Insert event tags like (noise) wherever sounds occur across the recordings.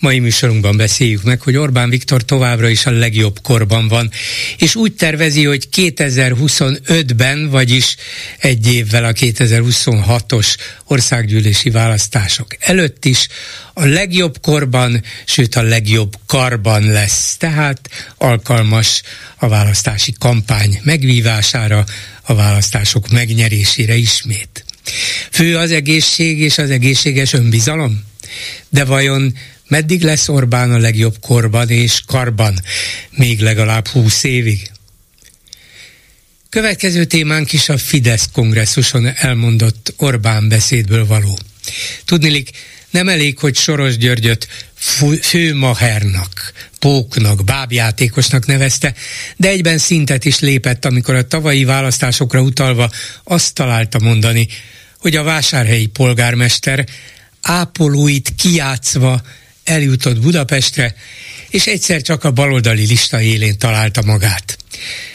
Mai műsorunkban beszéljük meg, hogy Orbán Viktor továbbra is a legjobb korban van, és úgy tervezi, hogy 2025-ben, vagyis egy évvel a 2026-os országgyűlési választások előtt is a legjobb korban, sőt a legjobb karban lesz, tehát alkalmas a választási kampány megvívására, a választások megnyerésére ismét. Fő az egészség és az egészséges önbizalom? De vajon meddig lesz Orbán a legjobb korban és karban? Még legalább húsz évig? Következő témánk is a Fidesz kongresszuson elmondott Orbán beszédből való. Tudnilik, nem elég, hogy Soros Györgyöt főmahernak, póknak, bábjátékosnak nevezte, de egyben szintet is lépett, amikor a tavalyi választásokra utalva azt találta mondani, hogy a vásárhelyi polgármester ápolóit kiátszva eljutott Budapestre, és egyszer csak a baloldali lista élén találta magát.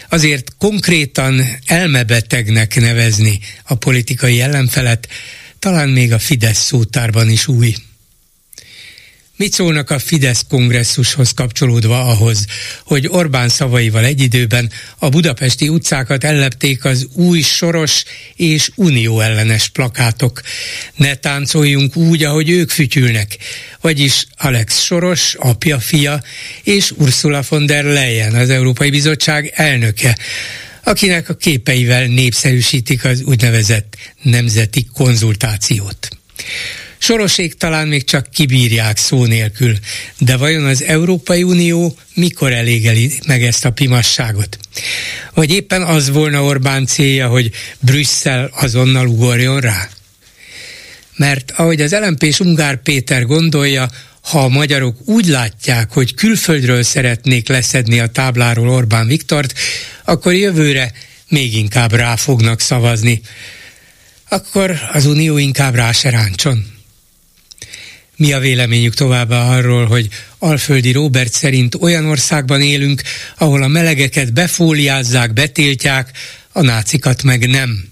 Azért konkrétan elmebetegnek nevezni a politikai ellenfelet talán még a Fidesz szótárban is új. Mit szólnak a Fidesz kongresszushoz kapcsolódva ahhoz, hogy Orbán szavaival egy időben a budapesti utcákat ellepték az új soros és unió ellenes plakátok. Ne táncoljunk úgy, ahogy ők fütyülnek. Vagyis Alex Soros, apja, fia, és Ursula von der Leyen, az Európai Bizottság elnöke akinek a képeivel népszerűsítik az úgynevezett nemzeti konzultációt. Sorosék talán még csak kibírják szó nélkül, de vajon az Európai Unió mikor elégeli meg ezt a pimasságot? Vagy éppen az volna Orbán célja, hogy Brüsszel azonnal ugorjon rá? Mert ahogy az lmp Ungár Péter gondolja, ha a magyarok úgy látják, hogy külföldről szeretnék leszedni a tábláról Orbán Viktort, akkor jövőre még inkább rá fognak szavazni. Akkor az Unió inkább rá se ráncson. Mi a véleményük továbbá arról, hogy Alföldi Robert szerint olyan országban élünk, ahol a melegeket befóliázzák, betiltják, a nácikat meg nem.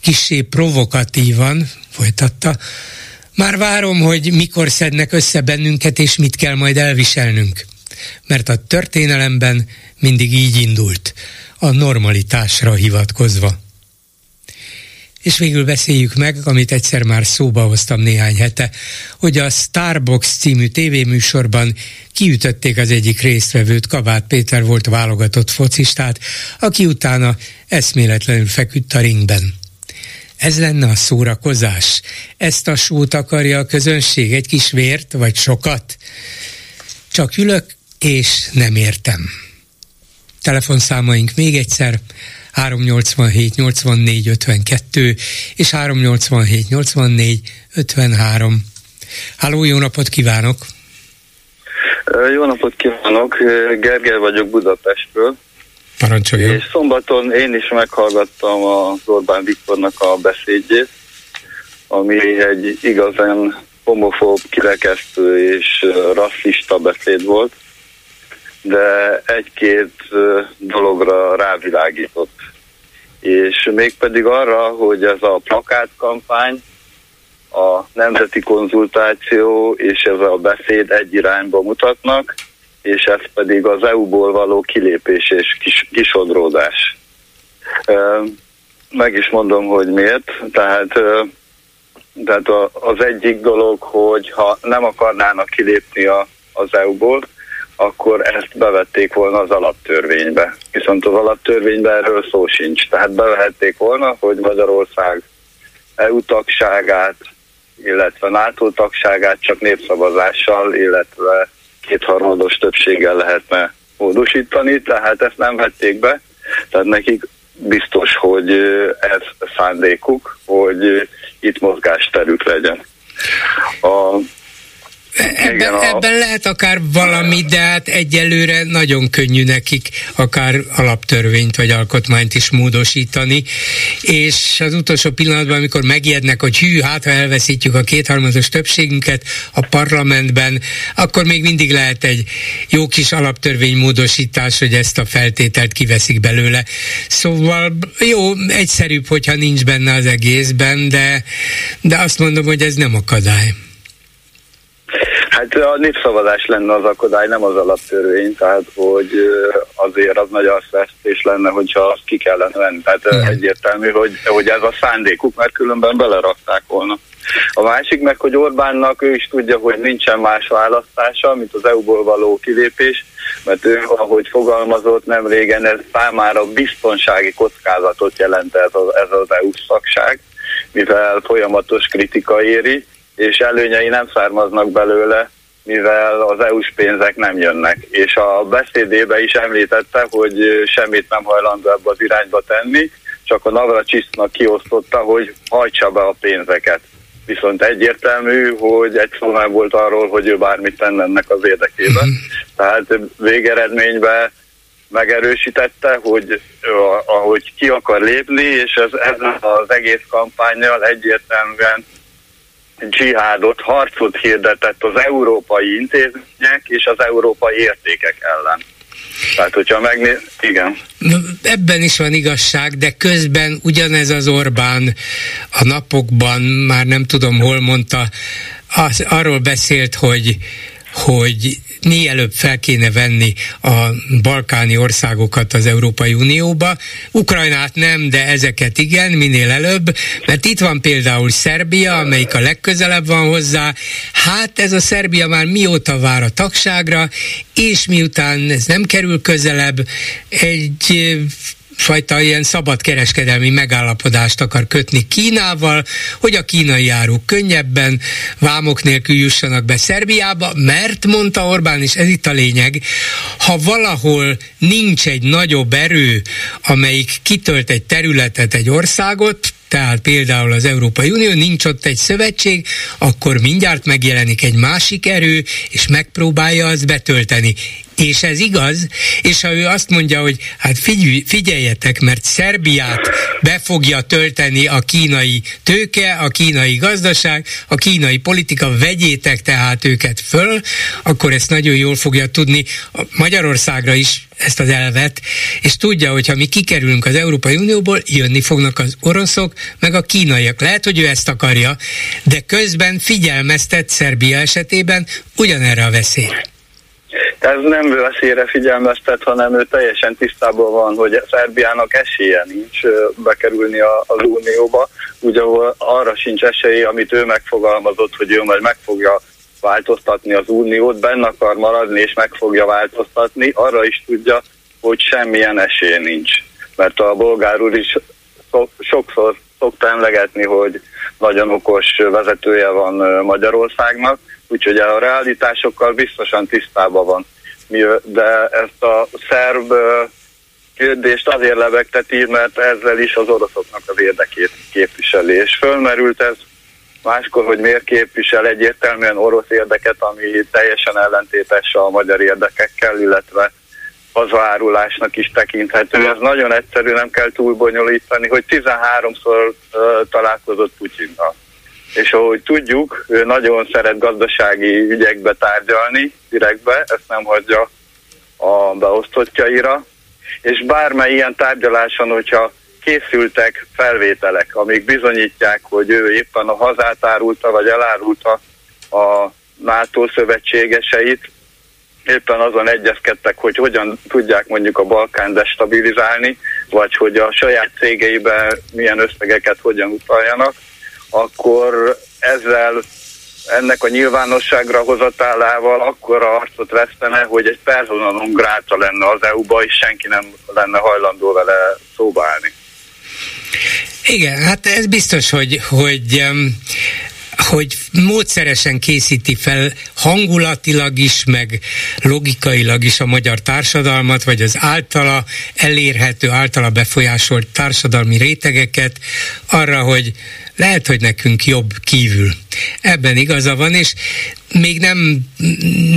Kissé provokatívan, folytatta, már várom, hogy mikor szednek össze bennünket, és mit kell majd elviselnünk. Mert a történelemben mindig így indult, a normalitásra hivatkozva. És végül beszéljük meg, amit egyszer már szóba hoztam néhány hete, hogy a Starbucks című tévéműsorban kiütötték az egyik résztvevőt, Kabát Péter volt válogatott focistát, aki utána eszméletlenül feküdt a ringben. Ez lenne a szórakozás. Ezt a sót akarja a közönség, egy kis vért, vagy sokat? Csak ülök, és nem értem. Telefonszámaink még egyszer 387 84 52 és 387 84 53. Háló, jó napot kívánok! Jó napot kívánok! Gergely vagyok Budapestről. Parancsoljon. És szombaton én is meghallgattam az Orbán Viktornak a beszédjét, ami egy igazán homofób, kirekesztő és rasszista beszéd volt, de egy-két dologra rávilágított és mégpedig arra, hogy ez a plakátkampány, a nemzeti konzultáció és ez a beszéd egy irányba mutatnak, és ez pedig az EU-ból való kilépés és kis, kisodródás. Meg is mondom, hogy miért. Tehát, tehát az egyik dolog, hogy ha nem akarnának kilépni a, az EU-ból, akkor ezt bevették volna az alaptörvénybe. Viszont az alaptörvényben erről szó sincs. Tehát bevehették volna, hogy Magyarország EU tagságát, illetve NATO tagságát csak népszavazással, illetve kétharmados többséggel lehetne módosítani, tehát ezt nem vették be. Tehát nekik biztos, hogy ez szándékuk, hogy itt mozgásterük legyen. A Ebben, a... ebben lehet akár valami, de hát egyelőre nagyon könnyű nekik akár alaptörvényt vagy alkotmányt is módosítani, és az utolsó pillanatban, amikor megijednek, hogy hű, hát ha elveszítjük a kétharmados többségünket a parlamentben, akkor még mindig lehet egy jó kis alaptörvénymódosítás, hogy ezt a feltételt kiveszik belőle. Szóval jó, egyszerűbb, hogyha nincs benne az egészben, de, de azt mondom, hogy ez nem akadály. Hát a népszavazás lenne az akadály, nem az alaptörvény, tehát hogy azért az nagy és lenne, hogyha azt ki kellene venni. Tehát Igen. egyértelmű, hogy, hogy ez a szándékuk, mert különben belerakták volna. A másik meg, hogy Orbánnak ő is tudja, hogy nincsen más választása, mint az EU-ból való kilépés, mert ő, ahogy fogalmazott nem régen, ez számára biztonsági kockázatot jelent ez az, ez az EU szakság, mivel folyamatos kritika éri, és előnyei nem származnak belőle, mivel az EU-s pénzek nem jönnek. És a beszédébe is említette, hogy semmit nem hajlandó ebbe az irányba tenni, csak a Navracsisznak kiosztotta, hogy hajtsa be a pénzeket. Viszont egyértelmű, hogy egy szó nem volt arról, hogy ő bármit tenne ennek az érdekében. Mm. Tehát végeredményben megerősítette, hogy ahogy ki akar lépni, és ez, ez az egész kampányjal egyértelműen dzsihádot, harcot hirdetett az európai intézmények és az európai értékek ellen. Tehát, hogyha megnéz, igen. Ebben is van igazság, de közben ugyanez az Orbán a napokban, már nem tudom hol mondta, az, arról beszélt, hogy hogy mielőbb fel kéne venni a balkáni országokat az Európai Unióba. Ukrajnát nem, de ezeket igen, minél előbb, mert itt van például Szerbia, amelyik a legközelebb van hozzá. Hát ez a Szerbia már mióta vár a tagságra, és miután ez nem kerül közelebb, egy fajta ilyen szabad kereskedelmi megállapodást akar kötni Kínával, hogy a kínai áruk könnyebben, vámok nélkül jussanak be Szerbiába, mert mondta Orbán, és ez itt a lényeg, ha valahol nincs egy nagyobb erő, amelyik kitölt egy területet, egy országot, tehát például az Európai Unió, nincs ott egy szövetség, akkor mindjárt megjelenik egy másik erő, és megpróbálja azt betölteni. És ez igaz, és ha ő azt mondja, hogy hát figyelj, figyeljetek, mert Szerbiát be fogja tölteni a kínai tőke, a kínai gazdaság, a kínai politika, vegyétek tehát őket föl, akkor ezt nagyon jól fogja tudni Magyarországra is ezt az elvet, és tudja, hogy ha mi kikerülünk az Európai Unióból, jönni fognak az oroszok, meg a kínaiak. Lehet, hogy ő ezt akarja, de közben figyelmeztet Szerbia esetében ugyanerre a veszélyre. Ez nem veszélyre figyelmeztet, hanem ő teljesen tisztában van, hogy Szerbiának esélye nincs bekerülni az Unióba, ugye arra sincs esélye, amit ő megfogalmazott, hogy ő majd meg fogja változtatni az uniót, benne akar maradni és meg fogja változtatni, arra is tudja, hogy semmilyen esély nincs. Mert a bolgár úr is sokszor szokta emlegetni, hogy nagyon okos vezetője van Magyarországnak, úgyhogy a realitásokkal biztosan tisztában van. De ezt a szerb kérdést azért lebegteti, mert ezzel is az oroszoknak az érdekét képviseli. És fölmerült ez máskor, hogy miért képvisel egyértelműen orosz érdeket, ami teljesen ellentétes a magyar érdekekkel, illetve hazaárulásnak is tekinthető. Ez nagyon egyszerű, nem kell túl bonyolítani, hogy 13-szor uh, találkozott Putyinnal. És ahogy tudjuk, ő nagyon szeret gazdasági ügyekbe tárgyalni, direktbe, ezt nem hagyja a beosztottjaira, és bármely ilyen tárgyaláson, hogyha készültek felvételek, amik bizonyítják, hogy ő éppen a hazát árulta, vagy elárulta a NATO szövetségeseit, éppen azon egyezkedtek, hogy hogyan tudják mondjuk a Balkán destabilizálni, vagy hogy a saját cégeiben milyen összegeket hogyan utaljanak, akkor ezzel ennek a nyilvánosságra hozatálával akkor a harcot vesztene, hogy egy persona non grata lenne az EU-ba, és senki nem lenne hajlandó vele szóba állni. Igen, hát ez biztos, hogy, hogy hogy módszeresen készíti fel hangulatilag is, meg logikailag is a magyar társadalmat, vagy az általa elérhető, általa befolyásolt társadalmi rétegeket arra, hogy lehet, hogy nekünk jobb kívül. Ebben igaza van, és még nem,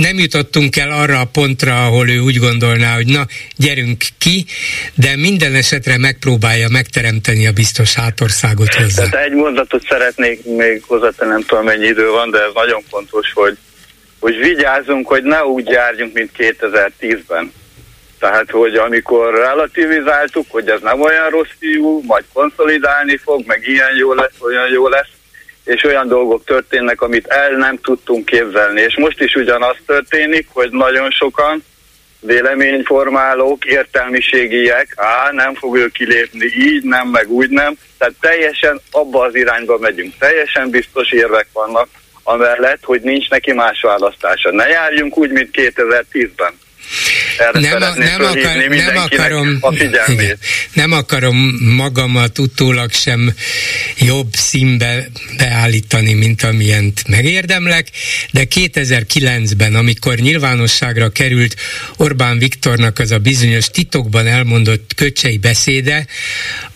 nem jutottunk el arra a pontra, ahol ő úgy gondolná, hogy na, gyerünk ki, de minden esetre megpróbálja megteremteni a biztos hátországot hozzá. Tehát egy mondatot szeretnék még hozzátenni, nem tudom mennyi idő van, de ez nagyon fontos, hogy, hogy vigyázzunk, hogy ne úgy járjunk, mint 2010-ben. Tehát, hogy amikor relativizáltuk, hogy ez nem olyan rossz fiú, majd konszolidálni fog, meg ilyen jó lesz, olyan jó lesz, és olyan dolgok történnek, amit el nem tudtunk képzelni. És most is ugyanaz történik, hogy nagyon sokan véleményformálók, értelmiségiek, á, nem fog ő kilépni így, nem, meg úgy nem. Tehát teljesen abba az irányba megyünk. Teljesen biztos érvek vannak, amellett, hogy nincs neki más választása. Ne járjunk úgy, mint 2010-ben. Erre nem, a, nem, akar, nem akarom a figyelmét. (laughs) Nem akarom magamat utólag sem jobb színbe beállítani, mint amilyent megérdemlek, de 2009-ben, amikor nyilvánosságra került Orbán Viktornak az a bizonyos titokban elmondott köcsei beszéde,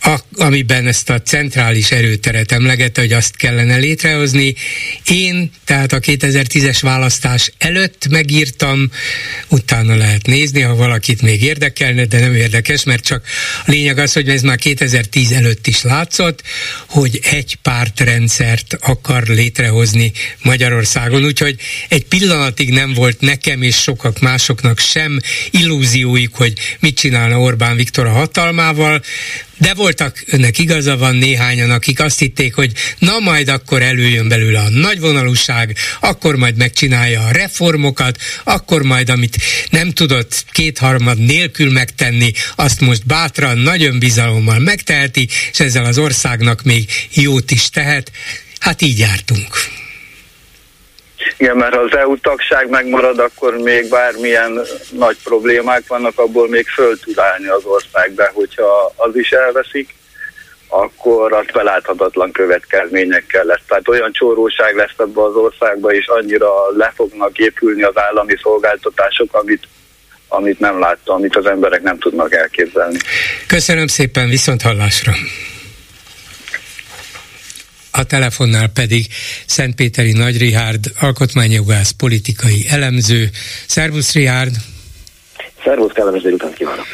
a, amiben ezt a centrális erőteret emlegette, hogy azt kellene létrehozni. Én, tehát a 2010-es választás előtt megírtam, utána lehet nézni, ha valakit még érdekelne, de nem érdekes, mert csak a lényeg az, hogy ez már 2010 előtt is látszott, hogy egy pártrendszert akar létrehozni Magyarországon, úgyhogy egy pillanatig nem volt nekem és sokak másoknak sem illúzióik, hogy mit csinálna Orbán Viktor a hatalmával, de voltak, önnek igaza van néhányan, akik azt hitték, hogy na majd akkor előjön belőle a nagyvonalúság, akkor majd megcsinálja a reformokat, akkor majd, amit nem tudott kétharmad nélkül megtenni, azt most bátran, nagy önbizalommal megteheti, és ezzel az országnak még jót is tehet. Hát így jártunk. Igen, mert ha az EU tagság megmarad, akkor még bármilyen nagy problémák vannak, abból még föl tud állni az ország, hogyha az is elveszik, akkor az beláthatatlan következményekkel lesz. Tehát olyan csóróság lesz ebbe az országba, és annyira le fognak épülni az állami szolgáltatások, amit, amit nem látta, amit az emberek nem tudnak elképzelni. Köszönöm szépen, viszont hallásra! A telefonnál pedig Szentpéteri Nagy Rihárd, alkotmányjogász, politikai elemző. Szervusz Rihárd! Szervusz, kellemes délután kívánok!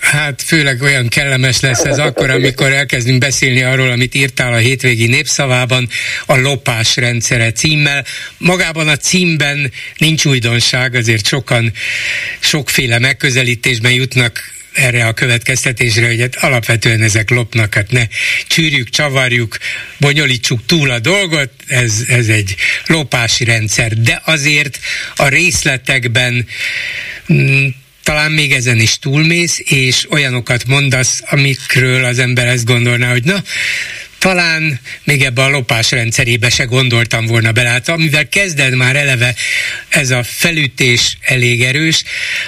Hát főleg olyan kellemes lesz ez akkor, amikor elkezdünk beszélni arról, amit írtál a hétvégi népszavában, a lopás rendszere címmel. Magában a címben nincs újdonság, azért sokan sokféle megközelítésben jutnak erre a következtetésre, hogy hát alapvetően ezek lopnak, hát ne csűrjük, csavarjuk, bonyolítsuk túl a dolgot, ez, ez egy lopási rendszer, de azért a részletekben mm, talán még ezen is túlmész, és olyanokat mondasz, amikről az ember ezt gondolná, hogy na, talán még ebbe a lopás rendszerébe se gondoltam volna bele. Hát amivel kezded már eleve ez a felütés elég erős,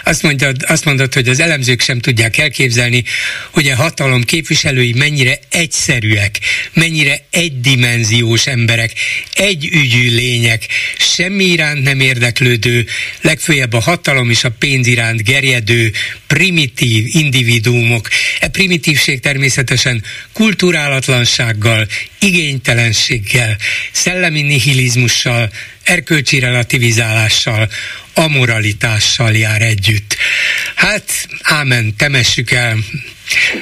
azt mondod, azt mondod, hogy az elemzők sem tudják elképzelni, hogy a hatalom képviselői mennyire egyszerűek, mennyire egydimenziós emberek, együgyű lények, semmi iránt nem érdeklődő, legfőjebb a hatalom és a pénz iránt gerjedő, primitív individuumok. E primitívség természetesen kulturálatlanság erőszakkal, igénytelenséggel, szellemi nihilizmussal, erkölcsi relativizálással, amoralitással jár együtt. Hát, ámen, temessük el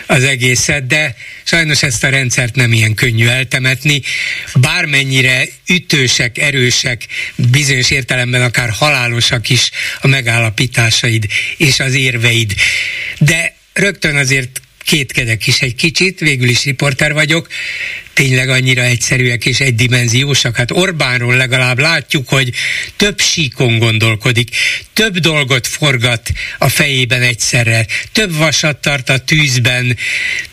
az egészet, de sajnos ezt a rendszert nem ilyen könnyű eltemetni, bármennyire ütősek, erősek, bizonyos értelemben akár halálosak is a megállapításaid és az érveid. De rögtön azért kétkedek is egy kicsit, végül is riporter vagyok, tényleg annyira egyszerűek és egydimenziósak. Hát Orbánról legalább látjuk, hogy több síkon gondolkodik, több dolgot forgat a fejében egyszerre, több vasat tart a tűzben,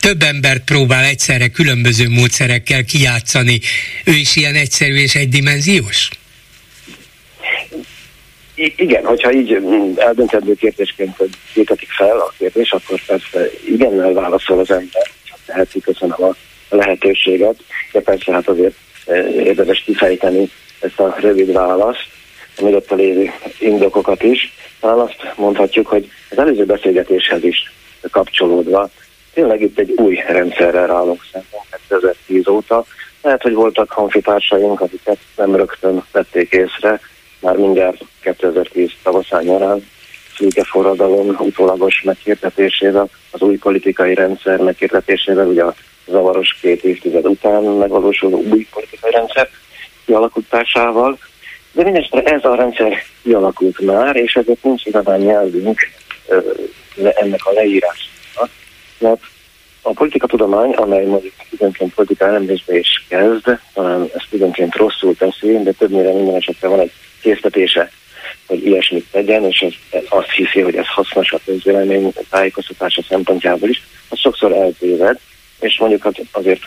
több embert próbál egyszerre különböző módszerekkel kijátszani. Ő is ilyen egyszerű és egydimenziós? Igen, hogyha így mm, eldöntendő kérdésként vétetik fel a kérdés, akkor persze igennel válaszol az ember, csak teheti, köszönöm a lehetőséget, de persze hát azért e, érdemes kifejteni ezt a rövid választ, a lévő indokokat is. Talán azt mondhatjuk, hogy az előző beszélgetéshez is kapcsolódva, tényleg itt egy új rendszerrel állunk szemben 2010 óta, Lehet, hogy voltak honfitársaink, akiket nem rögtön vették észre, már mindjárt 2010 tavaszán nyarán, szűke forradalom utólagos megkérdetésével, az új politikai rendszer megkérdetésével, ugye a zavaros két évtized után megvalósuló új politikai rendszer kialakításával, de mindestre ez a rendszer kialakult már, és ezért nincs igazán nyelvünk ennek a leírására, mert a politikatudomány, amely mondjuk időnként politika elemzésbe is kezd, talán ezt időnként rosszul teszi, de többnyire minden esetben van egy késztetése, hogy ilyesmit tegyen, és ez, azt hiszi, hogy ez hasznos a közvélemény tájékoztatása szempontjából is, az sokszor eltéved, és mondjuk azért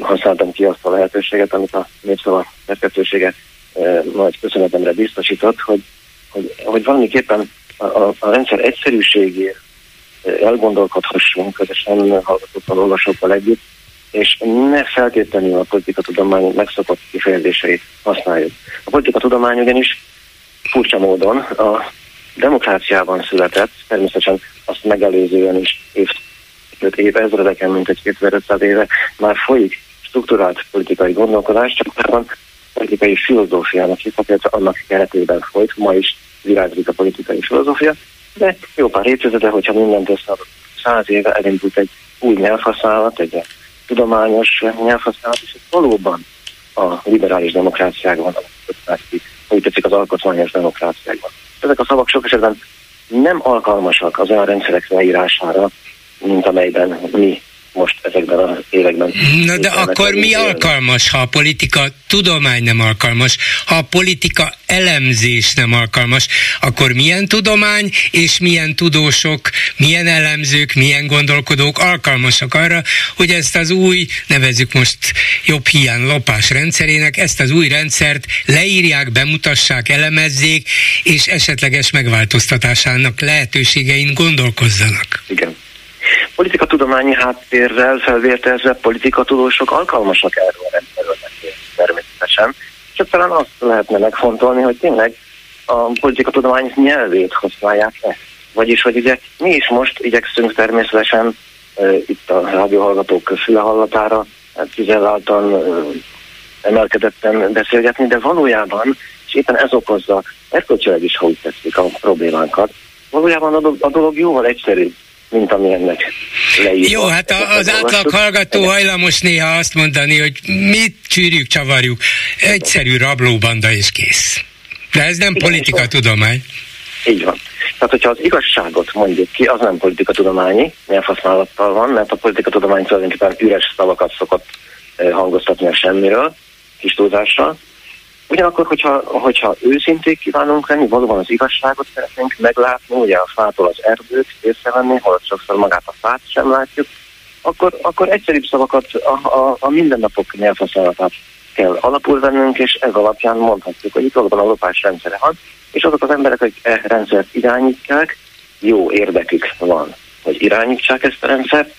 használtam ki azt a lehetőséget, amit a népszava megkötősége nagy köszönetemre biztosított, hogy, hogy, hogy valamiképpen a, a, a rendszer egyszerűségért elgondolkodhassunk közösen hallgatókkal, olvasókkal együtt, és ne feltétlenül a politikatudomány megszokott kifejezéseit használjuk. A politikatudomány ugyanis furcsa módon a demokráciában született, természetesen azt megelőzően is év, év ezredeken, mint egy 2500 éve már folyik strukturált politikai gondolkodás, csak utána politikai filozófiának hívhatja, annak keretében folyt, ma is virágzik a politikai filozófia, de jó pár évtizede, hogyha mindent összeadott száz éve elindult egy új nyelvhasználat, egy tudományos nyelvhasználat, és ez valóban a liberális demokráciákban úgy tetszik az alkotmányos demokráciákban. Ezek a szavak sok esetben nem alkalmasak az olyan rendszerek leírására, mint amelyben mi most ezekben az években. Na de akkor mi élni. alkalmas, ha a politika tudomány nem alkalmas, ha a politika elemzés nem alkalmas, akkor milyen tudomány és milyen tudósok, milyen elemzők, milyen gondolkodók alkalmasak arra, hogy ezt az új, nevezük most jobb hiány lopás rendszerének, ezt az új rendszert leírják, bemutassák, elemezzék, és esetleges megváltoztatásának lehetőségein gondolkozzanak. Igen politikatudományi háttérrel felvértezve politikatudósok alkalmasak erről a rendszerről természetesen. Csak talán azt lehetne megfontolni, hogy tényleg a politikatudomány nyelvét használják-e. Vagyis, hogy ugye mi is most igyekszünk természetesen itt a rádióhallgatók fülehallatára tüzeláltan e, emelkedetten beszélgetni, de valójában, és éppen ez okozza erkölcsileg is, ha úgy tetszik a problémánkat, valójában a dolog jóval egyszerűbb mint ami ennek leírva. Jó, hát a, az átlag hallgató hajlamos néha azt mondani, hogy mit csűrjük, csavarjuk. Egyszerű rablóbanda és kész. De ez nem politika tudomány. Így van. Tehát, hogyha az igazságot mondjuk ki, az nem politika tudományi nyelvhasználattal van, mert a politika tudomány tulajdonképpen üres szavakat szokott eh, hangoztatni a semmiről, kis túlzással, Ugyanakkor, hogyha, hogyha őszinték kívánunk lenni, valóban az igazságot szeretnénk meglátni, ugye a fától az erdőt észrevenni, holott sokszor magát a fát sem látjuk, akkor, akkor egyszerűbb szavakat, a, a, a mindennapok nyelvhasználatát kell alapul vennünk, és ez alapján mondhatjuk, hogy itt valóban a lopás rendszere van, és azok az emberek, akik e rendszert irányítják, jó érdekük van, hogy irányítsák ezt a rendszert,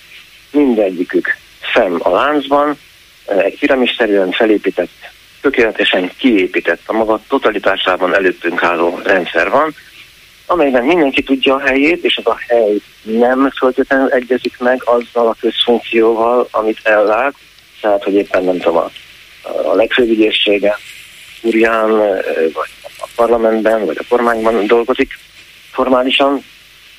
mindegyikük fenn a láncban, egy piramisszerűen felépített tökéletesen kiépített a maga totalitásában előttünk álló rendszer van, amelyben mindenki tudja a helyét, és az a hely nem feltétlenül egyezik meg azzal a közfunkcióval, amit ellát, tehát, hogy éppen nem tudom, a, a legfőbb ügyészsége Úrján, vagy a parlamentben, vagy a kormányban dolgozik formálisan,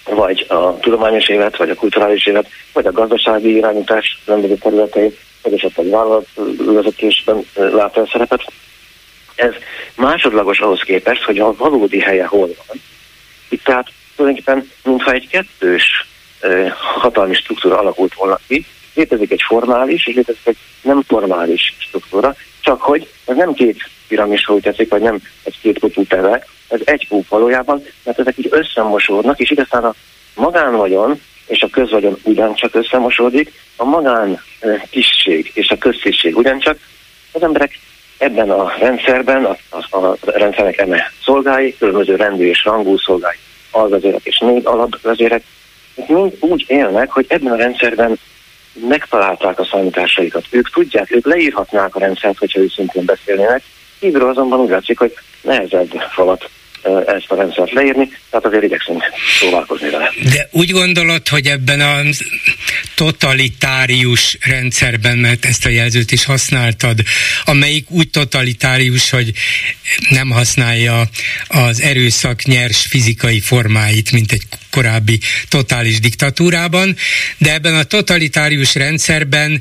vagy a tudományos élet, vagy a kulturális élet, vagy a gazdasági irányítás rendező területeit, vagy esetleg vállalatvezetésben lát el szerepet. Ez másodlagos ahhoz képest, hogy a valódi helye hol van. Itt tehát tulajdonképpen mintha egy kettős hatalmi struktúra alakult volna ki, létezik egy formális, és létezik egy nem formális struktúra, csak hogy ez nem két piramis, hogy tetszik, vagy nem egy két kupú teve, ez egy kúp valójában, mert ezek így összemosódnak, és igazán a magánvagyon és a közvagyon ugyancsak összemosódik, a magán tisztség és a köztisztség ugyancsak, az emberek ebben a rendszerben, a, a, a rendszernek eme szolgái, különböző rendű és rangú szolgái, alvezérek és négy alapvezérek, mind úgy élnek, hogy ebben a rendszerben megtalálták a számításaikat. Ők tudják, ők leírhatnák a rendszert, hogyha őszintén beszélnének, kívülről azonban úgy látszik, hogy nehezebb falat ezt a rendszert leírni, tehát azért igyekszünk próbálkozni vele. De úgy gondolod, hogy ebben a totalitárius rendszerben, mert ezt a jelzőt is használtad, amelyik úgy totalitárius, hogy nem használja az erőszak nyers fizikai formáit, mint egy korábbi totális diktatúrában, de ebben a totalitárius rendszerben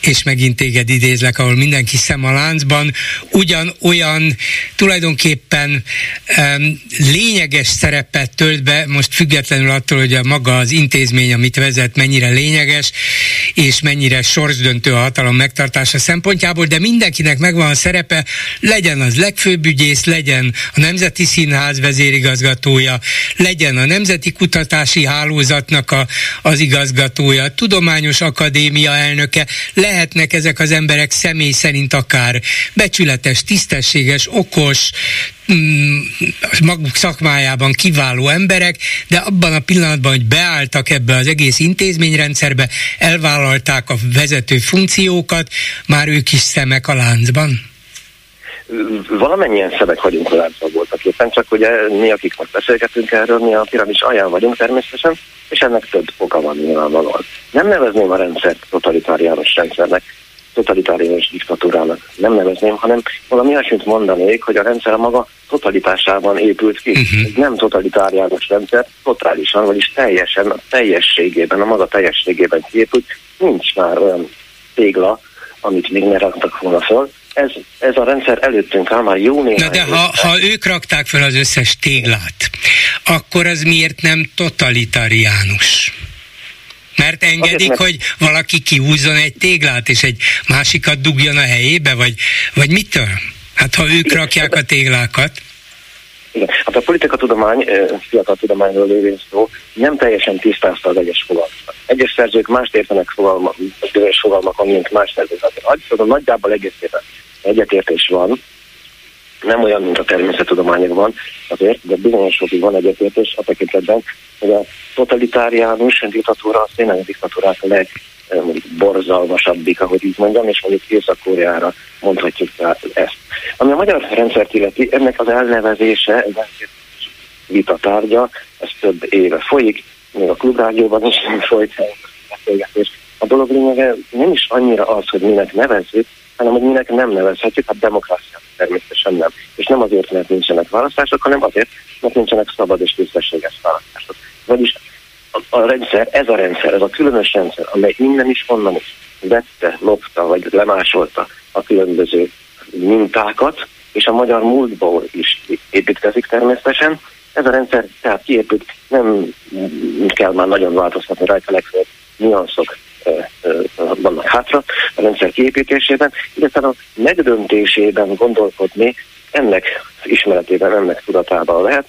és megint téged idézlek, ahol mindenki szem a láncban, ugyanolyan tulajdonképpen um, lényeges szerepet tölt be, most függetlenül attól, hogy a maga az intézmény, amit vezet, mennyire lényeges, és mennyire sorsdöntő a hatalom megtartása szempontjából, de mindenkinek megvan a szerepe, legyen az legfőbb ügyész, legyen a Nemzeti Színház vezérigazgatója, legyen a Nemzeti Kutatási Hálózatnak a, az igazgatója, a Tudományos Akadémia elnöke, lehetnek ezek az emberek személy szerint akár becsületes, tisztességes, okos, mm, maguk szakmájában kiváló emberek, de abban a pillanatban, hogy beálltak ebbe az egész intézményrendszerbe, elvállalták a vezető funkciókat, már ők is szemek a láncban? valamennyien szemek vagyunk láncban voltak éppen, csak ugye mi, akik most beszélgetünk erről, mi a piramis alján vagyunk természetesen, és ennek több oka van nyilvánvalóan. Nem nevezném a rendszert totalitáriánus rendszernek, totalitáriánus diktatúrának nem nevezném, hanem valami olyasmit mondanék, hogy a rendszer a maga totalitásában épült ki. Uh-huh. Egy nem totalitáriánus rendszer, totálisan, vagyis teljesen, a teljességében, a maga teljességében kiépült. Nincs már olyan tégla, amit még ne raktak volna föl, ez, ez a rendszer előttünk áll már jó néhány Na de ha, ha ők rakták fel az összes téglát, akkor az miért nem totalitáriánus? Mert engedik, Azért, hogy valaki kihúzzon egy téglát, és egy másikat dugjon a helyébe, vagy, vagy mitől? Hát ha ők rakják a téglákat. Igen. Hát a politikatudomány, fiatal tudományról lévén szó, nem teljesen tisztázta az egyes fogalmakat. Egyes szerzők mást értenek fogalmak, bizonyos fogalmakon, mint más szerzők. Hát, nagyjából egészében egyetértés van, nem olyan, mint a természettudományokban, azért, de bizonyos fokig van egyetértés a tekintetben, hogy a totalitáriánus diktatúra az tényleg a diktatúrák a legborzalmasabbik, ahogy így mondjam, és mondjuk Észak-Koreára mondhatjuk ezt. Ami a magyar rendszert illeti, ennek az elnevezése, ez vita tárgya, ez több éve folyik, még a klubrádióban is (laughs) folyt. A dolog lényege nem is annyira az, hogy minek nevezzük, hanem hogy minek nem nevezhetjük, hát demokrácia természetesen nem. És nem azért, mert nincsenek választások, hanem azért, mert nincsenek szabad és tisztességes választások. Vagyis a, a rendszer, ez a rendszer, ez a különös rendszer, amely innen is, onnan is vette, lopta, vagy lemásolta a különböző mintákat, és a magyar múltból is építkezik természetesen. Ez a rendszer tehát kiépült, nem kell már nagyon változtatni rajta legfőbb nyanszok vannak hátra a rendszer kiépítésében, illetve a megdöntésében gondolkodni ennek ismeretében, ennek tudatában lehet,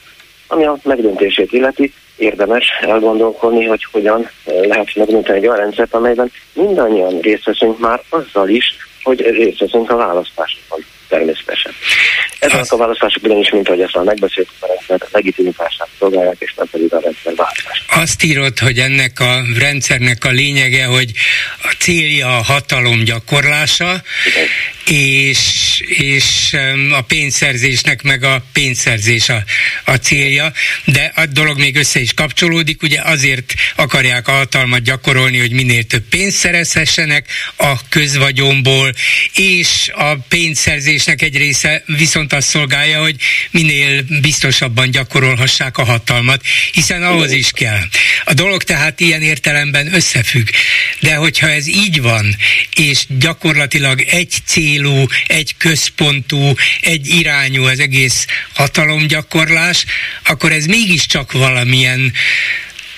ami a megdöntését illeti, érdemes elgondolkodni, hogy hogyan lehet megdönteni egy olyan rendszert, amelyben mindannyian részt veszünk már azzal is, hogy részt veszünk a választásokon természetesen. Ezek Azt... a választások ugyanis, mint ahogy ezt már megbeszéltük, a rendszer legitimitását szolgálják, és nem pedig a rendszer változást. Azt írod, hogy ennek a rendszernek a lényege, hogy a célja a hatalom gyakorlása, és, és a pénzszerzésnek meg a pénzszerzés a, a célja, de a dolog még össze is kapcsolódik, ugye azért akarják a hatalmat gyakorolni, hogy minél több pénzt szerezhessenek a közvagyomból, és a pénzszerzésnek egy része viszont azt szolgálja, hogy minél biztosabban gyakorolhassák a hatalmat, hiszen ahhoz is kell. A dolog tehát ilyen értelemben összefügg. De hogyha ez így van, és gyakorlatilag egy célú, egy központú, egy irányú az egész hatalomgyakorlás, akkor ez mégiscsak valamilyen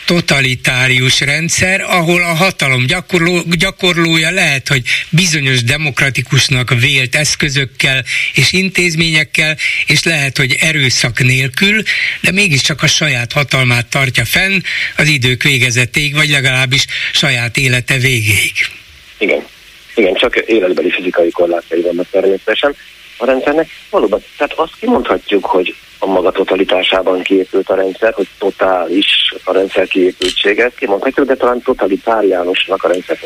totalitárius rendszer, ahol a hatalom gyakorló, gyakorlója lehet, hogy bizonyos demokratikusnak vélt eszközökkel és intézményekkel, és lehet, hogy erőszak nélkül, de mégiscsak a saját hatalmát tartja fenn az idők végezetéig, vagy legalábbis saját élete végéig. Igen. Igen, csak életbeli fizikai korlátai vannak természetesen a rendszernek. Valóban, tehát azt kimondhatjuk, hogy a maga totalitásában kiépült a rendszer, hogy totális a rendszer kiépültsége, kimondhatjuk, de talán totalitáriánusnak a rendszer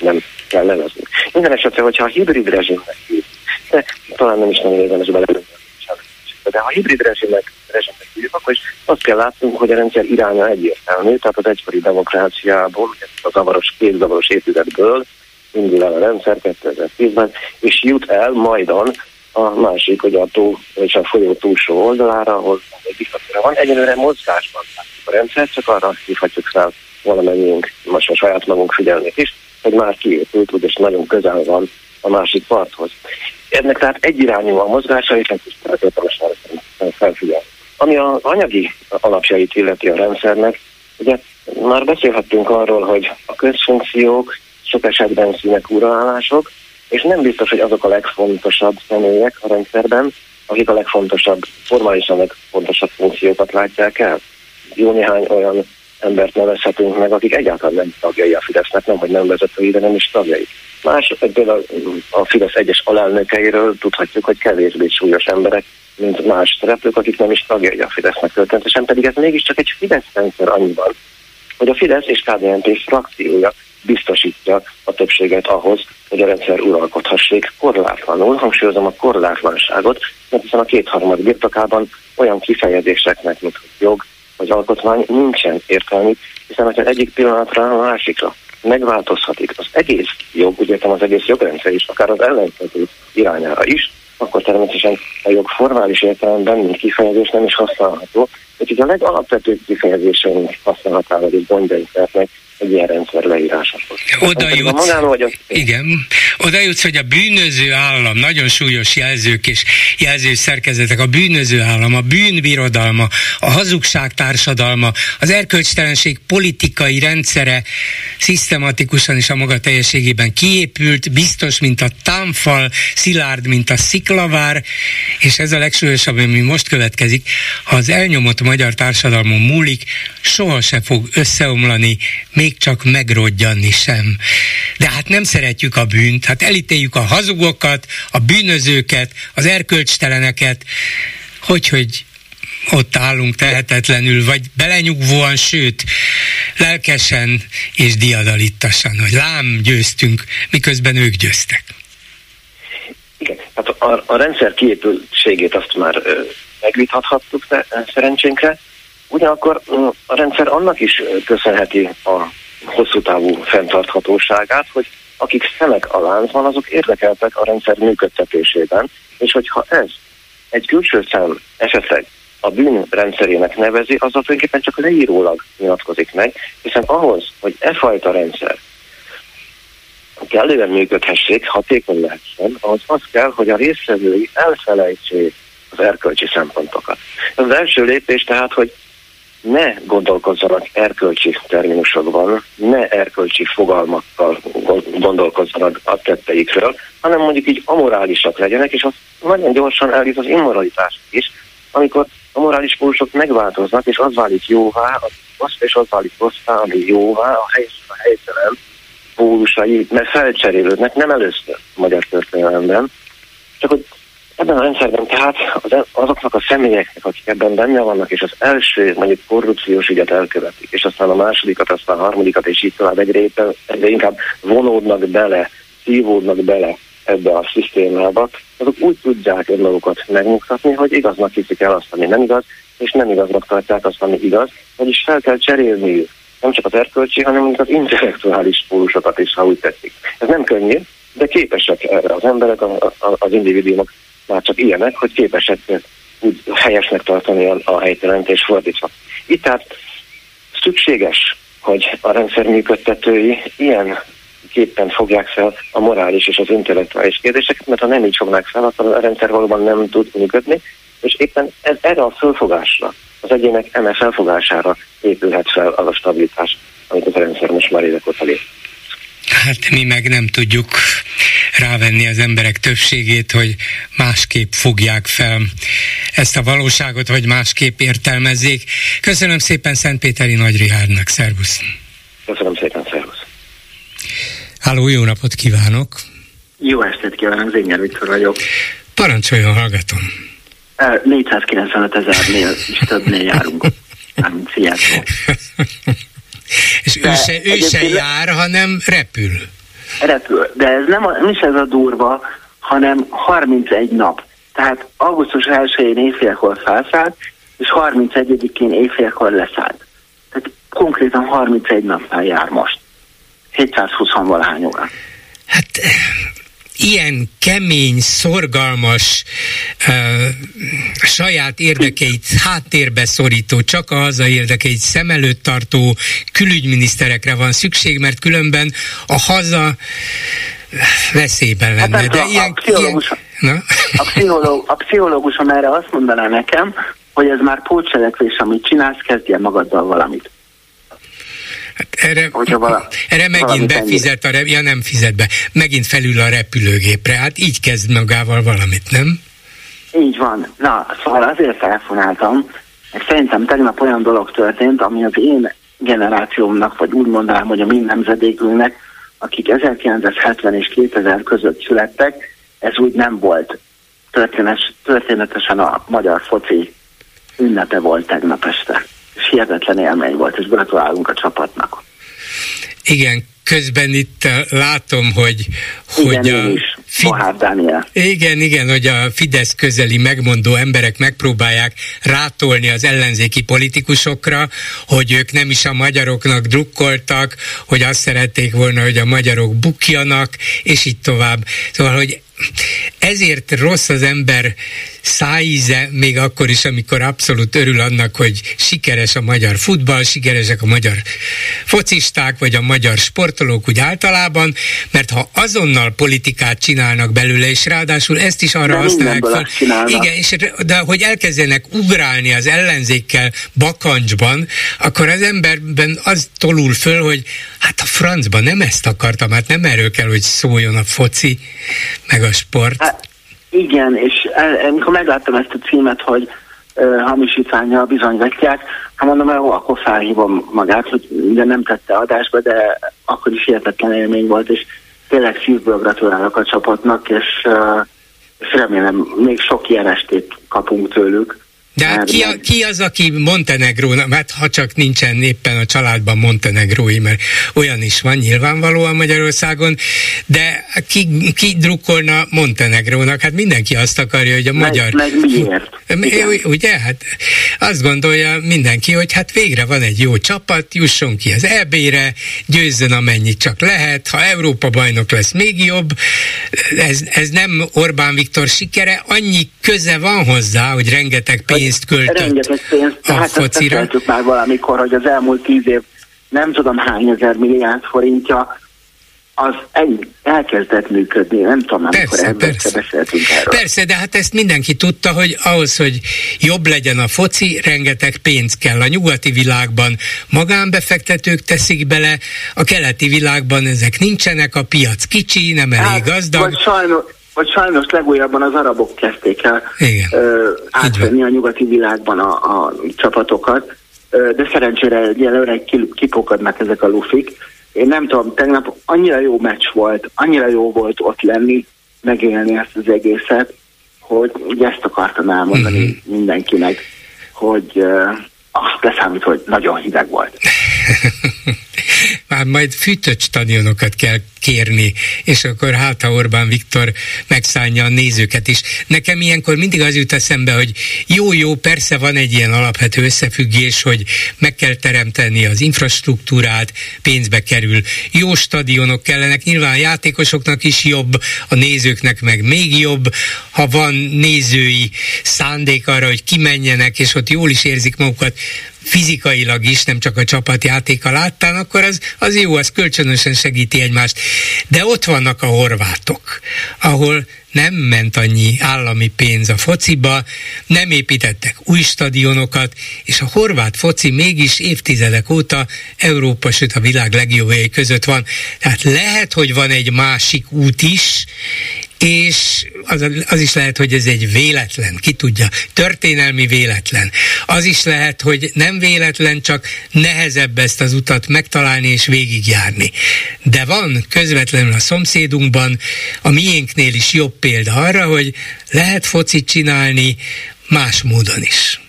nem kell nevezni. Minden esetre, hogyha a hibrid rezsimnek de talán nem is nagyon érdemes bele de ha hibrid rezsimnek, rezsimnek nézzük, akkor is azt kell látnunk, hogy a rendszer iránya egyértelmű, tehát az egykori demokráciából, a zavaros, két zavaros évtizedből indul el a rendszer 2010-ben, és jut el majdan a másik, hogy a tó, és a folyó túlsó oldalára, ahol egy diktatúra van. Egyelőre mozgásban a rendszer, csak arra hívhatjuk fel valamennyiünk, most a saját magunk figyelnék is, hogy már kiépült, és nagyon közel van a másik parthoz. Ennek tehát egyirányú a mozgása, és ezt is érdemes felfigyelni. Ami az anyagi alapjait illeti a rendszernek, ugye már beszélhettünk arról, hogy a közfunkciók sok esetben színek uraállások, és nem biztos, hogy azok a legfontosabb személyek a rendszerben, akik a legfontosabb, formálisan legfontosabb funkciókat látják el. Jó néhány olyan embert nevezhetünk meg, akik egyáltalán nem tagjai a Fidesznek, nem, hogy nem vezetői, de nem is tagjai. Más, például a Fidesz egyes alelnökeiről tudhatjuk, hogy kevésbé súlyos emberek, mint más szereplők, akik nem is tagjai a Fidesznek történetesen, pedig ez mégiscsak egy Fidesz rendszer annyiban, hogy a Fidesz és KDNP frakciója biztosítja a többséget ahhoz, hogy a rendszer uralkodhassék. Korlátlanul, hangsúlyozom a korlátlanságot, mert hiszen a kétharmad birtokában olyan kifejezéseknek, mint jog vagy alkotmány nincsen értelmű, hiszen ha egyik pillanatra a másikra megváltozhatik az egész jog, úgy értem az egész jogrendszer is, akár az ellenkező irányára is, akkor természetesen a jog formális értelemben, mint kifejezés nem is használható, úgyhogy a legalapvetőbb kifejezéseink használhatával és gondjaink lehetnek egy ilyen rendszer leírásakor. Oda jutsz, igen, oda jutsz, hogy a bűnöző állam, nagyon súlyos jelzők és jelző szerkezetek, a bűnöző állam, a bűnbirodalma, a hazugság társadalma, az erkölcstelenség politikai rendszere szisztematikusan és a maga teljességében kiépült, biztos, mint a támfal, szilárd, mint a sziklavár, és ez a legsúlyosabb, ami most következik, ha az elnyomott magyar társadalmon múlik, soha se fog összeomlani, még még csak megrodjanni sem. De hát nem szeretjük a bűnt, hát elítéljük a hazugokat, a bűnözőket, az erkölcsteleneket, hogy, hogy ott állunk tehetetlenül, vagy belenyugvóan, sőt, lelkesen és diadalittasan, hogy lám győztünk, miközben ők győztek. Igen, hát a, a rendszer kiépültségét azt már ö, megvitathattuk de, szerencsénkre, ugyanakkor ö, a rendszer annak is köszönheti a hosszú távú fenntarthatóságát, hogy akik szemek a láncban, azok érdekeltek a rendszer működtetésében, és hogyha ez egy külső szem esetleg a bűn rendszerének nevezi, az tulajdonképpen csak leírólag nyilatkozik meg, hiszen ahhoz, hogy e fajta rendszer kellően működhessék, hatékony lehessen, ahhoz az kell, hogy a részvevői elfelejtsék az erkölcsi szempontokat. Az első lépés tehát, hogy ne gondolkozzanak erkölcsi terminusokban, ne erkölcsi fogalmakkal gondolkozzanak a tetteikről, hanem mondjuk így amorálisak legyenek, és az nagyon gyorsan elvisz az immoralitás is, amikor a morális pólusok megváltoznak, és az válik jóvá, az rossz, és az válik rosszá, ami jóvá, a helyes, a helytelen pólusai, mert felcserélődnek, nem először a magyar történelemben, csak hogy Ebben a rendszerben tehát az, azoknak a személyeknek, akik ebben benne vannak, és az első mondjuk korrupciós ügyet elkövetik, és aztán a másodikat, aztán a harmadikat, és így tovább egyre, éppen, egyre inkább vonódnak bele, szívódnak bele ebbe a szisztémába, azok úgy tudják önmagukat megmutatni, hogy igaznak hiszik el azt, ami nem igaz, és nem igaznak tartják azt, ami igaz, vagyis fel kell cserélni nem csak az erkölcsi, hanem az intellektuális pólusokat is, ha úgy tetszik. Ez nem könnyű, de képesek erre az emberek, az individuumok már csak ilyenek, hogy képesek úgy helyesnek tartani a, a helytelent és fordítva. Itt tehát szükséges, hogy a rendszer működtetői ilyen képpen fogják fel a morális és az intellektuális kérdéseket, mert ha nem így fognák fel, akkor a rendszer valóban nem tud működni, és éppen ez, erre a fölfogásra, az egyének eme felfogására épülhet fel az a stabilitás, amit a rendszer most már évek óta lép. Hát mi meg nem tudjuk rávenni az emberek többségét, hogy másképp fogják fel ezt a valóságot, vagy másképp értelmezzék. Köszönöm szépen Szentpéteri Nagy Rihárnak, szervusz! Köszönöm szépen, szervusz! Háló, jó napot kívánok! Jó estét kívánok, Zényer Viktor vagyok. Parancsoljon, hallgatom! 495 ezernél is többnél járunk. (laughs) Nem, És ő se, ő se jár, hanem repül. Repül, de ez nem, a, nem is ez a durva, hanem 31 nap. Tehát augusztus 1-én éjfélkor felszállt, és 31-én éjfélkor leszállt. Tehát konkrétan 31 napnál jár most. 720 valahány óra. Hát ilyen kemény, szorgalmas, uh, saját érdekeit háttérbe szorító, csak a haza érdekeit szem előtt tartó külügyminiszterekre van szükség, mert különben a haza veszélyben lenne. Hát, de a, ilyen, a, pszichológus, ilyen, a, pszichológ, a pszichológusom erre azt mondaná nekem, hogy ez már pótselekvés, amit csinálsz, kezdje magaddal valamit. Hát erre, vala, erre megint befizet a rep, ja nem fizet be, megint felül a repülőgépre, hát így kezd magával valamit, nem? Így van. Na, szóval azért telefonáltam, mert szerintem tegnap olyan dolog történt, ami az én generációmnak, vagy úgy mondanám, hogy a mi nemzedékünknek, akik 1970 és 2000 között születtek, ez úgy nem volt. Történetes, történetesen a magyar foci ünnepe volt tegnap este hihetetlen élmény volt, és gratulálunk a csapatnak. Igen, közben itt uh, látom, hogy, igen, hogy a. Fid- Igen, igen, hogy a Fidesz közeli megmondó emberek megpróbálják rátolni az ellenzéki politikusokra, hogy ők nem is a magyaroknak drukkoltak, hogy azt szerették volna, hogy a magyarok bukjanak, és így tovább. Szóval, hogy ezért rossz az ember szájíze, még akkor is, amikor abszolút örül annak, hogy sikeres a magyar futball, sikeresek a magyar focisták, vagy a magyar sportolók úgy általában, mert ha azonnal politikát csinálnak belőle, és ráadásul ezt is arra de használják fel. Igen, és de hogy elkezdenek ugrálni az ellenzékkel bakancsban, akkor az emberben az tolul föl, hogy hát a francban nem ezt akartam, hát nem erről kell, hogy szóljon a foci, meg a sport. Hát, igen, és amikor megláttam ezt a címet, hogy hamisítványjal bizonygatják, hát mondom, jó, akkor felhívom magát, hogy ugye nem tette adásba, de akkor is hihetetlen élmény volt, és tényleg szívből gratulálok a csapatnak, és, és remélem még sok ilyen estét kapunk tőlük. De hát ki, a, ki az, aki Montenegro, hát ha csak nincsen éppen a családban montenegrói, mert olyan is van nyilvánvalóan Magyarországon, de ki, ki drukkolna Montenegrónak? Hát mindenki azt akarja, hogy a meg, magyar... Meg miért? Ugye? Hát azt gondolja mindenki, hogy hát végre van egy jó csapat, jusson ki az EB-re, győzzön amennyit csak lehet, ha Európa bajnok lesz még jobb. Ez, ez nem Orbán Viktor sikere, annyi köze van hozzá, hogy rengeteg pénz pénzt költött Rengeteg pénzt, a hát focira. ezt már valamikor, hogy az elmúlt tíz év nem tudom hány ezer milliárd forintja az elkezdett működni, nem tudom, amikor persze, persze. beszéltünk erről. Persze, de hát ezt mindenki tudta, hogy ahhoz, hogy jobb legyen a foci, rengeteg pénz kell. A nyugati világban magánbefektetők teszik bele, a keleti világban ezek nincsenek, a piac kicsi, nem elég hát, gazdag. Vagy sajnos, vagy sajnos legújabban az arabok kezdték el ö, átvenni a nyugati világban a, a csapatokat, ö, de szerencsére egyelőre kipokadnak ezek a lufik. Én nem tudom, tegnap annyira jó meccs volt, annyira jó volt ott lenni, megélni ezt az egészet, hogy ugye ezt akartam elmondani mm-hmm. mindenkinek, hogy uh, azt leszámít, hogy nagyon hideg volt. (laughs) Már majd stadionokat kell kérni, és akkor hát ha Orbán Viktor megszállja a nézőket is. Nekem ilyenkor mindig az jut eszembe, hogy jó-jó, persze van egy ilyen alapvető összefüggés, hogy meg kell teremteni az infrastruktúrát, pénzbe kerül. Jó stadionok kellenek, nyilván a játékosoknak is jobb, a nézőknek meg még jobb, ha van nézői szándék arra, hogy kimenjenek, és ott jól is érzik magukat, fizikailag is, nem csak a csapatjátéka láttán, akkor az, az jó, az kölcsönösen segíti egymást. De ott vannak a horvátok, ahol nem ment annyi állami pénz a fociba, nem építettek új stadionokat, és a horvát foci mégis évtizedek óta Európa, sőt a világ legjobbjai között van. Tehát lehet, hogy van egy másik út is, és az, az is lehet, hogy ez egy véletlen, ki tudja, történelmi véletlen. Az is lehet, hogy nem véletlen, csak nehezebb ezt az utat megtalálni és végigjárni. De van közvetlenül a szomszédunkban, a miénknél is jobb példa arra, hogy lehet focit csinálni más módon is.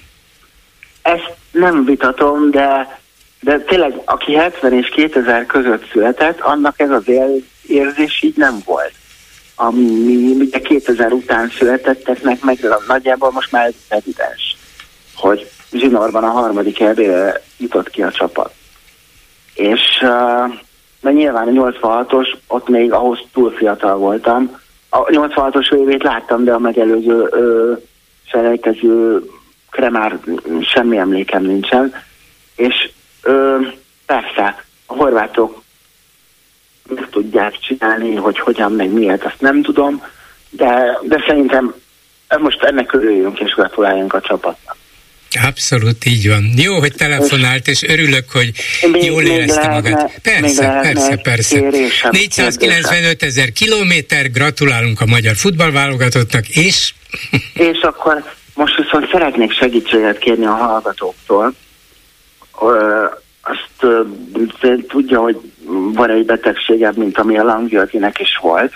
Ezt nem vitatom, de, de tényleg aki 70 és 2000 között született, annak ez az érzés így nem volt ami ugye 2000 után születetteknek meg nagyjából most már evidens, hogy zsinórban a harmadik erdére jutott ki a csapat. És uh, mert nyilván a 86-os, ott még ahhoz túl fiatal voltam. A 86-os évét láttam, de a megelőző ö, selejtező már semmi emlékem nincsen. És ö, persze, a horvátok meg tudják csinálni, hogy hogyan, meg miért, azt nem tudom, de, de szerintem most ennek örüljünk és gratuláljunk a csapatnak. Abszolút így van. Jó, hogy telefonált, és örülök, hogy még, jól érezte magát. Persze, persze, persze. 495 ezer kilométer, gratulálunk a magyar futballválogatottnak, és... (laughs) és akkor most viszont szeretnék segítséget kérni a hallgatóktól. Ö, azt ö, tudja, hogy van egy betegségem, mint ami a Langjöltinek is volt.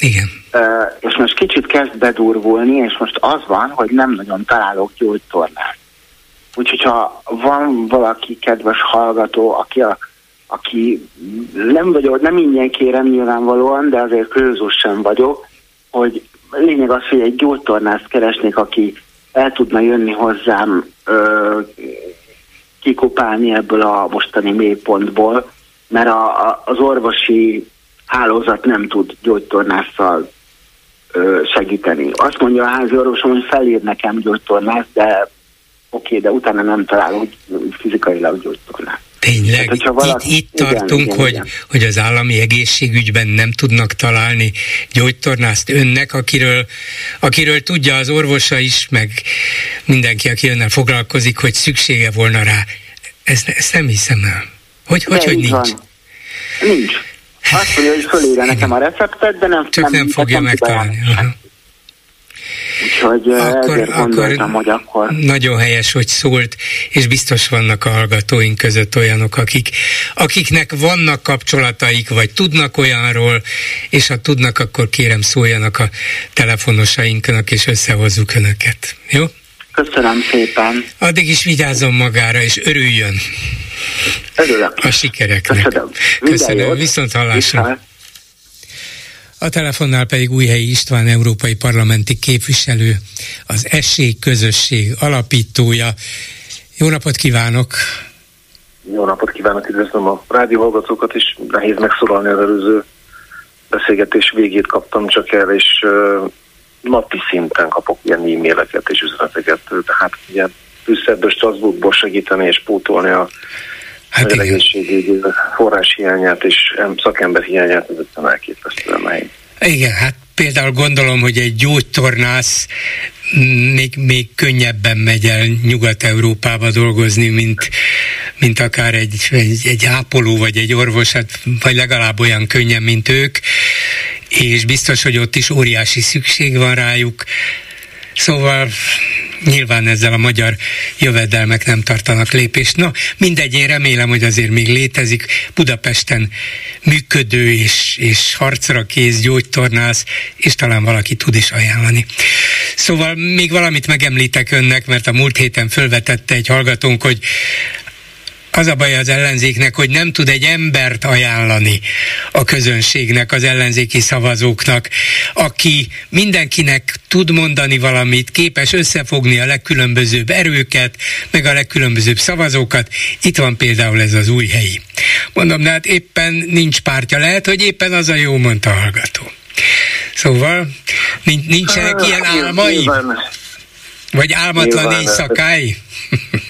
Igen. Ö, és most kicsit kezd bedurvulni, és most az van, hogy nem nagyon találok gyógytornát. Úgyhogy ha van valaki kedves hallgató, aki, a, aki nem vagyok, nem ingyen kérem nyilvánvalóan, de azért közös sem vagyok, hogy lényeg az, hogy egy gyógytornást keresnék, aki el tudna jönni hozzám ö, kikopálni ebből a mostani mélypontból, mert a, a, az orvosi hálózat nem tud gyógytornásszal ö, segíteni. Azt mondja a házi orvosom, hogy felír nekem gyógytornást, de oké, de utána nem találunk fizikailag gyógytornát. Tényleg, hát, valaki, itt, itt tartunk, igen, hogy, igen. hogy az állami egészségügyben nem tudnak találni gyógytornást önnek, akiről, akiről tudja az orvosa is, meg mindenki, aki önnel foglalkozik, hogy szüksége volna rá. Ezt, ezt nem hiszem el. Hogy, hogy, hogy nincs? Van. Nincs. Azt mondja, hogy fölírja nekem a receptet, de nem, Csak nem, nem fogja megtalálni. Úgyhogy akkor, ezért gondoltam, akkor hogy akkor... Nagyon helyes, hogy szólt, és biztos vannak a hallgatóink között olyanok, akik, akiknek vannak kapcsolataik, vagy tudnak olyanról, és ha tudnak, akkor kérem szóljanak a telefonosainknak, és összehozzuk önöket. Jó? Köszönöm szépen. Addig is vigyázzon magára, és örüljön. Örülök. A sikereknek. Köszönöm. Köszönöm. Viszont hallásra. Viszont. A telefonnál pedig Újhelyi István európai parlamenti képviselő, az Közösség alapítója. Jó napot kívánok! Jó napot kívánok, üdvözlöm a rádió hallgatókat is. Nehéz megszólalni az előző beszélgetés végét kaptam csak el, és uh, napi szinten kapok ilyen e-maileket és üzeneteket. Tehát ugye Brüsszelből, Strasbourgból segíteni és pótolni a hát egészségügyi forrás hiányát és szakember hiányát, ez egyszerűen elképesztően nehéz. Igen, hát például gondolom, hogy egy gyógytornász még, még könnyebben megy el Nyugat-Európába dolgozni, mint, mint akár egy, egy, egy ápoló vagy egy orvos, hát, vagy legalább olyan könnyen, mint ők, és biztos, hogy ott is óriási szükség van rájuk. Szóval nyilván ezzel a magyar jövedelmek nem tartanak lépést. Na, mindegy, én remélem, hogy azért még létezik Budapesten működő és, és harcra kész gyógytornász, és talán valaki tud is ajánlani. Szóval még valamit megemlítek önnek, mert a múlt héten fölvetette egy hallgatónk, hogy az a baj az ellenzéknek, hogy nem tud egy embert ajánlani a közönségnek, az ellenzéki szavazóknak, aki mindenkinek tud mondani valamit, képes összefogni a legkülönbözőbb erőket, meg a legkülönbözőbb szavazókat. Itt van például ez az új helyi. Mondom, de hát éppen nincs pártja. Lehet, hogy éppen az a jó, mondta a hallgató. Szóval nincsenek ilyen álmai? Vagy álmatlan éjszakái? (laughs)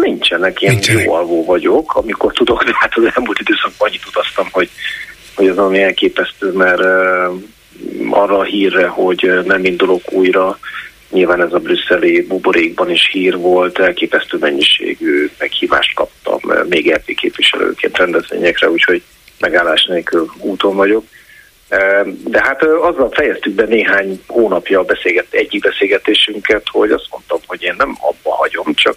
Nincsenek, én Nincsenek. jó alvó vagyok, amikor tudok, de hát az elmúlt időszakban annyit utaztam, hogy, hogy az ami elképesztő, mert uh, arra a hírre, hogy nem indulok újra, nyilván ez a brüsszeli buborékban is hír volt, elképesztő mennyiségű meghívást kaptam, még LP képviselőként rendezvényekre, úgyhogy megállás nélkül úton vagyok. De hát azzal fejeztük be néhány hónapja a beszélget, egyik beszélgetésünket, hogy azt mondtam, hogy én nem abba hagyom, csak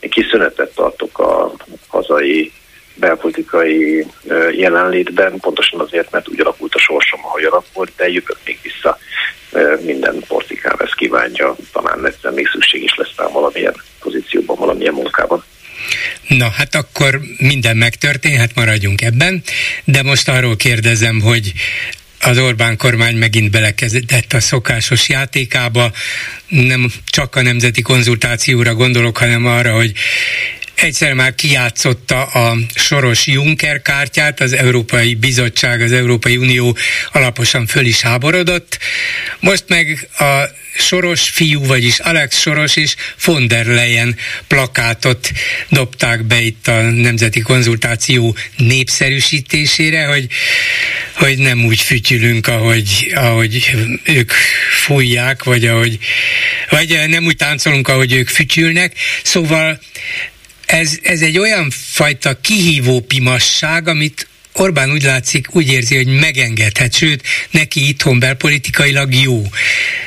egy kis szünetet tartok a hazai belpolitikai jelenlétben, pontosan azért, mert úgy alakult a sorsom, ahogy alakult, de jövök még vissza. Minden portikám ezt kívánja, talán egyszer még szükség is lesz rá valamilyen pozícióban, valamilyen munkában. Na, hát akkor minden megtörténhet, maradjunk ebben, de most arról kérdezem, hogy az Orbán kormány megint belekezdett a szokásos játékába. Nem csak a nemzeti konzultációra gondolok, hanem arra, hogy egyszer már kijátszotta a soros Juncker kártyát, az Európai Bizottság, az Európai Unió alaposan föl is háborodott. Most meg a Soros fiú, vagyis Alex Soros és von der Leyen plakátot dobták be itt a Nemzeti Konzultáció népszerűsítésére, hogy, hogy nem úgy fütyülünk, ahogy, ahogy ők fújják, vagy ahogy vagy nem úgy táncolunk, ahogy ők fütyülnek. Szóval ez, ez egy olyan fajta kihívó pimasság, amit Orbán úgy látszik, úgy érzi, hogy megengedhet, sőt, neki itthon belpolitikailag jó.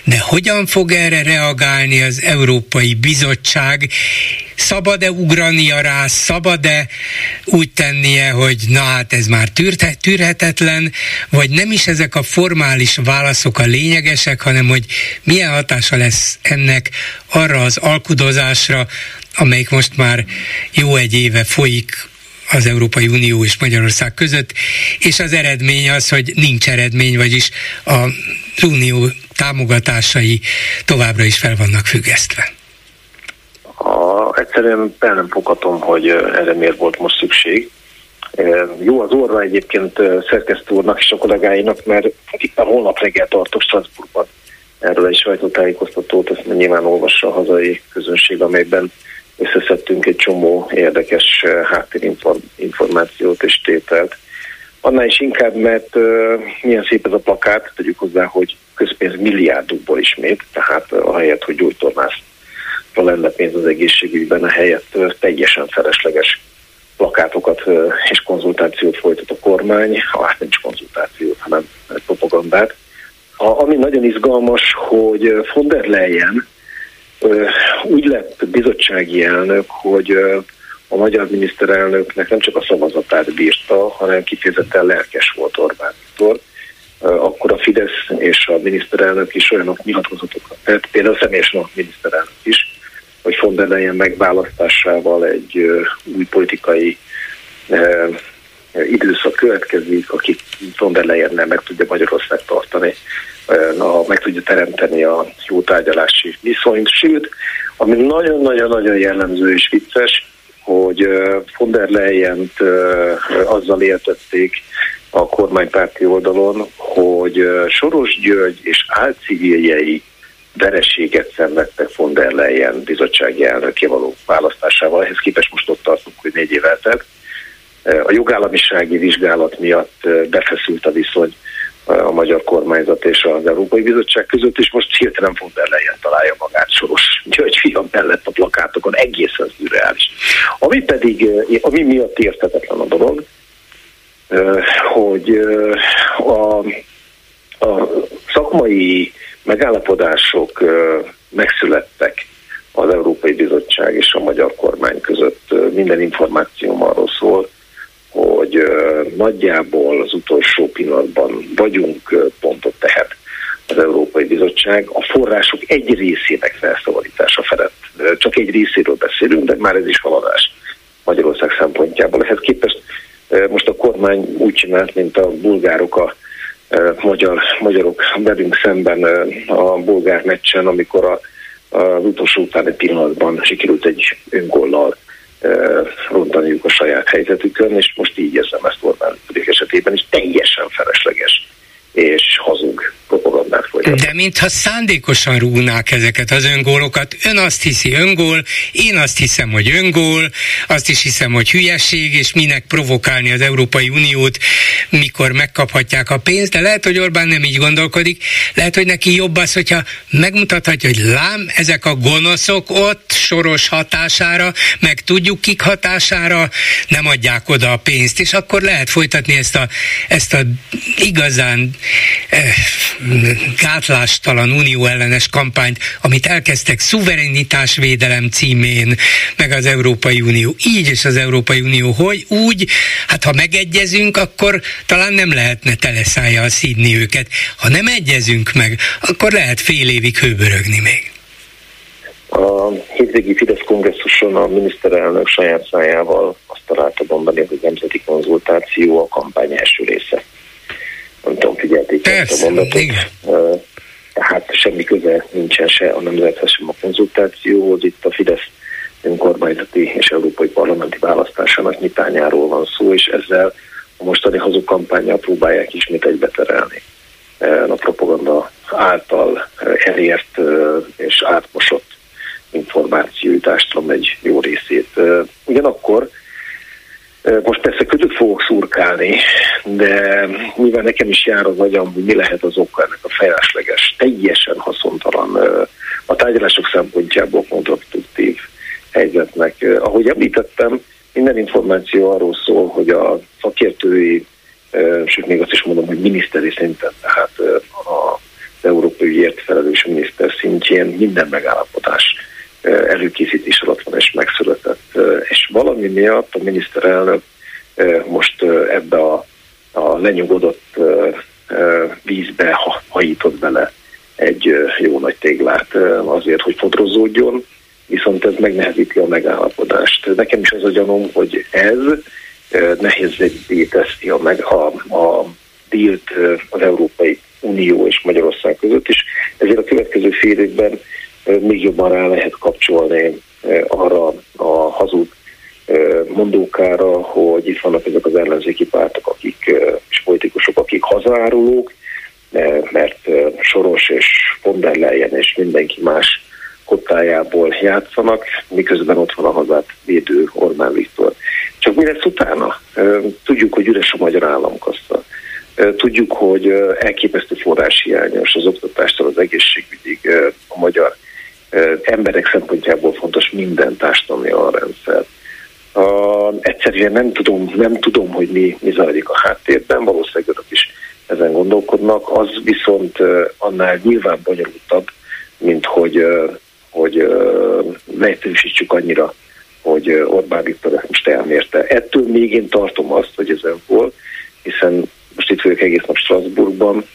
De hogyan fog erre reagálni az Európai Bizottság? Szabad-e ugrania rá, szabad-e úgy tennie, hogy na hát ez már tűrhetetlen, vagy nem is ezek a formális válaszok a lényegesek, hanem hogy milyen hatása lesz ennek arra az alkudozásra, amelyik most már jó egy éve folyik az Európai Unió és Magyarország között, és az eredmény az, hogy nincs eredmény, vagyis a Unió támogatásai továbbra is fel vannak függesztve. A, egyszerűen fel nem foghatom, hogy erre miért volt most szükség. Jó az orra egyébként szerkesztő úrnak és a kollégáinak, mert a holnap reggel tartok Strasbourgban erről egy sajtótájékoztatót, ezt nyilván olvassa a hazai közönség, amelyben összeszedtünk egy csomó érdekes eh, háttérinformációt és tételt. Annál is inkább, mert uh, milyen szép ez a plakát, tegyük hozzá, hogy közpénz milliárdokból ismét, tehát uh, ahelyett, hogy gyógytornászra lenne pénz az egészségügyben, a helyett uh, teljesen felesleges plakátokat uh, és konzultációt folytat a kormány, hát is konzultációt, hanem propagandát. A, ami nagyon izgalmas, hogy von der Leyen úgy lett bizottsági elnök, hogy a magyar miniszterelnöknek nem csak a szavazatát bírta, hanem kifejezetten lelkes volt Orbán Viktor. Akkor a Fidesz és a miniszterelnök is olyanok nyilatkozatokat tett, például személyesen a miniszterelnök is, hogy von der Leyen megválasztásával egy új politikai időszak következik, aki von der Leyen nem meg tudja Magyarország tartani na, meg tudja teremteni a jó tárgyalási viszonyt. Sőt, ami nagyon-nagyon-nagyon jellemző és vicces, hogy von der leyen azzal értették a kormánypárti oldalon, hogy Soros György és álciviljei vereséget szenvedtek von der Leyen bizottsági elnöké való választásával. Ehhez képest most ott tartunk, hogy négy év eltelt. A jogállamisági vizsgálat miatt befeszült a viszony a magyar kormányzat és az Európai Bizottság között, és most hirtelen von der Leyen találja magát Soros György fiam mellett a plakátokon, egészen szürreális. Ami pedig, ami miatt érthetetlen a dolog, hogy a, a szakmai megállapodások megszülettek az Európai Bizottság és a magyar kormány között. Minden információm arról szól, hogy nagyjából az utolsó pillanatban vagyunk, pontot tehet az Európai Bizottság. A források egy részének felszabadítása felett csak egy részéről beszélünk, de már ez is haladás Magyarország szempontjából. Ehhez képest most a kormány úgy csinált, mint a bulgárok a magyar, magyarok velünk szemben a bulgár meccsen, amikor a, az utolsó utáni pillanatban sikerült egy öngollal rontaniuk a saját helyzetükön, és most így érzem ezt Orbán esetében is teljesen felesleges és hazug propagandát folytatni. De mintha szándékosan rúgnák ezeket az öngólokat. Ön azt hiszi öngól, én azt hiszem, hogy öngól, azt is hiszem, hogy hülyeség, és minek provokálni az Európai Uniót, mikor megkaphatják a pénzt, de lehet, hogy Orbán nem így gondolkodik, lehet, hogy neki jobb az, hogyha megmutathatja, hogy lám, ezek a gonoszok ott soros hatására, meg tudjuk kik hatására nem adják oda a pénzt, és akkor lehet folytatni ezt a, ezt a igazán eh, gátlástalan unió ellenes kampányt, amit elkezdtek szuverenitásvédelem címén, meg az Európai Unió így, és az Európai Unió hogy úgy, hát ha megegyezünk, akkor talán nem lehetne teleszájjal szídni őket. Ha nem egyezünk meg, akkor lehet fél évig hőbörögni még. A hétvégi Fidesz kongresszuson a miniszterelnök saját szájával azt találta bombani, hogy nemzeti konzultáció a kampány első része nem tudom, figyelték Persze, a mondatot. Igen. Tehát semmi köze nincsen se a nemzethez, sem a konzultációhoz. Itt a Fidesz önkormányzati és európai parlamenti választásának nyitányáról van szó, és ezzel a mostani hazugkampányjal próbálják ismét egybeterelni a propaganda által elért és átmosott információjutástrom egy jó részét. Ugyanakkor most persze között fogok szurkálni, de mivel nekem is jár az agyam, hogy mi lehet az oka ennek a felesleges, teljesen haszontalan, a tárgyalások szempontjából kontraproduktív helyzetnek. Ahogy említettem, minden információ arról szól, hogy a szakértői, sőt még azt is mondom, hogy miniszteri szinten, tehát az európai ügyért felelős miniszter szintjén minden megállapodás előkészítés alatt van és megszületett. És valami miatt a miniszterelnök most ebbe a, a lenyugodott vízbe hajított bele egy jó nagy téglát azért, hogy fodrozódjon, viszont ez megnehezíti a megállapodást. Nekem is az a gyanom, hogy ez nehézé teszi a, meg, a, a dílt az Európai Unió és Magyarország között, és ezért a következő fél évben még jobban rá lehet kapcsolni arra a hazug mondókára, hogy itt vannak ezek az ellenzéki pártok, akik, és politikusok, akik hazárulók, mert Soros és von és mindenki más kottájából játszanak, miközben ott van a hazát védő Orbán Viktor. Csak mi lesz utána? Tudjuk, hogy üres a magyar államkassa. Tudjuk, hogy elképesztő forráshiányos az oktatástól az egészségügyig a magyar emberek szempontjából fontos minden társadalmi rendszer. Uh, egyszerűen nem tudom, nem tudom, hogy mi, mi zajlik a háttérben, valószínűleg önök is ezen gondolkodnak, az viszont uh, annál nyilván bonyolultabb, mint hogy, uh, hogy uh, lehetősítsük annyira, hogy Orbán Viktor most elmérte. Ettől még én tartom azt, hogy ezen volt, hiszen most itt vagyok egész nap Strasbourgban,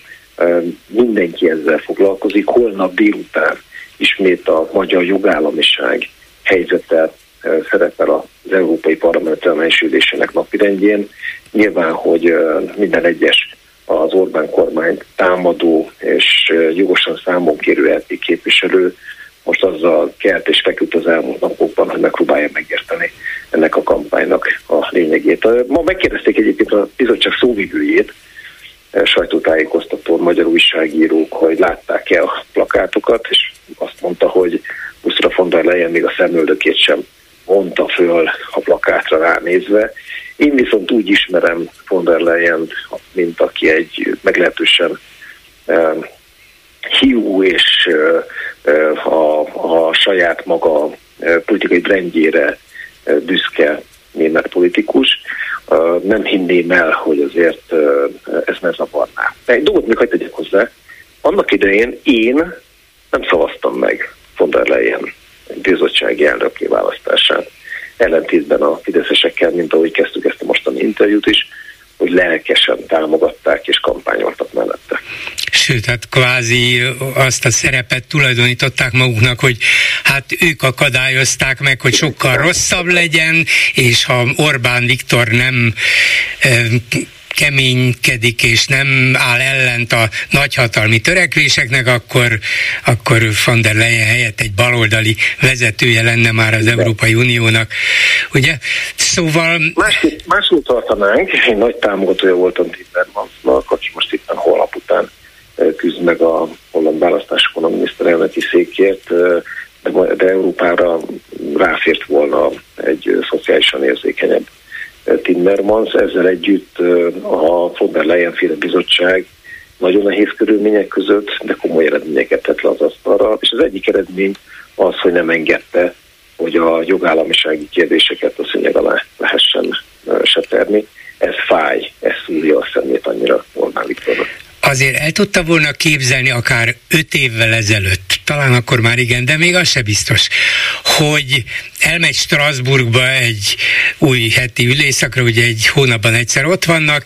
mindenki ezzel foglalkozik, holnap délután ismét a magyar jogállamiság helyzete szerepel az Európai Parlament elmensülésének napirendjén. Nyilván, hogy minden egyes az Orbán kormány támadó és jogosan számon kérő LP képviselő most azzal kelt és feküdt az elmúlt napokban, hogy megpróbálja megérteni ennek a kampánynak a lényegét. Ma megkérdezték egyébként a bizottság szóvivőjét, sajtótájékoztatón magyar újságírók, hogy látták-e a plakátokat, és mondta, hogy Ursula von der Leyen még a szemöldökét sem mondta föl a plakátra ránézve. Én viszont úgy ismerem von der Leyen, mint aki egy meglehetősen uh, hiú és uh, a, a saját maga uh, politikai brendjére uh, büszke német politikus. Uh, nem hinném el, hogy azért uh, ez ne zavarná. De egy dolgot még hagyd tegyek hozzá. Annak idején én nem szavaztam meg von der Leyen bizottsági elnöki választását. Ellentétben a fideszesekkel, mint ahogy kezdtük ezt a mostani interjút is, hogy lelkesen támogatták és kampányoltak mellette. Sőt, hát kvázi azt a szerepet tulajdonították maguknak, hogy hát ők akadályozták meg, hogy sokkal rosszabb legyen, és ha Orbán Viktor nem keménykedik és nem áll ellent a nagyhatalmi törekvéseknek, akkor, akkor von der Leyen helyett egy baloldali vezetője lenne már az Európai Uniónak. Ugye? Szóval... Másképp, másképp tartanánk, én nagy támogatója voltam Timmermansnak, aki most itt holnap után küzd meg a holland választásokon a miniszterelnöki székért, de, de Európára ráfért volna egy szociálisan érzékenyebb Timmermans, ezzel együtt a von der Leyen féle bizottság nagyon nehéz körülmények között, de komoly eredményeket tett le az asztalra, és az egyik eredmény az, hogy nem engedte, hogy a jogállamisági kérdéseket a szőnyeg alá lehessen seperni. Ez fáj, ez szúrja a szemét annyira Orbán Viktornak. Azért el tudta volna képzelni akár öt évvel ezelőtt, talán akkor már igen, de még az se biztos, hogy elmegy Strasbourgba egy új heti ülésszakra, ugye egy hónapban egyszer ott vannak,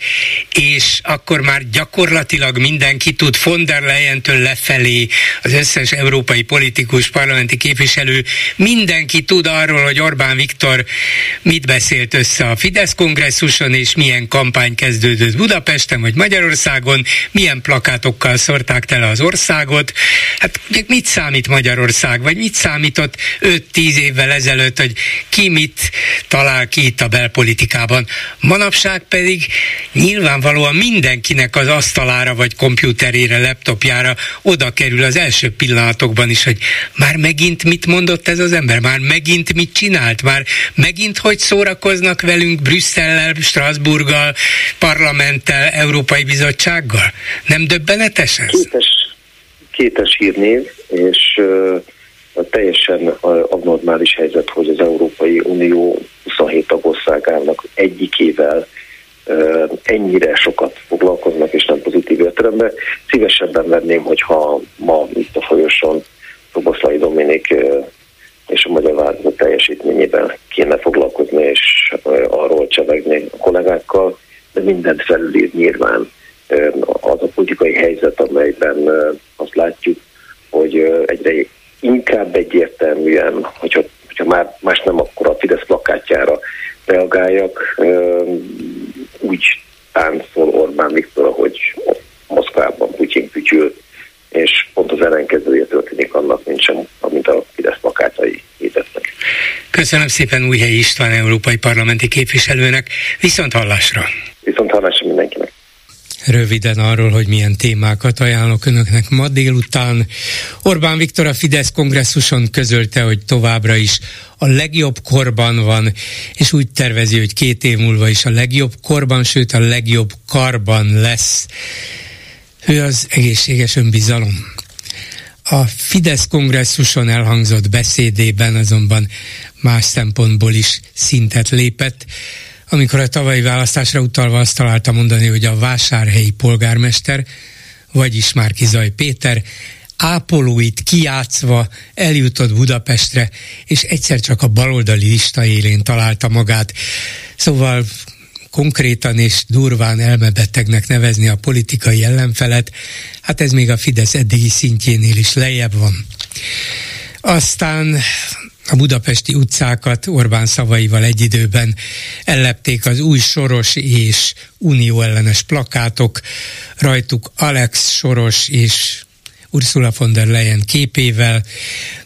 és akkor már gyakorlatilag mindenki tud von der Leyen-től lefelé, az összes európai politikus, parlamenti képviselő, mindenki tud arról, hogy Orbán Viktor mit beszélt össze a Fidesz kongresszuson, és milyen kampány kezdődött Budapesten vagy Magyarországon, milyen plakátokkal szorták tele az országot. Hát mit számít Magyarország, vagy mit számított 5-10 évvel ezelőtt, hogy ki mit talál ki itt a belpolitikában. Manapság pedig nyilvánvalóan mindenkinek az asztalára, vagy kompjúterére, laptopjára oda kerül az első pillanatokban is, hogy már megint mit mondott ez az ember, már megint mit csinált, már megint hogy szórakoznak velünk Brüsszellel, Strasburggal, parlamenttel, Európai Bizottsággal? Nem döbbenetes ez? Kétes, kétes hírnév, és teljesen abnormális helyzet, hogy az Európai Unió 27 tagországának egyikével ennyire sokat foglalkoznak, és nem pozitív értelemben. Szívesebben venném, hogyha ma itt a folyoson Roboszlai Dominik és a magyar változat teljesítményében kéne foglalkozni, és arról csevegni a kollégákkal, de mindent felülír nyilván az a politikai helyzet, amelyben azt látjuk, hogy egyre inkább egyértelműen, hogyha, hogyha már más nem, akkor a Fidesz plakátjára reagáljak, úgy táncol Orbán Viktor, ahogy Moszkvában Putyin fütyül, és pont az ellenkezője történik annak, mint, sem, mint a Fidesz plakátai hirdetnek. Köszönöm szépen Újhelyi István európai parlamenti képviselőnek, viszont hallásra! Röviden arról, hogy milyen témákat ajánlok önöknek ma délután. Orbán Viktor a Fidesz kongresszuson közölte, hogy továbbra is a legjobb korban van, és úgy tervezi, hogy két év múlva is a legjobb korban, sőt a legjobb karban lesz. Ő az egészséges önbizalom. A Fidesz kongresszuson elhangzott beszédében azonban más szempontból is szintet lépett amikor a tavalyi választásra utalva azt találta mondani, hogy a vásárhelyi polgármester, vagyis Márkizaj Péter, ápolóit kiátszva eljutott Budapestre, és egyszer csak a baloldali lista élén találta magát. Szóval konkrétan és durván elmebetegnek nevezni a politikai ellenfelet, hát ez még a Fidesz eddigi szintjénél is lejjebb van. Aztán a budapesti utcákat Orbán szavaival egy időben ellepték az új Soros és unió ellenes plakátok, rajtuk Alex Soros és Ursula von der Leyen képével.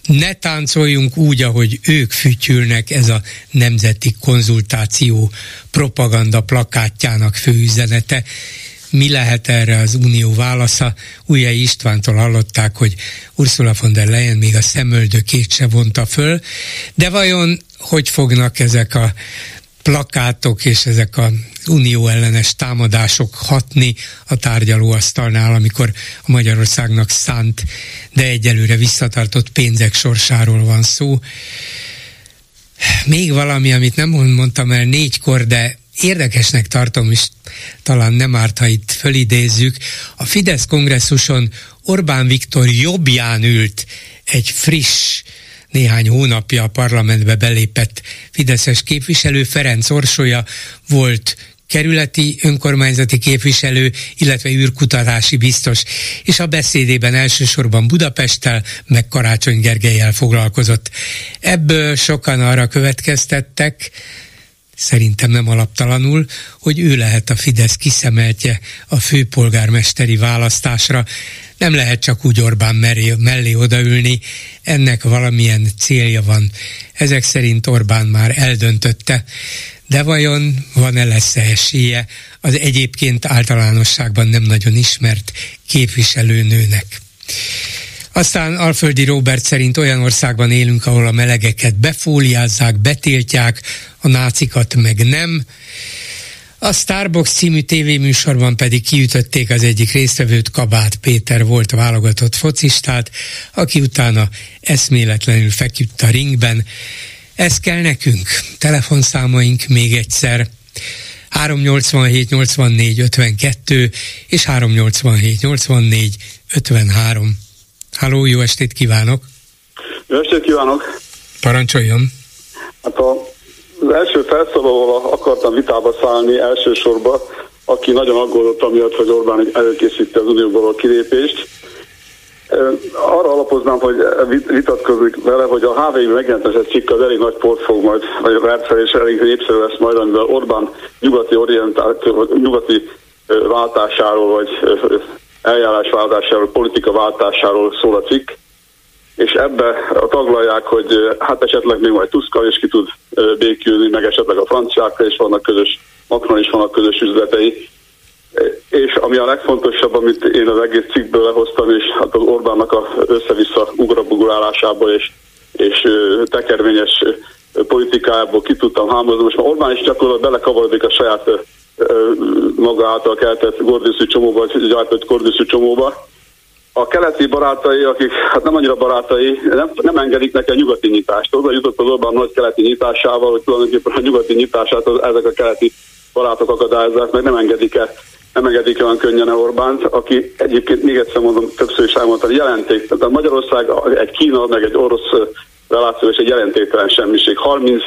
Ne táncoljunk úgy, ahogy ők fütyülnek, ez a nemzeti konzultáció propaganda plakátjának fő üzenete mi lehet erre az unió válasza. Újjai Istvántól hallották, hogy Ursula von der Leyen még a szemöldökét se vonta föl, de vajon hogy fognak ezek a plakátok és ezek a unió ellenes támadások hatni a tárgyalóasztalnál, amikor a Magyarországnak szánt, de egyelőre visszatartott pénzek sorsáról van szó. Még valami, amit nem mondtam el négykor, de érdekesnek tartom, és talán nem árt, ha itt fölidézzük, a Fidesz kongresszuson Orbán Viktor jobbján ült egy friss, néhány hónapja a parlamentbe belépett Fideszes képviselő, Ferenc Orsolya volt kerületi önkormányzati képviselő, illetve űrkutatási biztos, és a beszédében elsősorban Budapesttel, meg Karácsony Gergelyel foglalkozott. Ebből sokan arra következtettek, szerintem nem alaptalanul, hogy ő lehet a Fidesz kiszemeltje a főpolgármesteri választásra. Nem lehet csak úgy Orbán mellé, odaülni, ennek valamilyen célja van. Ezek szerint Orbán már eldöntötte, de vajon van-e lesz-e esélye az egyébként általánosságban nem nagyon ismert képviselőnőnek? Aztán Alföldi Robert szerint olyan országban élünk, ahol a melegeket befóliázzák, betiltják, a nácikat meg nem. A Starbucks című tévéműsorban pedig kiütötték az egyik résztvevőt, Kabát Péter volt a válogatott focistát, aki utána eszméletlenül feküdt a ringben. Ez kell nekünk. Telefonszámaink még egyszer 387 84 52 és 387 84 53 Háló, jó estét kívánok! Jó estét kívánok! Parancsoljon! Hát a, az első felszólalóval akartam vitába szállni elsősorban, aki nagyon aggódott amiatt, hogy Orbán előkészíti az unióból a kilépést. Arra alapoznám, hogy vitatkozik vele, hogy a HVI megjelentesett cikk az elég nagy port fog majd, vagy rendszer és elég népszerű lesz majd, amivel Orbán nyugati orientált, nyugati váltásáról, vagy eljárásváltásáról, politika váltásáról szól a cikk, és ebbe taglalják, hogy hát esetleg még majd Tuska is ki tud békülni, meg esetleg a franciákkal is vannak közös, Macron is vannak közös üzletei. És ami a legfontosabb, amit én az egész cikkből lehoztam, és hát az Orbánnak a össze-vissza ugrabugulálásából és, és tekervényes politikájából ki tudtam hámozni. Most már Orbán is gyakorlatilag belekavarodik a saját maga által keltett gordiuszű csomóba, gyártott gordiuszű csomóba. A keleti barátai, akik hát nem annyira barátai, nem, nem engedik neki a nyugati nyitást. Oda jutott az Orbán nagy keleti nyitásával, hogy tulajdonképpen a nyugati nyitását az, ezek a keleti barátok akadályozzák, meg nem engedik el nem engedik olyan könnyen a Orbánt, aki egyébként még egyszer mondom, többször is elmondta, jelenték. Tehát Magyarország egy Kína, meg egy orosz reláció és egy jelentéktelen semmiség. 30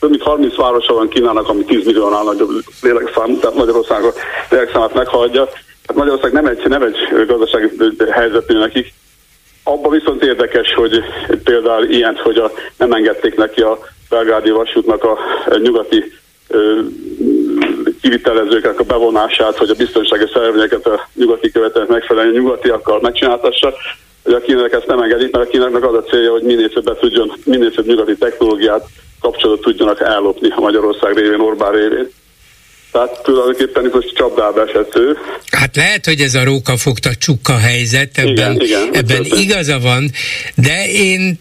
több mint 30 városa van Kínának, ami 10 milliónál nagyobb lélekszám, tehát Magyarországon lélekszámát meghaladja. Hát Magyarország nem egy, nem egy gazdasági helyzetű nekik. Abban viszont érdekes, hogy például ilyen, hogy a, nem engedték neki a belgrádi vasútnak a nyugati ö, kivitelezőknek a bevonását, hogy a biztonsági szervényeket a nyugati követelnek megfelelően nyugatiakkal megcsináltassa, hogy a kínaiak ezt nem engedik, mert a kínaiaknak az a célja, hogy minél többet tudjon, minél több nyugati technológiát kapcsolatot tudjanak ellopni Magyarország révén, Orbán révén. Tehát tulajdonképpen most csapdába esett ő. Hát lehet, hogy ez a róka fogta csukka helyzet, ebben, igen, igen, ebben igaza van, de én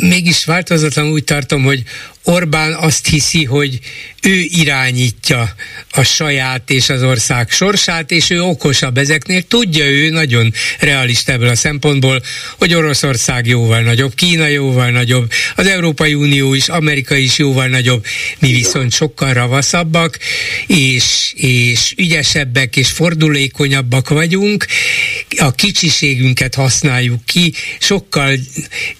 mégis változatlan úgy tartom, hogy Orbán azt hiszi, hogy ő irányítja a saját és az ország sorsát, és ő okosabb ezeknél. Tudja ő nagyon realista ebből a szempontból, hogy Oroszország jóval nagyobb, Kína jóval nagyobb, az Európai Unió is, Amerika is jóval nagyobb, mi viszont sokkal ravaszabbak, és, és ügyesebbek, és fordulékonyabbak vagyunk, a kicsiségünket használjuk ki, sokkal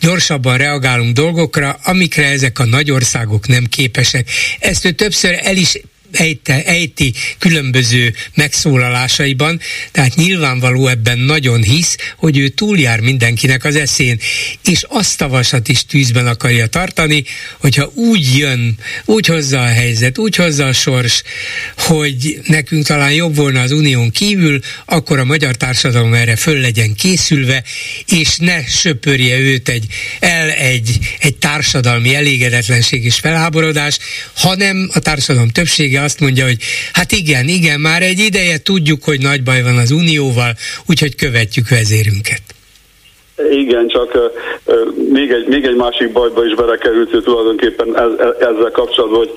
gyorsabban reagálunk dolgokra, amikre ezek a nagy országok nem képesek. Ezt ő többször el is ejte, ejti különböző megszólalásaiban, tehát nyilvánvaló ebben nagyon hisz, hogy ő túljár mindenkinek az eszén, és azt a vasat is tűzben akarja tartani, hogyha úgy jön, úgy hozza a helyzet, úgy hozza a sors, hogy nekünk talán jobb volna az unión kívül, akkor a magyar társadalom erre föl legyen készülve, és ne söpörje őt egy, el egy, egy társadalmi elégedetlenség és felháborodás, hanem a társadalom többsége azt mondja, hogy hát igen, igen, már egy ideje tudjuk, hogy nagy baj van az Unióval, úgyhogy követjük vezérünket. Igen, csak uh, még, egy, még egy másik bajba is belekerült ő tulajdonképpen ez, ezzel kapcsolatban, hogy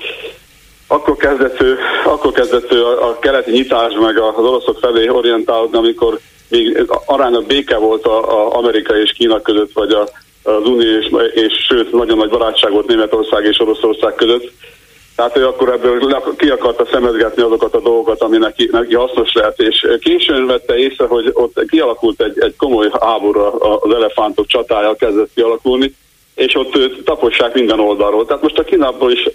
akkor kezdett ő, akkor kezdett ő a, a keleti nyitás meg az oroszok felé orientálódni, amikor még aránylag béke volt a, a Amerika és Kína között, vagy a, az Unió és, és sőt nagyon nagy barátság volt Németország és Oroszország között tehát ő akkor ebből ki akarta szemezgetni azokat a dolgokat, ami neki, neki hasznos lehet, és későn vette észre, hogy ott kialakult egy, egy komoly háború, az elefántok csatája kezdett kialakulni, és ott tapossák minden oldalról. Tehát most a Kínából is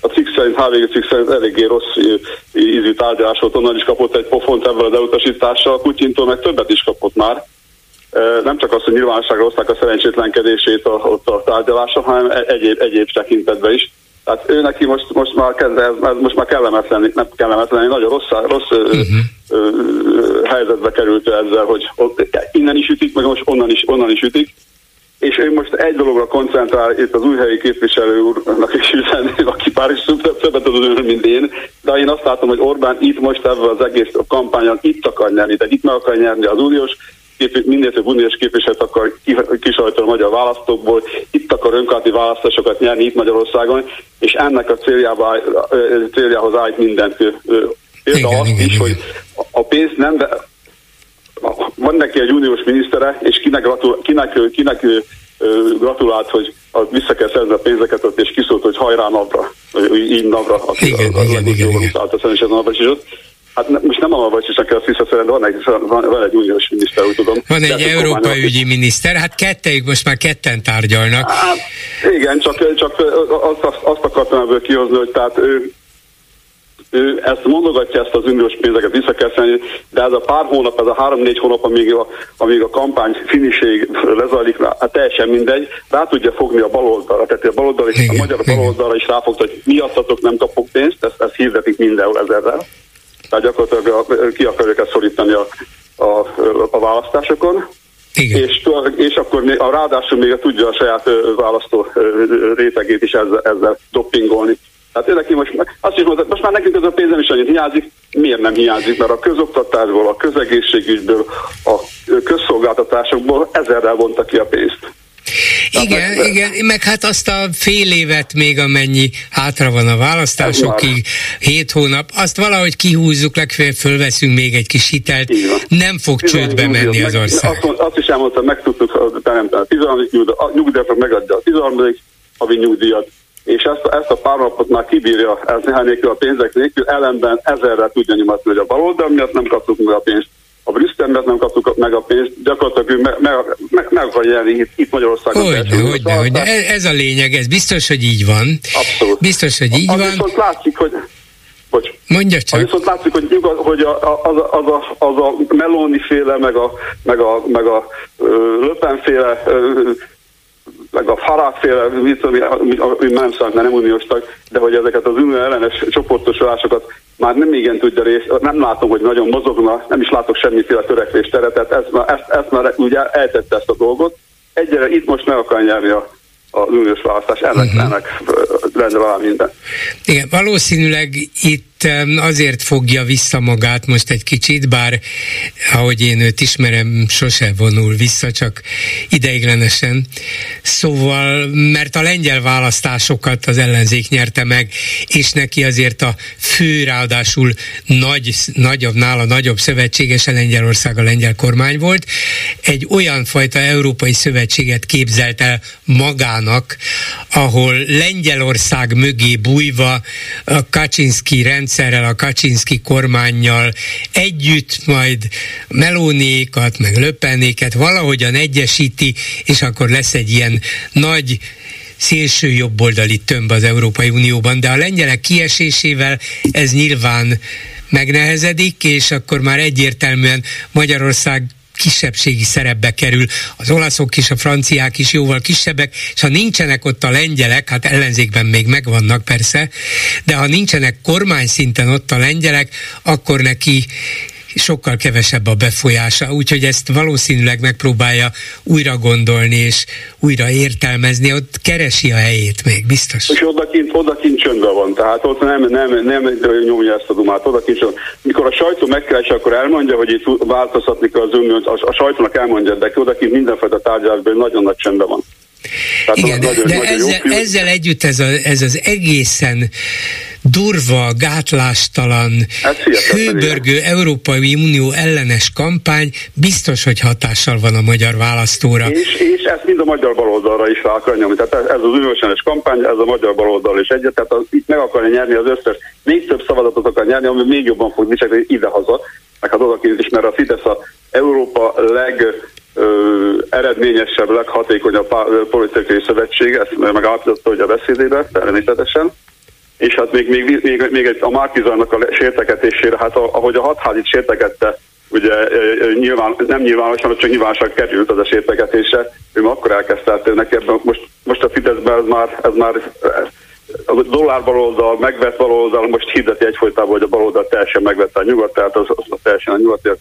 a cikk szerint, HVG cikk szerint eléggé rossz ízű tárgyalás volt, onnan is kapott egy pofont ebben az elutasítással, Putyintól meg többet is kapott már. Nem csak azt, hogy nyilvánosságra hozták a szerencsétlenkedését a, ott a tárgyalása, hanem e-, egyéb, egyéb tekintetben is. Tehát ő neki most, most már kezd, most már kellemetlen, nem kellemetlen, nagyon rossz, rossz uh-huh. ö, ö, helyzetbe került ezzel, hogy ott, innen is ütik, meg most onnan is, onnan is ütik. És ő most egy dologra koncentrál, itt az újhelyi képviselő úrnak is üzenném, aki pár is többet tud mint én, de én azt látom, hogy Orbán itt most ebben az egész kampányon itt akar nyerni, de itt meg akar nyerni az uniós kép, minél több uniós képviselőt akar kisajtani a magyar választókból, itt akar önkormányzati választásokat nyerni itt Magyarországon, és ennek a céljába, céljához állít mindent. Például azt is, igen. hogy a pénz nem, de van neki egy uniós minisztere, és kinek, gratul, kinek, kinek gratulált, hogy vissza kell szerezni a pénzeket, ott és kiszólt, hogy hajrá napra, így napra. Igen, a, igen, a, igen, igen. Állt a napra, és ott Hát most nem a Navracsicsnak kell visszaszerelni, van egy, van, van egy uniós miniszter, úgy tudom. Van egy európai ügyi miniszter, hát kettejük most már ketten tárgyalnak. Hát, igen, csak, csak azt, azt, akartam ebből kihozni, hogy tehát ő, ő ezt mondogatja, ezt az uniós pénzeket vissza kell szenni, de ez a pár hónap, ez a három-négy hónap, amíg a, amíg a kampány finiség lezajlik, hát teljesen mindegy, rá tudja fogni a baloldalra, tehát a baloldal a magyar baloldalra is ráfogta, hogy miattatok nem kapok pénzt, ezt, ezt hirdetik mindenhol ezerrel. Tehát gyakorlatilag ki akarják ezt szorítani a, a, a választásokon. Igen. És, és akkor még, a ráadásul még tudja a saját választó rétegét is ezzel, ezzel doppingolni. Tehát ő neki most, azt is mondta, most már nekünk ez a pénz nem is annyit hiányzik, miért nem hiányzik, mert a közoktatásból, a közegészségügyből, a közszolgáltatásokból ezerrel vonta ki a pénzt. Igen, meg, igen, meg hát azt a fél évet még amennyi hátra van a választásokig, hét hónap, azt valahogy kihúzzuk, legfeljebb fölveszünk még egy kis hitelt, nem fog csődbe menni az ország. Azt, azt is elmondtam, meg tudtuk teremteni a 13. nyugdíjat, megadja a 13. havi nyugdíjat, és ezt, ezt a pár napot már kibírja ez néhány nélkül a pénzek nélkül, ellenben ezerre tudja nyomatni, hogy a baloldal miatt nem kaptuk meg a pénzt, a Brüsszel miatt nem kaptuk meg a pénzt, gyakorlatilag ő meg, meg, meg, meg akar jelni itt, itt Magyarországon. Hogyne, hogyne, hogyne. Ez, a lényeg, ez biztos, hogy így van. Abszolút. Biztos, hogy így az van. Viszont látszik, hogy Bocs. Mondja csak. Az viszont látszik, hogy, hogy a, az, a, az, a, az a Meloni féle, meg a, meg a, meg a Löpen féle meg a Farát mit ami, ami, ami nem számít, mert nem uniós tag, de hogy ezeket az unió ellenes csoportosulásokat már nem igen tudja részt, nem látom, hogy nagyon mozogna, nem is látok semmiféle törekvést tere, tehát ezt, ezt, ezt már ugye eltette ezt a dolgot. Egyre itt most meg akar nyerni a, az uniós választás, ennek, uh-huh. ennek valami minden. Igen, valószínűleg itt azért fogja vissza magát most egy kicsit, bár ahogy én őt ismerem, sose vonul vissza, csak ideiglenesen. Szóval, mert a lengyel választásokat az ellenzék nyerte meg, és neki azért a fő, ráadásul nagy, nagyobb, nála nagyobb szövetséges a Lengyelország a lengyel kormány volt, egy olyan fajta európai szövetséget képzelt el magának, ahol Lengyelország mögé bújva a Kaczynski rendszer rendszerrel, a Kaczynski kormányjal együtt majd melónékat, meg löpenéket valahogyan egyesíti, és akkor lesz egy ilyen nagy szélső jobboldali tömb az Európai Unióban, de a lengyelek kiesésével ez nyilván megnehezedik, és akkor már egyértelműen Magyarország kisebbségi szerepbe kerül. Az olaszok is, a franciák is jóval kisebbek, és ha nincsenek ott a lengyelek, hát ellenzékben még megvannak persze, de ha nincsenek kormány szinten ott a lengyelek, akkor neki sokkal kevesebb a befolyása, úgyhogy ezt valószínűleg megpróbálja újra gondolni és újra értelmezni, ott keresi a helyét még, biztos. És odakint, odakint csöndben van, tehát ott nem, nem, nem nyomja ezt a dumát, odakint csöndben. Mikor a sajtó megkeresi, akkor elmondja, hogy itt változtatni kell az uniót, a, a sajtónak elmondja, de odakint mindenfajta tárgyalásban nagyon nagy csöndben van. Tehát Igen, de, de ezzel, ezzel együtt ez, a, ez az egészen durva, gátlástalan, hőbörgő Európai Unió ellenes kampány. Biztos, hogy hatással van a magyar választóra. És, és ezt mind a magyar baloldalra is rá akar nyomni. Tehát ez az uniós kampány, ez a magyar baloldal is egyet, tehát az, itt meg akarja nyerni az összes, még több szavazatot akar nyerni, ami még jobban fog viselni idehaza, meg hát odakint is, mert a Fidesz a Európa leg eredményesebb, leghatékonyabb politikai szövetség, ezt megállapította hogy a beszédében, természetesen. És hát még, még, még, még egy, a Márkizarnak a sértegetésére, hát ahogy a hatházit sértegette, ugye nyilván, nem nyilvánosan, csak nyilvánosan került az a sértegetésre, ő akkor elkezdte, hát neki ebben, most, most a Fideszben ez már, ez már a dollár baloldal, megvett baloldal, most hirdeti egyfolytában, hogy a baloldal teljesen megvette a nyugat, tehát az, az teljesen a nyugatiak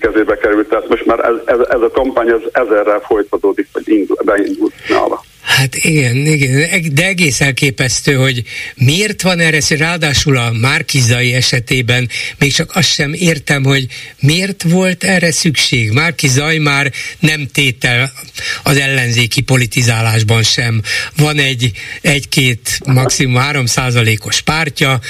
kezébe került. Tehát most már ez, ez, ez a kampány ez ezerrel folytatódik, vagy indul, beindult nála. Hát igen, igen, de egész elképesztő, hogy miért van erre, ráadásul a Márkizai esetében még csak azt sem értem, hogy miért volt erre szükség. Márkizaj már nem tétel az ellenzéki politizálásban sem. Van egy, egy-két, maximum három százalékos pártja,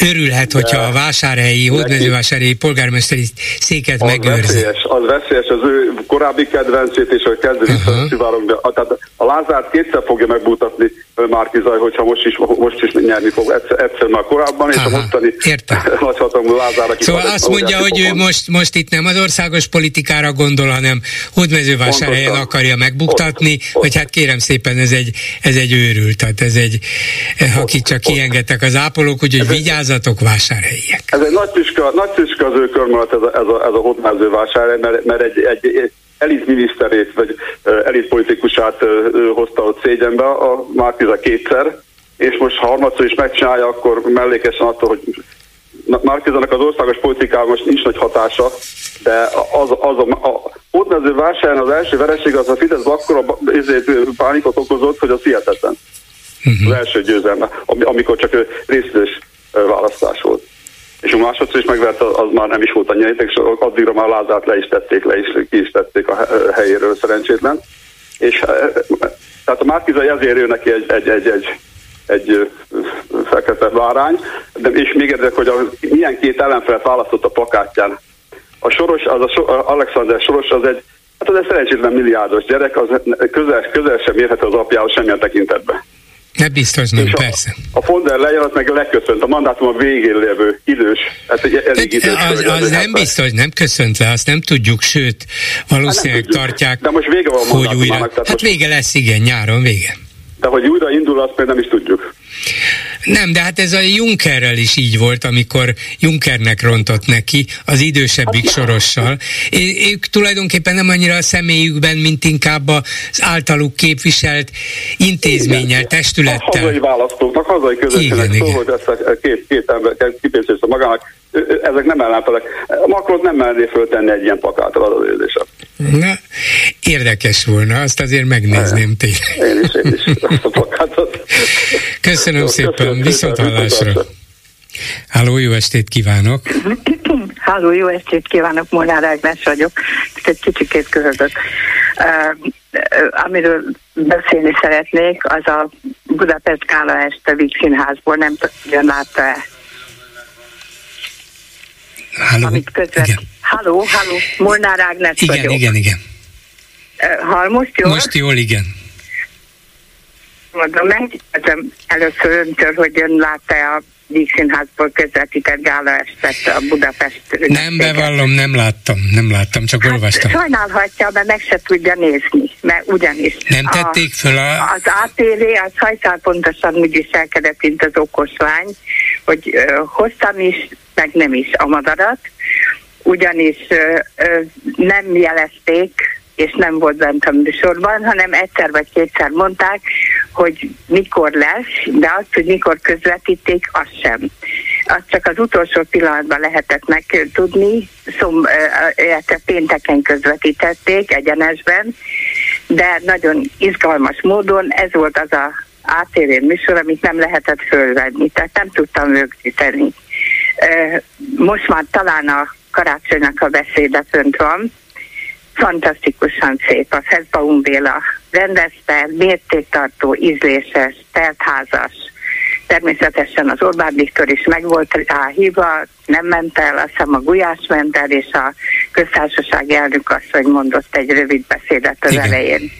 örülhet, hogyha a vásárhelyi, hódmezővásárhelyi polgármesteri széket az megőrzi. Veszélyes, az veszélyes, az ő korábbi kedvencét és a kezdő uh-huh. tehát a Lázárt kétszer fogja megmutatni, Márkizaj, hogyha most is, most is nyerni fog. Egyszer, egyszer már korábban, és Aha, a mostani (laughs) nagyhatalmú Lázár, aki Szóval azt mondja, hogy ő most, most itt nem az országos politikára gondol, hanem Hódmezővásárhelyen akarja megbuktatni, ott, hogy hát kérem szépen, ez egy, ez egy őrült, tehát ez egy, akit csak kiengedtek az ápolók, úgyhogy vigyázzatok vásárhelyiek. Ez egy nagy tüska, nagy tüska az ő körmölet ez a, ez a, ez a Hódmezővásárhely, mert, mert egy, egy, elit miniszterét, vagy elit politikusát hozta ott szégyenbe a Márkiza kétszer, és most ha harmadszor is megcsinálja, akkor mellékesen attól, hogy Márkizának az országos politikában most nincs nagy hatása, de az, az a, a hódmező vásárhelyen az első vereség az a Fidesz akkora pánikot okozott, hogy az hihetetlen. Uh-huh. Az első győzelme, amikor csak részletes választás volt és a másodszor is megvert, az már nem is volt annyira, és addigra már Lázát le is tették, le is, ki is tették a helyéről szerencsétlen. És tehát a Márkizai ezért jön neki egy, egy, egy, egy, egy fekete várány, de és még érdek, hogy a, milyen két ellenfelet választott a plakátján. A Soros, az a so, Alexander Soros, az egy, hát az egy szerencsétlen milliárdos gyerek, az közel, közel sem érhető az apjához semmilyen tekintetben. Ne biztos nem, és persze. A, a Fonder lejön, az meg leköszönt, a mandátum a végén lévő idős, hát egy elég idős. Az, az, az nem biztos, nem köszönt le, azt nem tudjuk, sőt, valószínűleg hát tartják, De most vége van hogy újra. Hát most... vége lesz, igen, nyáron vége. De hogy újra indul, azt még nem is tudjuk. Nem, de hát ez a Junckerrel is így volt, amikor Junckernek rontott neki az idősebbik sorossal. É, ők tulajdonképpen nem annyira a személyükben, mint inkább az általuk képviselt intézménnyel, testülettel. A hazai választóknak, hazai közösségnek szól, hogy ezt a két, két ember kipészést magának, ezek nem ellenfelek. Macron nem merné föltenni egy ilyen plakátra az érzésem. Na, érdekes volna, azt azért megnézném tényleg. Én is, én is, azt a plakátot. Köszönöm jó, szépen, köszönöm viszont hallásra. Háló, jó estét kívánok! Háló, jó estét kívánok, Molnár Ágnes vagyok. Ezt egy kicsikét köhögök. Uh, amiről beszélni szeretnék, az a Budapest Kála este Víg Színházból, nem tudom, látta-e? Háló, Amit közvet... igen. Háló, háló, Molnár Ágnes igen, vagyok. Igen, igen, Uh, hall most jól? Most jól, igen mondom, megkérdezem először öntől, hogy ön látta a Díszínházból közvetített gála estet a Budapest Nem bevallom, nem láttam, nem láttam, csak hát olvastam. Sajnálhatja, mert meg se tudja nézni, mert ugyanis. Nem tették a, föl a... Az ATV, az hajszál pontosan úgy viselkedett, mint az okos lány, hogy uh, hoztam is, meg nem is a madarat, ugyanis uh, uh, nem jelezték és nem volt bent a műsorban, hanem egyszer vagy kétszer mondták, hogy mikor lesz, de azt, hogy mikor közvetíték, azt sem. Azt csak az utolsó pillanatban lehetett megtudni, szom, illetve pénteken közvetítették egyenesben, de nagyon izgalmas módon ez volt az a ATV műsor, amit nem lehetett fölvenni, tehát nem tudtam rögzíteni. Most már talán a karácsonynak a beszéde fönt van, fantasztikusan szép. A Feszbaum Béla rendezte, mértéktartó, ízléses, teltházas. Természetesen az Orbán Viktor is meg volt rá hívva, nem ment el, azt hiszem a Gulyás ment el, és a köztársaság elnök asszony mondott egy rövid beszédet az Igen. elején.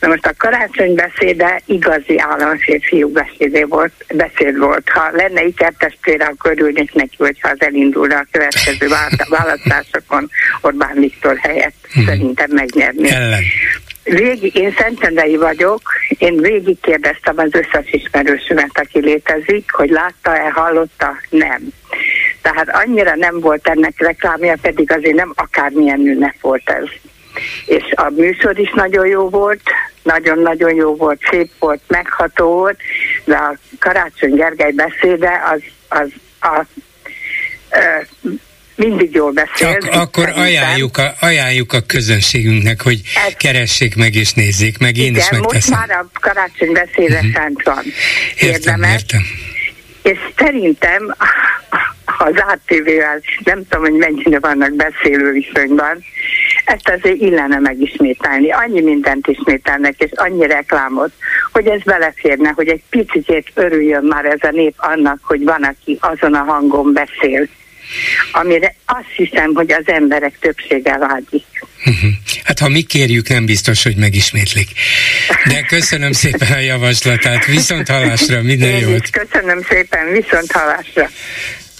Na most a karácsony beszéde igazi államférfiú beszédé volt, beszéd volt. Ha lenne ikertestvére, akkor örülnék neki, hogyha az elindulna a következő választásokon Orbán Viktor helyett. Hmm. Szerintem megnyerni. Ellen. Végig, én Szentendrei vagyok, én végig kérdeztem az összes ismerősömet, aki létezik, hogy látta-e, hallotta, nem. Tehát annyira nem volt ennek reklámja, pedig azért nem akármilyen ünnep volt ez. És a műsor is nagyon jó volt, nagyon-nagyon jó volt, szép volt, megható volt, de a Karácsony Gergely beszéde az, az a, a mindig jól beszél. Ak- akkor ajánljuk a, ajánljuk a közönségünknek, hogy Ez, keressék meg és nézzék meg, én igen, is megteszem. most már a karácsony beszéde uh-huh. fent van. Értem, értem. És szerintem (laughs) az ATV-vel nem tudom, hogy mennyire vannak beszélő viszonyban, ezt azért illene megismételni. Annyi mindent ismételnek, és annyi reklámot, hogy ez beleférne, hogy egy picit örüljön már ez a nép annak, hogy van, aki azon a hangon beszél amire azt hiszem, hogy az emberek többsége vágyik. Uh-huh. Hát ha mi kérjük, nem biztos, hogy megismétlik. De köszönöm szépen a javaslatát. Viszont hallásra, minden jót. Köszönöm szépen, viszont hallásra.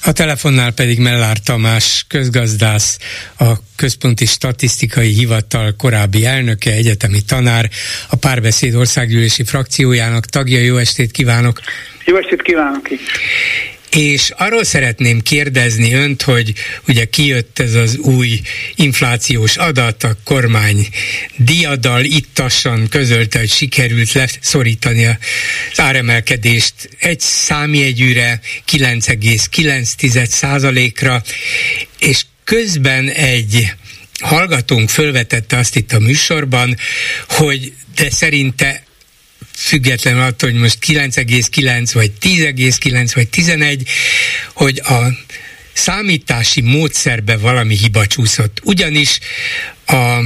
A telefonnál pedig Mellár Tamás, közgazdász, a Központi Statisztikai Hivatal korábbi elnöke, egyetemi tanár, a Párbeszéd országgyűlési frakciójának tagja. Jó estét kívánok! Jó estét kívánok! És arról szeretném kérdezni önt, hogy ugye kijött ez az új inflációs adat, a kormány diadal ittassan közölte, hogy sikerült leszorítani az áremelkedést egy számjegyűre 9,9% ra és közben egy hallgatónk fölvetette azt itt a műsorban, hogy de szerinte független attól, hogy most 9,9 vagy 10,9 vagy 11, hogy a számítási módszerbe valami hiba csúszott. Ugyanis a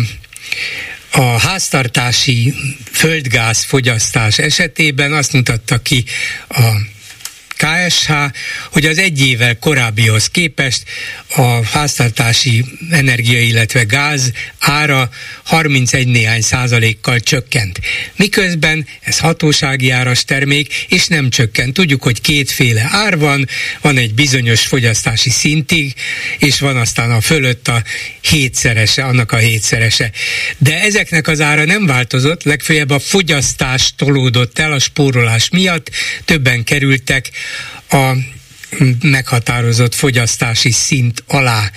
a háztartási földgáz fogyasztás esetében azt mutatta ki a KSH, hogy az egy évvel korábbihoz képest a háztartási energia, illetve gáz ára 31 néhány százalékkal csökkent. Miközben ez hatósági áras termék, és nem csökkent. Tudjuk, hogy kétféle ár van, van egy bizonyos fogyasztási szintig, és van aztán a fölött a hétszerese, annak a hétszerese. De ezeknek az ára nem változott, legfeljebb a fogyasztás tolódott el a spórolás miatt, többen kerültek a meghatározott fogyasztási szint alá.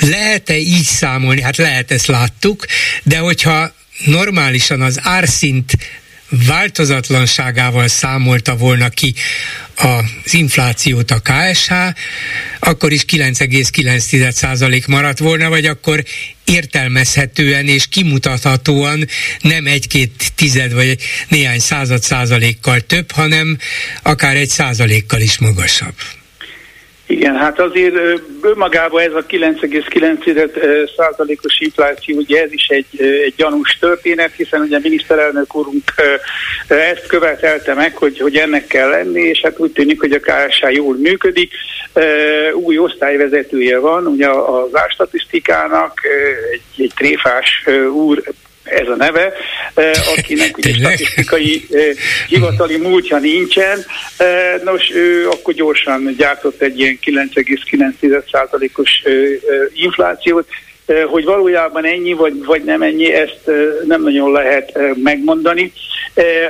Lehet-e így számolni? Hát lehet, ezt láttuk, de hogyha normálisan az árszint változatlanságával számolta volna ki az inflációt a KSH, akkor is 9,9% maradt volna, vagy akkor értelmezhetően és kimutathatóan nem egy-két tized vagy néhány század százalékkal több, hanem akár egy százalékkal is magasabb. Igen, hát azért önmagában ez a 9,9 százalékos infláció, ugye ez is egy, egy gyanús történet, hiszen ugye a miniszterelnök úrunk ezt követelte meg, hogy, hogy ennek kell lenni, és hát úgy tűnik, hogy a KSH jól működik. Új osztályvezetője van, ugye az árstatisztikának, egy, egy tréfás úr ez a neve, akinek ugye statisztikai hivatali múltja nincsen. Nos, ő akkor gyorsan gyártott egy ilyen 9,9%-os inflációt, hogy valójában ennyi vagy, vagy nem ennyi, ezt nem nagyon lehet megmondani.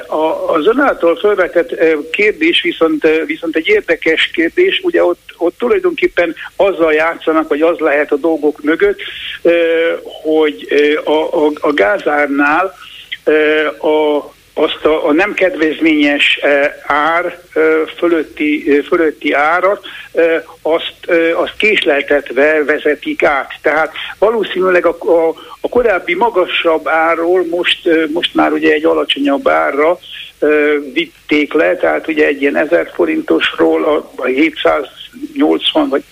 Az ön által felvetett kérdés viszont, viszont egy érdekes kérdés, ugye ott, ott tulajdonképpen azzal játszanak, vagy az lehet a dolgok mögött, hogy a, a, a gázárnál a azt a, a nem kedvezményes ár fölötti, fölötti árat, azt, azt késleltetve vezetik át. Tehát valószínűleg a, a, a korábbi magasabb árról most, most már ugye egy alacsonyabb árra vitték le, tehát ugye egy ilyen 1000 forintosról a 780 vagy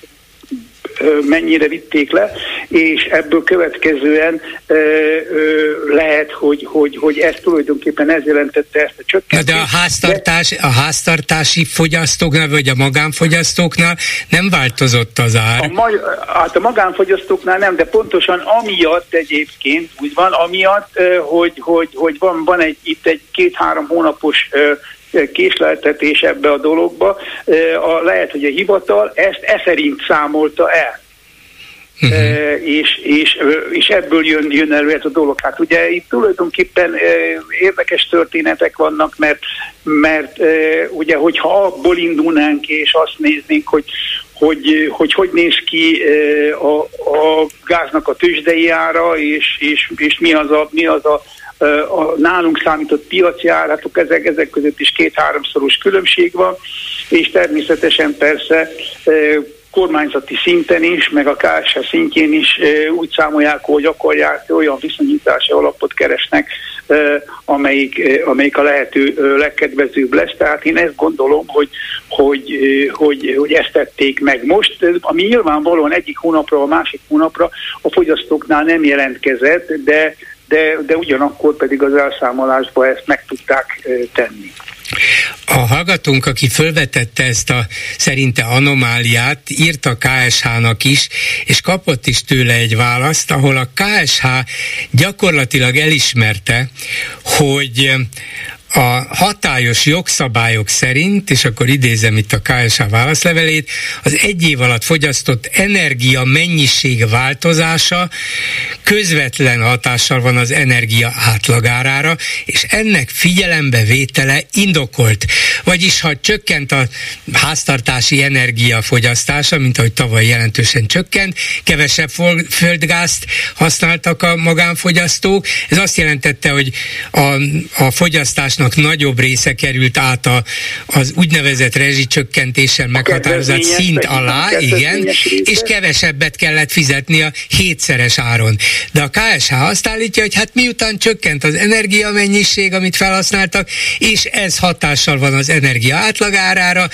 mennyire vitték le, és ebből következően lehet, hogy, hogy, hogy ez tulajdonképpen ez jelentette ezt a csökkentést. De a, háztartás, a háztartási fogyasztóknál, vagy a magánfogyasztóknál nem változott az ár? A, ma, hát a magánfogyasztóknál nem, de pontosan amiatt egyébként úgy van, amiatt, hogy, hogy, hogy van, van egy, itt egy két-három hónapos késleltetés ebbe a dologba. A, lehet, hogy a hivatal ezt e szerint számolta el. Uh-huh. És, és, és ebből jön, jön elő ez a dolog. Hát ugye itt tulajdonképpen érdekes történetek vannak, mert, mert ugye, hogyha abból indulnánk és azt néznénk, hogy hogy hogy, hogy néz ki a, a gáznak a tőzsdei ára, és, és, és mi az a, mi az a a nálunk számított piaci áratok, ezek, ezek között is két-háromszoros különbség van, és természetesen persze kormányzati szinten is, meg a KSH szintjén is úgy számolják, hogy akarják, olyan viszonyítási alapot keresnek, amelyik, amelyik a lehető legkedvezőbb lesz. Tehát én ezt gondolom, hogy, hogy, hogy, hogy ezt tették meg most, ami nyilvánvalóan egyik hónapra a másik hónapra a fogyasztóknál nem jelentkezett, de de, de ugyanakkor pedig az elszámolásba ezt meg tudták tenni. A hallgatónk, aki fölvetette ezt a szerinte anomáliát, írta KSH-nak is, és kapott is tőle egy választ, ahol a KSH gyakorlatilag elismerte, hogy a hatályos jogszabályok szerint, és akkor idézem itt a KSH válaszlevelét, az egy év alatt fogyasztott energia mennyiség változása közvetlen hatással van az energia átlagárára, és ennek figyelembe vétele indokolt. Vagyis, ha csökkent a háztartási energiafogyasztása, mint ahogy tavaly jelentősen csökkent, kevesebb földgázt használtak a magánfogyasztók, ez azt jelentette, hogy a, a fogyasztás fogyasztásnak nagyobb része került át a, az úgynevezett rezsicsökkentéssel meghatározott szint alá, igen, és kevesebbet kellett fizetni a hétszeres áron. De a KSH azt állítja, hogy hát miután csökkent az energiamennyiség, amit felhasználtak, és ez hatással van az energia átlagárára,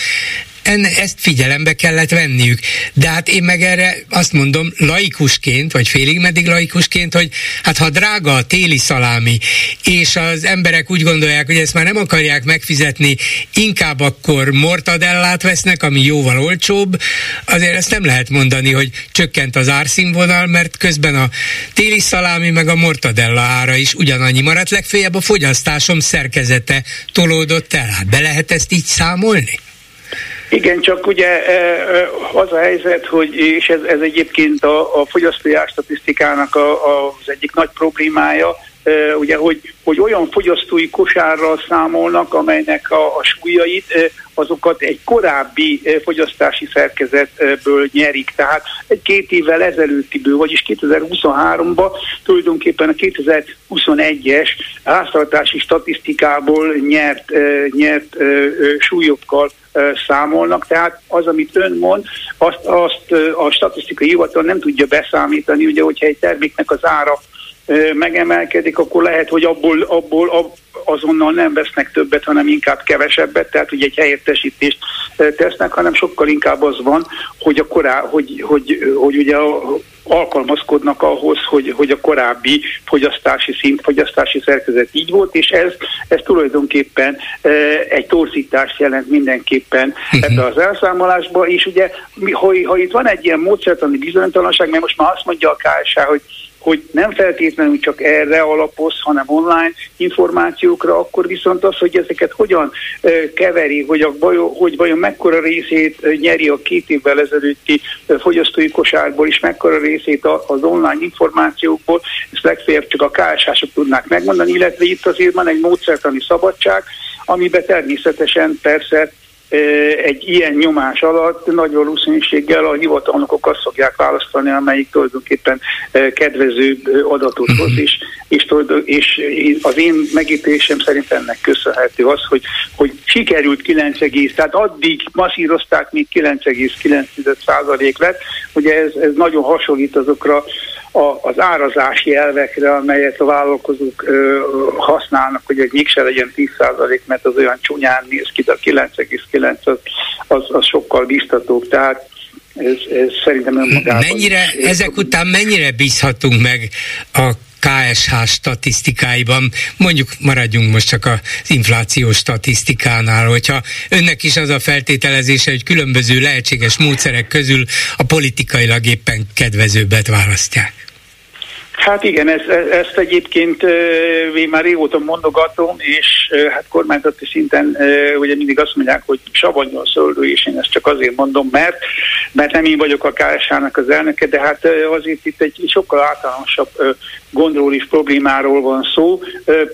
enne, ezt figyelembe kellett venniük. De hát én meg erre azt mondom laikusként, vagy félig meddig laikusként, hogy hát ha drága a téli szalámi, és az emberek úgy gondolják, hogy ezt már nem akarják megfizetni, inkább akkor mortadellát vesznek, ami jóval olcsóbb, azért ezt nem lehet mondani, hogy csökkent az árszínvonal, mert közben a téli szalámi meg a mortadella ára is ugyanannyi maradt, legfeljebb a fogyasztásom szerkezete tolódott el. Hát be lehet ezt így számolni? Igen, csak ugye e, e, az a helyzet, hogy, és ez, ez egyébként a, a fogyasztói statisztikának a, a, az egyik nagy problémája, ugye, hogy, hogy olyan fogyasztói kosárral számolnak, amelynek a, a súlyait azokat egy korábbi fogyasztási szerkezetből nyerik. Tehát egy két évvel ezelőttiből, vagyis 2023-ban tulajdonképpen a 2021-es háztartási statisztikából nyert, nyert súlyokkal számolnak, tehát az, amit ön mond, azt, azt a statisztikai hivatal nem tudja beszámítani, ugye, hogyha egy terméknek az ára megemelkedik, akkor lehet, hogy abból, abból azonnal nem vesznek többet, hanem inkább kevesebbet, tehát ugye egy helyettesítést tesznek, hanem sokkal inkább az van, hogy, a korá, hogy, hogy, hogy ugye a, alkalmazkodnak ahhoz, hogy, hogy a korábbi fogyasztási szint, fogyasztási szerkezet így volt, és ez, ez tulajdonképpen e, egy torzítást jelent mindenképpen uh-huh. ebbe az elszámolásba, és ugye ha, ha itt van egy ilyen módszertani bizonytalanság, mert most már azt mondja a KSH, hogy hogy nem feltétlenül csak erre alapoz, hanem online információkra, akkor viszont az, hogy ezeket hogyan keveri, hogy, a hogy vajon mekkora részét nyeri a két évvel ezelőtti fogyasztói kosárból, és mekkora részét az online információkból, ezt legfeljebb csak a KSH-sok tudnák megmondani, illetve itt azért van egy módszertani szabadság, amiben természetesen persze egy ilyen nyomás alatt nagy valószínűséggel a hivatalnokok azt fogják választani, amelyik tulajdonképpen kedvező adatot hoz, mhm. és, és, és az én megítélésem szerint ennek köszönhető az, hogy, hogy sikerült 9, tehát addig masszírozták, míg 9,9% lett. Ugye ez, ez nagyon hasonlít azokra a, az árazási elvekre, amelyet a vállalkozók ö, használnak, hogy egy mégse legyen 10%, mert az olyan csúnyán néz ki, de a 9,9 az, az, az sokkal biztatóbb. Tehát ez, ez szerintem önmagában... Mennyire, ezek után mennyire bízhatunk meg a KSH statisztikáiban, mondjuk maradjunk most csak az infláció statisztikánál, hogyha önnek is az a feltételezése, hogy különböző lehetséges módszerek közül a politikailag éppen kedvezőbbet választják. Hát igen, ezt, ezt egyébként én már régóta mondogatom, és hát kormányzati szinten ugye mindig azt mondják, hogy savanyú a szöldő, és én ezt csak azért mondom, mert, mert nem én vagyok a KSH-nak az elnöke, de hát azért itt egy sokkal általánosabb gondról is problémáról van szó,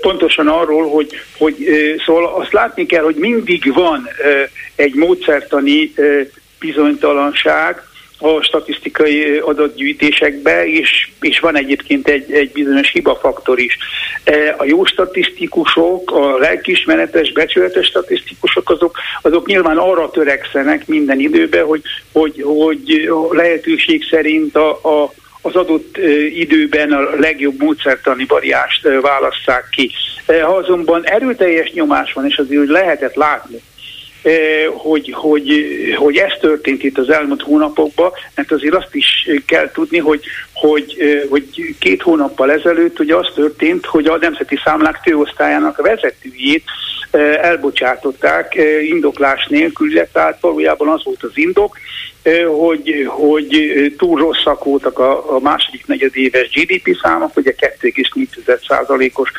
pontosan arról, hogy, hogy szóval azt látni kell, hogy mindig van egy módszertani bizonytalanság, a statisztikai adatgyűjtésekbe, és, és van egyébként egy, egy bizonyos hibafaktor is. E, a jó statisztikusok, a lelkismeretes, becsületes statisztikusok, azok, azok nyilván arra törekszenek minden időben, hogy, hogy, hogy lehetőség szerint a, a az adott időben a legjobb módszertani variást válasszák ki. E, ha azonban erőteljes nyomás van, és azért lehetett látni, hogy, hogy, hogy ez történt itt az elmúlt hónapokban, mert azért azt is kell tudni, hogy, hogy, hogy két hónappal ezelőtt ugye az történt, hogy a Nemzeti Számlák főosztályának a vezetőjét elbocsátották indoklás nélkül, tehát valójában az volt az indok, hogy, hogy túl rosszak voltak a, a második negyedéves GDP számok, ugye 2,4%-os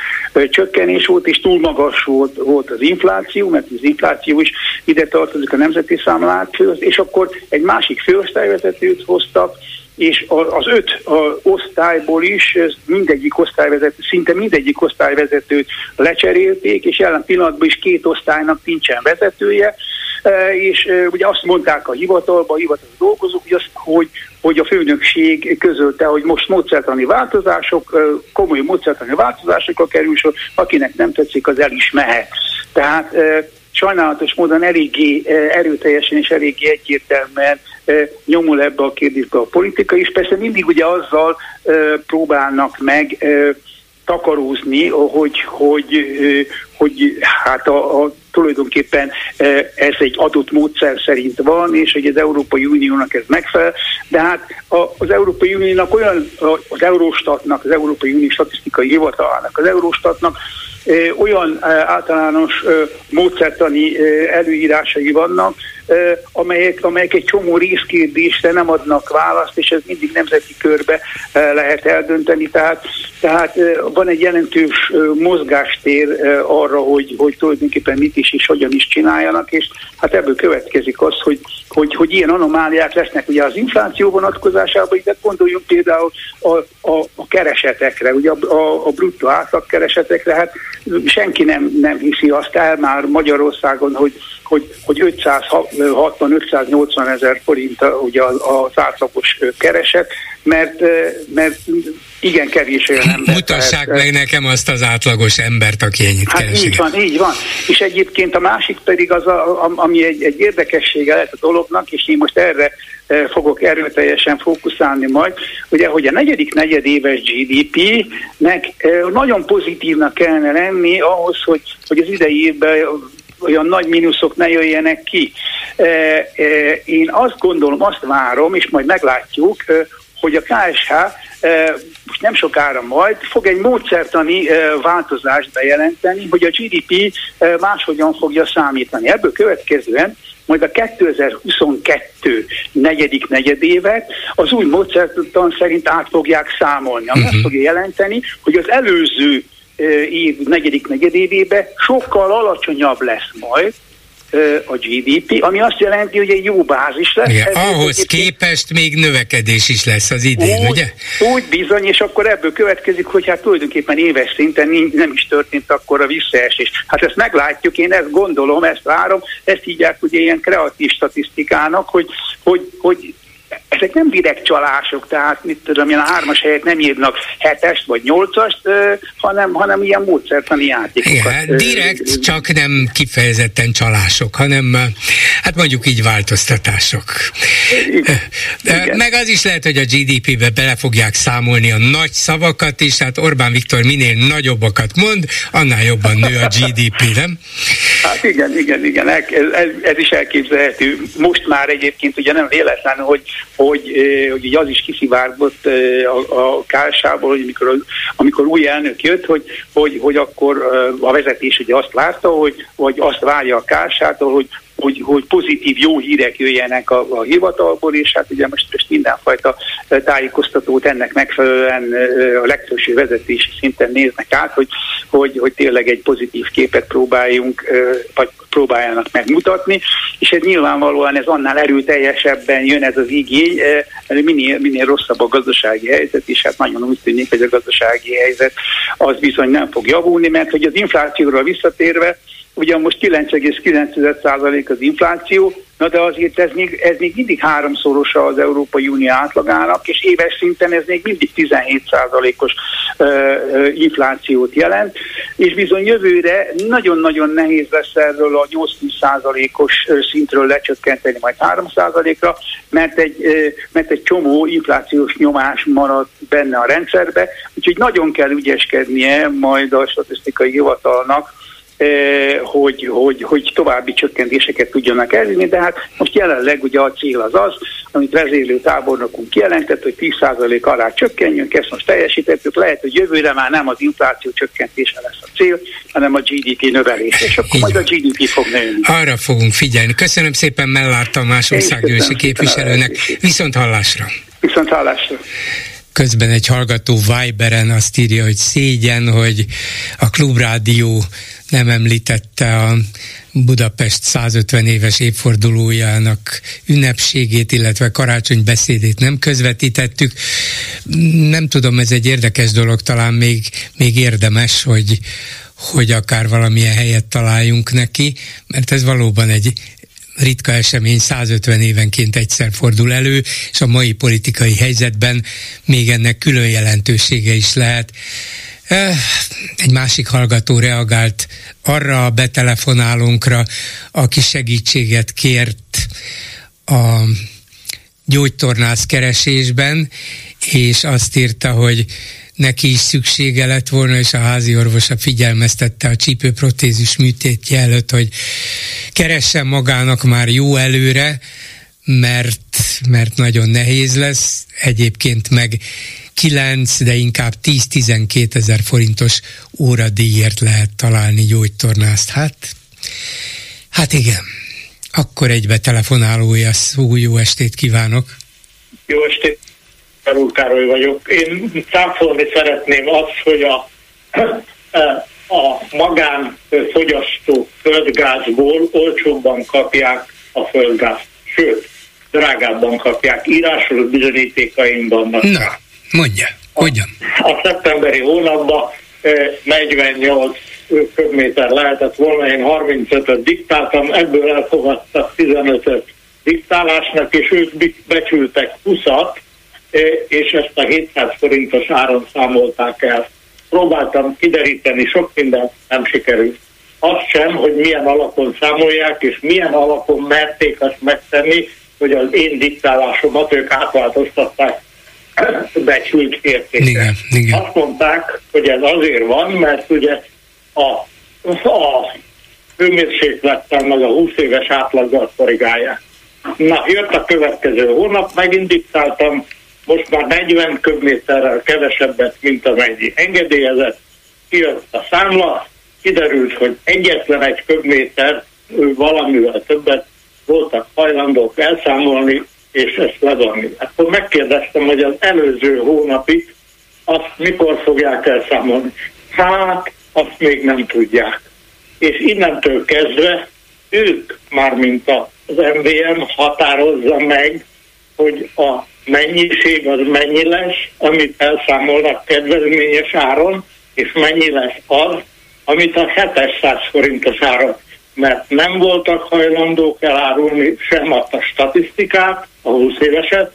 csökkenés volt, és túl magas volt, volt az infláció, mert az infláció is ide tartozik a nemzeti számlát, és akkor egy másik főosztályvezetőt hoztak, és az öt osztályból is mindegyik osztályvezető, szinte mindegyik osztályvezetőt lecserélték, és jelen pillanatban is két osztálynak nincsen vezetője, e, és e, ugye azt mondták a hivatalban, a hivatal dolgozók, hogy, azt, hogy, hogy a főnökség közölte, hogy most módszertani változások, e, komoly módszertani változásokra kerül sor, akinek nem tetszik, az el is mehet. Tehát sajnálatos módon eléggé erőteljesen és eléggé egyértelműen nyomul ebbe a kérdésbe a politika, és persze mindig ugye azzal próbálnak meg takarózni, hogy, hogy, hogy hát a, a, tulajdonképpen ez egy adott módszer szerint van, és hogy az Európai Uniónak ez megfelel, de hát az Európai Uniónak olyan, az Eurostatnak, az Európai Unió Statisztikai Hivatalának, az Eurostatnak olyan általános módszertani előírásai vannak, amelyek, amelyek egy csomó részkérdésre nem adnak választ, és ez mindig nemzeti körbe lehet eldönteni. Tehát, tehát van egy jelentős mozgástér arra, hogy, hogy tulajdonképpen mit is és hogyan is csináljanak, és hát ebből következik az, hogy, hogy, hogy ilyen anomáliák lesznek. Ugye az infláció vonatkozásában, de gondoljunk például a, a, a keresetekre, ugye a, a, a bruttó átlagkeresetekre, hát senki nem, nem hiszi azt el már Magyarországon, hogy hogy, hogy 560-580 ezer forint ugye az átlagos kereset, mert, mert igen kevés olyan ember. (laughs) Mutassák tehát, meg nekem azt az átlagos embert, aki ennyit hát keresik. Így van, így van. És egyébként a másik pedig az, a, ami egy, egy érdekessége lehet a dolognak, és én most erre fogok erőteljesen fókuszálni majd, ugye, hogy a negyedik negyedéves GDP-nek nagyon pozitívnak kellene lenni ahhoz, hogy, hogy az idei évben olyan nagy mínuszok ne jöjjenek ki. Én azt gondolom, azt várom, és majd meglátjuk, hogy a KSH most nem sokára majd fog egy módszertani változást bejelenteni, hogy a GDP máshogyan fogja számítani. Ebből következően majd a 2022 negyedik negyedévet az új módszertan szerint át fogják számolni. Ami uh-huh. azt fogja jelenteni, hogy az előző év negyedik negyedévébe sokkal alacsonyabb lesz majd, a GDP, ami azt jelenti, hogy egy jó bázis lesz. Igen, ahhoz egy, képest még növekedés is lesz az idén, úgy, ugye? Úgy bizony, és akkor ebből következik, hogy hát tulajdonképpen éves szinten nem is történt akkor a visszaesés. Hát ezt meglátjuk, én ezt gondolom, ezt várom, ezt hívják ugye ilyen kreatív statisztikának, hogy, hogy, hogy ezek nem direkt csalások, tehát mit tudom én, a hármas helyet nem írnak hetest vagy nyolcast, hanem, hanem ilyen módszertani játékokat. Igen, direkt, csak nem kifejezetten csalások, hanem hát mondjuk így változtatások. Igen. Meg az is lehet, hogy a GDP-be bele fogják számolni a nagy szavakat is, hát Orbán Viktor minél nagyobbakat mond, annál jobban nő a GDP, nem? Hát igen, igen, igen, ez, ez, ez is elképzelhető. Most már egyébként ugye nem véletlen, hogy hogy, hogy az is kiszivárgott a, a kársából, hogy amikor, amikor új elnök jött, hogy, hogy, hogy akkor a vezetés ugye azt látta, hogy, hogy azt várja a kársától, hogy hogy, hogy pozitív, jó hírek jöjjenek a, a hivatalból, és hát ugye most, most mindenfajta tájékoztatót ennek megfelelően a legfőső vezetési szinten néznek át, hogy, hogy, hogy tényleg egy pozitív képet próbáljunk, vagy próbáljanak megmutatni, és ez nyilvánvalóan ez annál erőteljesebben jön ez az igény, minél, minél rosszabb a gazdasági helyzet, és hát nagyon úgy tűnik, hogy a gazdasági helyzet az bizony nem fog javulni, mert hogy az inflációra visszatérve, ugyan most 9,9% az infláció, na de azért ez még, ez még mindig háromszorosa az Európai Unió átlagának, és éves szinten ez még mindig 17%-os uh, inflációt jelent, és bizony jövőre nagyon-nagyon nehéz lesz erről a 8-10%-os szintről lecsökkenteni majd 3%-ra, mert egy, uh, mert egy csomó inflációs nyomás marad benne a rendszerbe, úgyhogy nagyon kell ügyeskednie majd a statisztikai hivatalnak, hogy, hogy, hogy további csökkentéseket tudjanak elérni, de hát most jelenleg ugye a cél az az, amit vezérlő tábornokunk kijelentett, hogy 10% alá csökkenjünk, ezt most teljesítettük, lehet, hogy jövőre már nem az infláció csökkentése lesz a cél, hanem a GDP növelése, és akkor majd a GDP fog nőni. Arra fogunk figyelni. Köszönöm szépen Mellár Tamás országgyűlési képviselőnek. Viszont hallásra! Viszont hallásra! Közben egy hallgató Viberen azt írja, hogy szégyen, hogy a Klubrádió nem említette a Budapest 150 éves évfordulójának ünnepségét, illetve karácsony beszédét nem közvetítettük. Nem tudom, ez egy érdekes dolog, talán még, még érdemes, hogy, hogy akár valamilyen helyet találjunk neki, mert ez valóban egy ritka esemény 150 évenként egyszer fordul elő, és a mai politikai helyzetben még ennek külön jelentősége is lehet. Egy másik hallgató reagált arra a betelefonálónkra, aki segítséget kért a gyógytornász keresésben, és azt írta, hogy neki is szüksége lett volna, és a házi orvosa figyelmeztette a csípőprotézis műtétje előtt, hogy keressen magának már jó előre, mert, mert nagyon nehéz lesz, egyébként meg 9, de inkább 10-12 ezer forintos óradíjért lehet találni gyógytornást. Hát, hát igen. Akkor egybe telefonálója szó, jó estét kívánok! Jó estét! Karul Károly vagyok. Én cáfolni szeretném azt, hogy a, (clears throat) a magánfogyasztó földgázból olcsóbban kapják a földgázt. Sőt, drágábban kapják. Írásos bizonyítékaim vannak. Na, mondja, hogyan? A, a szeptemberi hónapban 48 köbméter lehetett volna, én 35-öt diktáltam, ebből elfogadtak 15-öt diktálásnak, és ők becsültek 20-at, és ezt a 700 forintos áron számolták el. Próbáltam kideríteni, sok mindent nem sikerült. Azt sem, hogy milyen alapon számolják, és milyen alapon merték azt megtenni, hogy az én diktálásomat ők átváltoztatták (clears throat) becsült értékre. Igen, igen. Azt mondták, hogy ez azért van, mert ugye a, a hőmérséklettel meg a 20 éves átlaggal korrigálják. Na, jött a következő hónap, megint diktáltam, most már 40 köbméterrel kevesebbet, mint amennyi engedélyezett. Kijött a számla, kiderült, hogy egyetlen egy köbméter valamivel többet voltak hajlandók elszámolni, és ezt levonni. Akkor megkérdeztem, hogy az előző hónapig azt mikor fogják elszámolni. Hát, azt még nem tudják. És innentől kezdve ők, már mint az MVM határozza meg, hogy a mennyiség az mennyi lesz, amit elszámolnak kedvezményes áron, és mennyi lesz az, amit a 700 forintos áron, mert nem voltak hajlandók elárulni sem azt a statisztikát, a 20 éveset,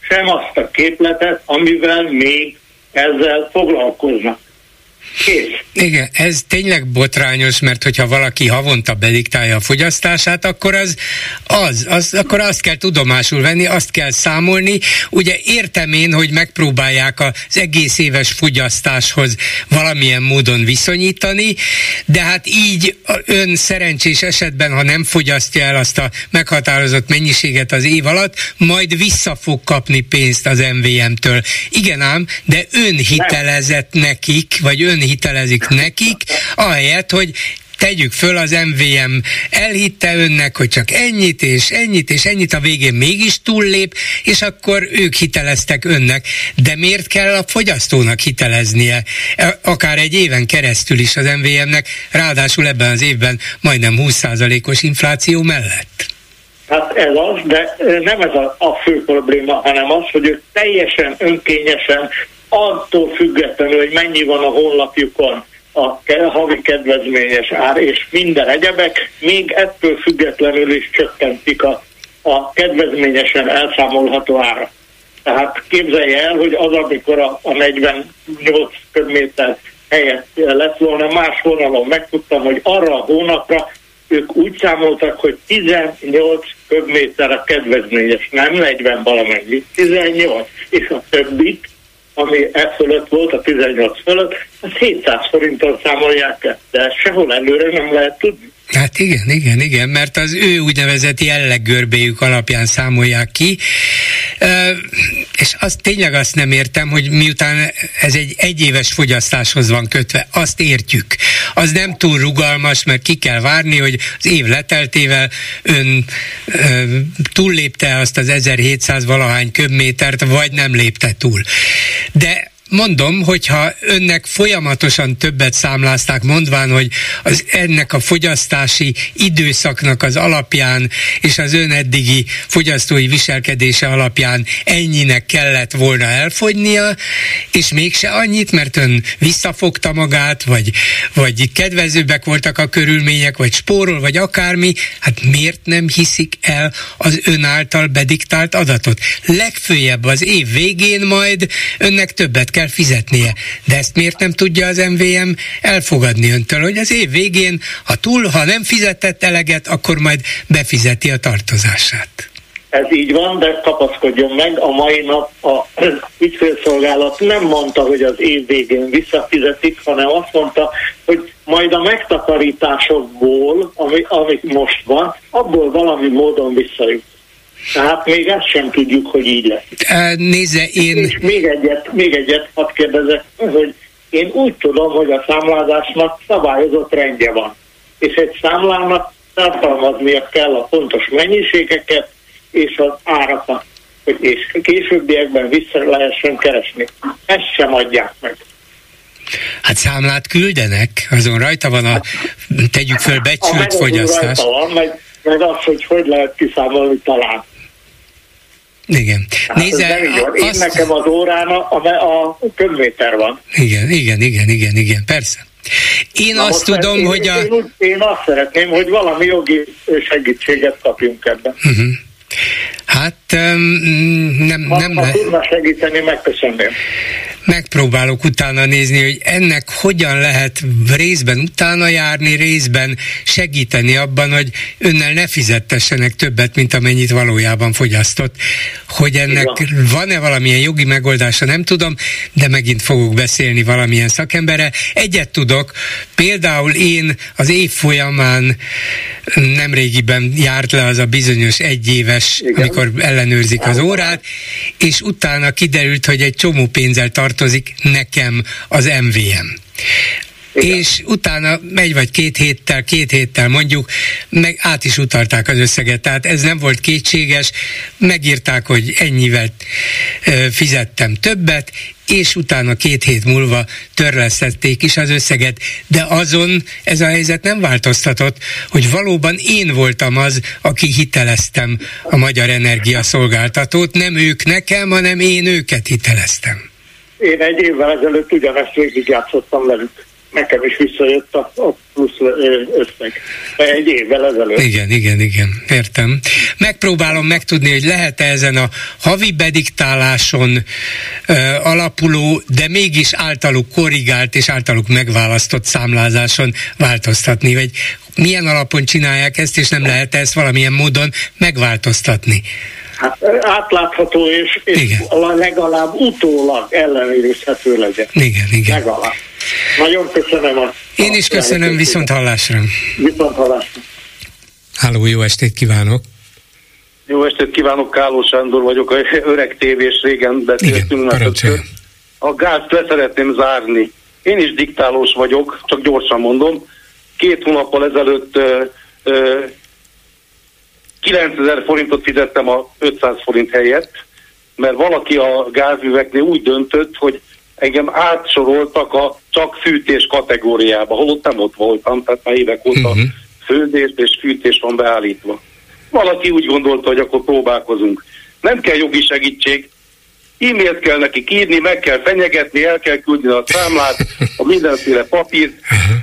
sem azt a képletet, amivel még ezzel foglalkoznak. Igen, ez tényleg botrányos, mert hogyha valaki havonta bediktálja a fogyasztását, akkor az, az, az, akkor azt kell tudomásul venni, azt kell számolni. Ugye értem én, hogy megpróbálják az egész éves fogyasztáshoz valamilyen módon viszonyítani, de hát így ön szerencsés esetben, ha nem fogyasztja el azt a meghatározott mennyiséget az év alatt, majd vissza fog kapni pénzt az MVM-től. Igen ám, de ön hitelezett nekik, vagy ön hitelezik nekik, ahelyett, hogy tegyük föl, az MVM elhitte önnek, hogy csak ennyit és ennyit és ennyit a végén mégis túllép, és akkor ők hiteleztek önnek. De miért kell a fogyasztónak hiteleznie? E, akár egy éven keresztül is az MVM-nek, ráadásul ebben az évben majdnem 20%-os infláció mellett. Hát ez az, de nem ez a, a fő probléma, hanem az, hogy ők teljesen önkényesen attól függetlenül, hogy mennyi van a honlapjukon a havi kedvezményes ár és minden egyebek, még ettől függetlenül is csökkentik a, a kedvezményesen elszámolható ára. Tehát képzelje el, hogy az, amikor a, a 48 köbméter helyett lett volna más vonalon, megtudtam, hogy arra a hónapra ők úgy számoltak, hogy 18 köbméter a kedvezményes, nem 40 valamennyi, 18, és a többit ami e fölött volt, a 18 fölött, az 700 forintot számolják el, de sehol előre nem lehet tudni. Hát igen, igen, igen, mert az ő úgynevezett jelleggörbéjük alapján számolják ki, és azt tényleg azt nem értem, hogy miután ez egy egyéves fogyasztáshoz van kötve, azt értjük. Az nem túl rugalmas, mert ki kell várni, hogy az év leteltével ön túllépte azt az 1700 valahány köbmétert, vagy nem lépte túl. De mondom, hogyha önnek folyamatosan többet számlázták, mondván, hogy az ennek a fogyasztási időszaknak az alapján és az ön eddigi fogyasztói viselkedése alapján ennyinek kellett volna elfogynia, és mégse annyit, mert ön visszafogta magát, vagy, vagy kedvezőbbek voltak a körülmények, vagy spórol, vagy akármi, hát miért nem hiszik el az ön által bediktált adatot? Legfőjebb az év végén majd önnek többet kell kell fizetnie. De ezt miért nem tudja az MVM elfogadni öntől, hogy az év végén, ha túl, ha nem fizetett eleget, akkor majd befizeti a tartozását. Ez így van, de kapaszkodjon meg, a mai nap a ügyfélszolgálat nem mondta, hogy az év végén visszafizetik, hanem azt mondta, hogy majd a megtakarításokból, ami, amit most van, abból valami módon visszajut. Tehát még ezt sem tudjuk, hogy így lesz. Nézze, én... És még egyet, még egyet hadd kérdezek, hogy én úgy tudom, hogy a számlázásnak szabályozott rendje van. És egy számlának tartalmaznia kell a pontos mennyiségeket és az árakat, hogy és későbbiekben vissza lehessen keresni. Ezt sem adják meg. Hát számlát küldenek, azon rajta van a, tegyük föl, becsült fogyasztás. Rajta van, meg, meg az, hogy hogy lehet kiszámolni talán. Igen. Hát Nézze, Én azt... nekem az órán a, a köbméter van. Igen, igen, igen, igen, igen, persze. Én Na azt tudom, én, hogy a... Én, én azt szeretném, hogy valami jogi segítséget kapjunk ebben. Uh-huh. Hát um, nem... Ha, nem ha le... tudna segíteni, megköszönném megpróbálok utána nézni, hogy ennek hogyan lehet részben utána járni, részben segíteni abban, hogy önnel ne fizettessenek többet, mint amennyit valójában fogyasztott. Hogy ennek van-e valamilyen jogi megoldása, nem tudom, de megint fogok beszélni valamilyen szakembere. Egyet tudok, például én az év folyamán nemrégiben járt le az a bizonyos egyéves, Igen. amikor ellenőrzik az órát, és utána kiderült, hogy egy csomó pénzzel tart tartozik nekem az MVM. Igen. és utána megy vagy két héttel, két héttel mondjuk, meg át is utalták az összeget, tehát ez nem volt kétséges, megírták, hogy ennyivel fizettem többet, és utána két hét múlva törlesztették is az összeget, de azon ez a helyzet nem változtatott, hogy valóban én voltam az, aki hiteleztem a Magyar Energia Szolgáltatót, nem ők nekem, hanem én őket hiteleztem. Én egy évvel ezelőtt ugyanezt végigjátszottam velük. Nekem is visszajött a, a plusz összeg. Egy évvel ezelőtt. Igen, igen, igen, értem. Megpróbálom megtudni, hogy lehet-e ezen a havi bediktáláson ö, alapuló, de mégis általuk korrigált és általuk megválasztott számlázáson változtatni, vagy milyen alapon csinálják ezt, és nem lehet ezt valamilyen módon megváltoztatni. Hát átlátható és, és legalább utólag ellenőrizhető legyen. Igen, igen. Legalább. Nagyon köszönöm a... Én is köszönöm, viszont hallásra. Viszont hallásra. Háló, jó estét kívánok! Jó estét kívánok, Káló Sándor vagyok, öreg tévés, régen beszéltünk. Igen, a gázt le szeretném zárni. Én is diktálós vagyok, csak gyorsan mondom. Két hónappal ezelőtt ö, ö, 9000 forintot fizettem a 500 forint helyett, mert valaki a gázműveknél úgy döntött, hogy engem átsoroltak a csak fűtés kategóriába, holott nem ott voltam, tehát már évek óta uh-huh. főzés és fűtés van beállítva. Valaki úgy gondolta, hogy akkor próbálkozunk. Nem kell jogi segítség, e-mailt kell neki írni, meg kell fenyegetni, el kell küldni a számlát, a mindenféle papírt, uh-huh.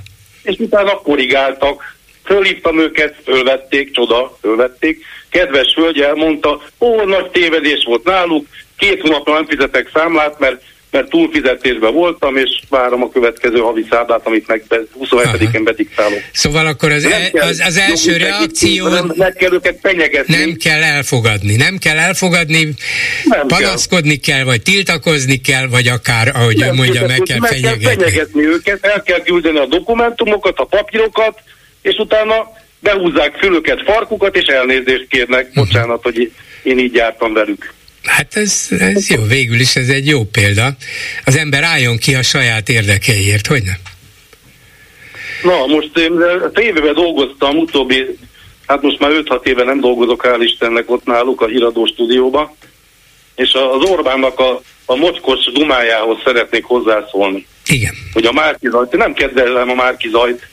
és utána korrigáltak, Fölhívtam őket, fölvették, csoda, fölvették. Kedves hölgy elmondta, ó, nagy tévedés volt náluk, két hónapra nem fizetek számlát, mert mert túlfizetésben voltam, és várom a következő havi számlát, amit meg 27-én bediktálok. Szóval akkor az, el, kell, az, az első reakció... Nem, nem kell őket fenyegetni. Nem kell elfogadni. Nem kell elfogadni, nem panaszkodni kell. kell, vagy tiltakozni kell, vagy akár, ahogy nem, ő mondja, meg kell meg fenyegetni. Kell fenyegetni őket, el kell küldeni a dokumentumokat, a papírokat, és utána behúzzák fülöket, farkukat, és elnézést kérnek. Uh-huh. Bocsánat, hogy én így jártam velük. Hát ez, ez jó, végül is ez egy jó példa. Az ember álljon ki a saját érdekeiért, hogy nem? Na, most én tévében dolgoztam utóbbi, hát most már 5-6 éve nem dolgozok, hál' Istennek ott náluk a híradó stúdióba, és az Orbánnak a, a mocskos dumájához szeretnék hozzászólni. Igen. Hogy a Márki Zajt, nem kedvelem a Márki Zajt,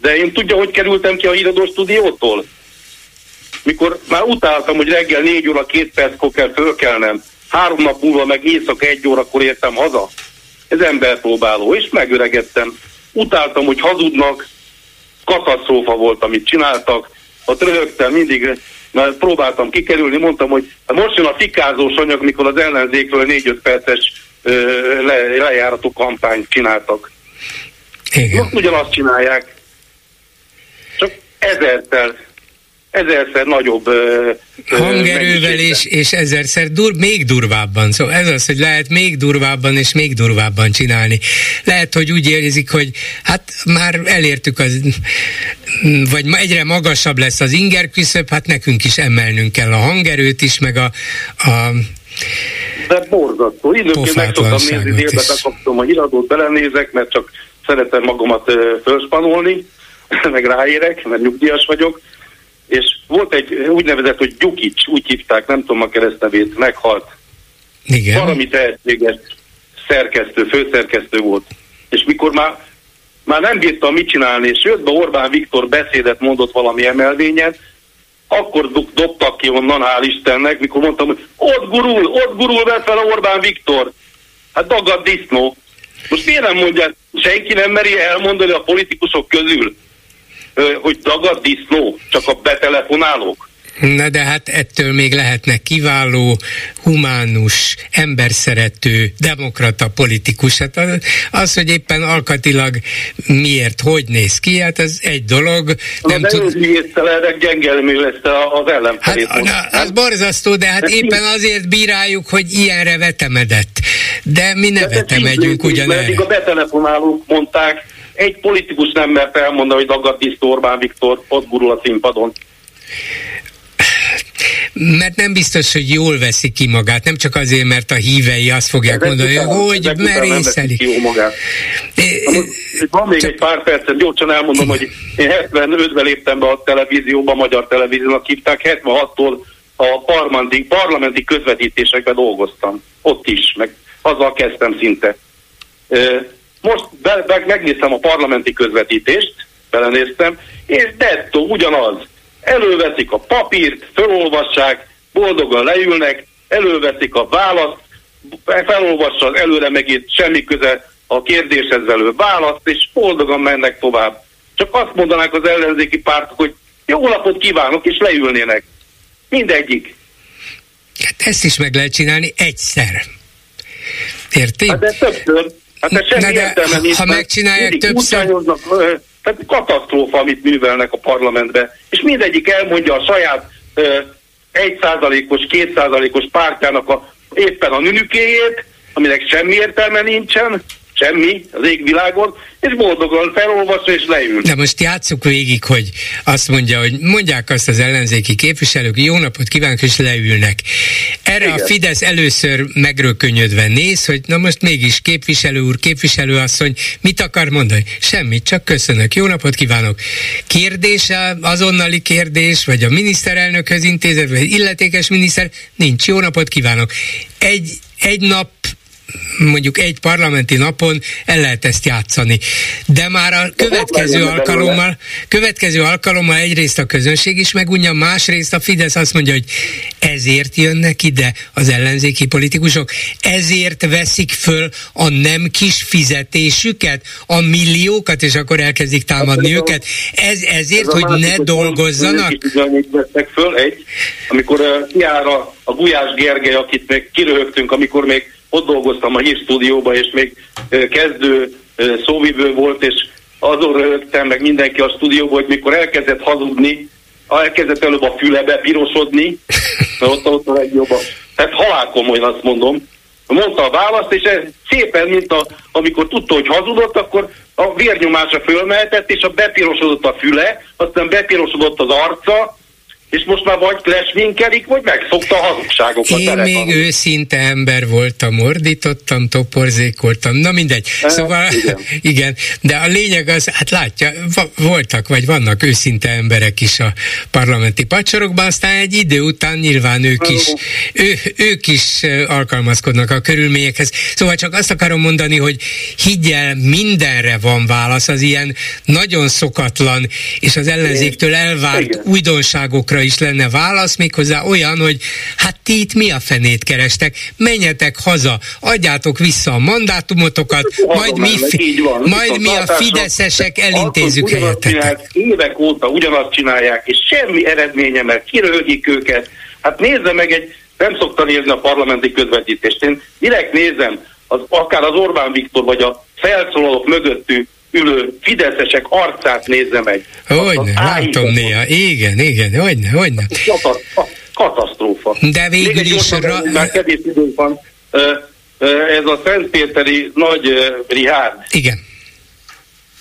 de én tudja, hogy kerültem ki a híradó stúdiótól? mikor már utáltam, hogy reggel négy óra két perckor kell fölkelnem, három nap múlva meg éjszaka egy órakor értem haza. Ez emberpróbáló, és megöregedtem. Utáltam, hogy hazudnak, katasztrófa volt, amit csináltak, ott röhögtem mindig, mert próbáltam kikerülni, mondtam, hogy most jön a fikázós anyag, mikor az ellenzékről négy-öt perces le, lejárató kampányt csináltak. Igen. Most ugyanazt csinálják, ezerszer ezerszer nagyobb hangerővel és, és ezerszer dur, még durvábban. Szóval ez az, hogy lehet még durvábban és még durvábban csinálni. Lehet, hogy úgy érzik, hogy hát már elértük az, vagy egyre magasabb lesz az inger küszöb, hát nekünk is emelnünk kell a hangerőt is, meg a, a de borzasztó. Időnként meg szoktam nézni, délbe bekapcsolom a híradót, belenézek, mert csak szeretem magamat felspanolni, (laughs) meg ráérek, mert nyugdíjas vagyok, és volt egy úgynevezett, hogy Gyukics, úgy hívták, nem tudom a keresztnevét, meghalt. Igen. Valami tehetséges szerkesztő, főszerkesztő volt. És mikor már, már nem bírta mit csinálni, és jött be Orbán Viktor beszédet mondott valami emelvényen, akkor do- dobtak ki onnan, hál' Istennek, mikor mondtam, hogy ott gurul, ott gurul, vett fel a Orbán Viktor. Hát dagad disznó. Most miért nem mondják, senki nem meri elmondani a politikusok közül, hogy dagad disznó, csak a betelefonálók. Na de hát ettől még lehetne kiváló, humánus, emberszerető, demokrata politikus. Hát az, az, hogy éppen alkatilag miért, hogy néz ki, hát ez egy dolog. Nem de tud... miért gyengelmű lesz az ellenfelét. Hát, na, az borzasztó, de hát de éppen mi? azért bíráljuk, hogy ilyenre vetemedett. De mi ne de vetemedjünk ugyanerre. a betelefonálók mondták, egy politikus nem mert elmondani, hogy Dagatisztó Orbán Viktor ott gurul a színpadon. Mert nem biztos, hogy jól veszi ki magát, nem csak azért, mert a hívei azt fogják ezek mondani, után, hogy merészeli. Van még csak... egy pár percet, gyorsan elmondom, hogy én 75-ben léptem be a televízióba, a magyar televíziónak hívták, 76-tól a parlamenti, parlamenti közvetítésekben dolgoztam. Ott is, meg azzal kezdtem szinte. Most be, be, megnéztem a parlamenti közvetítést, belenéztem, és dettó ugyanaz. Előveszik a papírt, felolvassák, boldogan leülnek, előveszik a választ, felolvassa az előre megint semmi köze a kérdéshez velő választ, és boldogan mennek tovább. Csak azt mondanák az ellenzéki pártok, hogy jó napot kívánok, és leülnének. Mindegyik. Hát ezt is meg lehet csinálni egyszer. Érti? Hát de többször. Hát ez semmi de értelme nincs. Ha megcsinálják többször... Tehát katasztrófa, amit művelnek a parlamentbe. És mindegyik elmondja a saját egy százalékos, két százalékos pártjának a, éppen a nünükéjét, aminek semmi értelme nincsen, semmi az égvilágon, és boldogan felolvasva és leül. De most játsszuk végig, hogy azt mondja, hogy mondják azt az ellenzéki képviselők, jó napot kívánok, és leülnek. Erre Igen. a Fidesz először megrökönyödve néz, hogy na most mégis képviselő úr, képviselőasszony, mit akar mondani? Semmit, csak köszönök, jó napot kívánok. Kérdése, azonnali kérdés, vagy a miniszterelnökhöz intézet, vagy illetékes miniszter, nincs, jó napot kívánok. Egy, egy nap mondjuk egy parlamenti napon el lehet ezt játszani. De már a következő alkalommal, következő alkalommal egyrészt a közönség is megunja, másrészt a Fidesz azt mondja, hogy ezért jönnek ide az ellenzéki politikusok, ezért veszik föl a nem kis fizetésüket, a milliókat, és akkor elkezdik támadni hát, őket. Ez ezért, Ez hogy ne dolgozzanak? föl egy, amikor uh, kiára a Gulyás Gergely, akit még kiröhögtünk, amikor még ott dolgoztam a hírstúdióban, és még kezdő szóvivő volt, és azon rögtem meg mindenki a stúdióban, hogy mikor elkezdett hazudni, elkezdett előbb a fülebe pirosodni, (laughs) mert ott, ott a legjobb. Tehát halálkomolyan azt mondom. Mondta a választ, és ez szépen, mint a, amikor tudta, hogy hazudott, akkor a vérnyomása fölmeltett, és a bepirosodott a füle, aztán bepirosodott az arca, és most már vagy lesminkelik, vagy megszokta a hazugságokat. Én még még őszinte ember voltam, ordítottam, toporzékoltam, na mindegy. E, szóval, igen. (laughs) igen, de a lényeg az, hát látja, voltak, vagy vannak őszinte emberek is a parlamenti pacsorokban, aztán egy idő után nyilván ők is, ő, ők is alkalmazkodnak a körülményekhez. Szóval csak azt akarom mondani, hogy higgyel, mindenre van válasz, az ilyen nagyon szokatlan, és az ellenzéktől elvárt igen. újdonságokra is lenne válasz, méghozzá olyan, hogy hát ti itt mi a fenét kerestek, menjetek haza, adjátok vissza a mandátumotokat, majd mi, fi, majd mi a fideszesek elintézzük helyettetek. Évek óta ugyanazt csinálják, és semmi eredménye, mert kirölgik őket. Hát nézze meg egy, nem szokta nézni a parlamenti közvetítést. Én direkt nézem, az, akár az Orbán Viktor, vagy a felszólalók mögöttű ülő fideszesek arcát nézze meg. Hogyne, látom néha. Igen, igen, hogyne, hogyne. Katasztrófa. De végül is... Ra... Már kevés időnk van. Ez a Szentpéteri nagy Rihárd. Igen.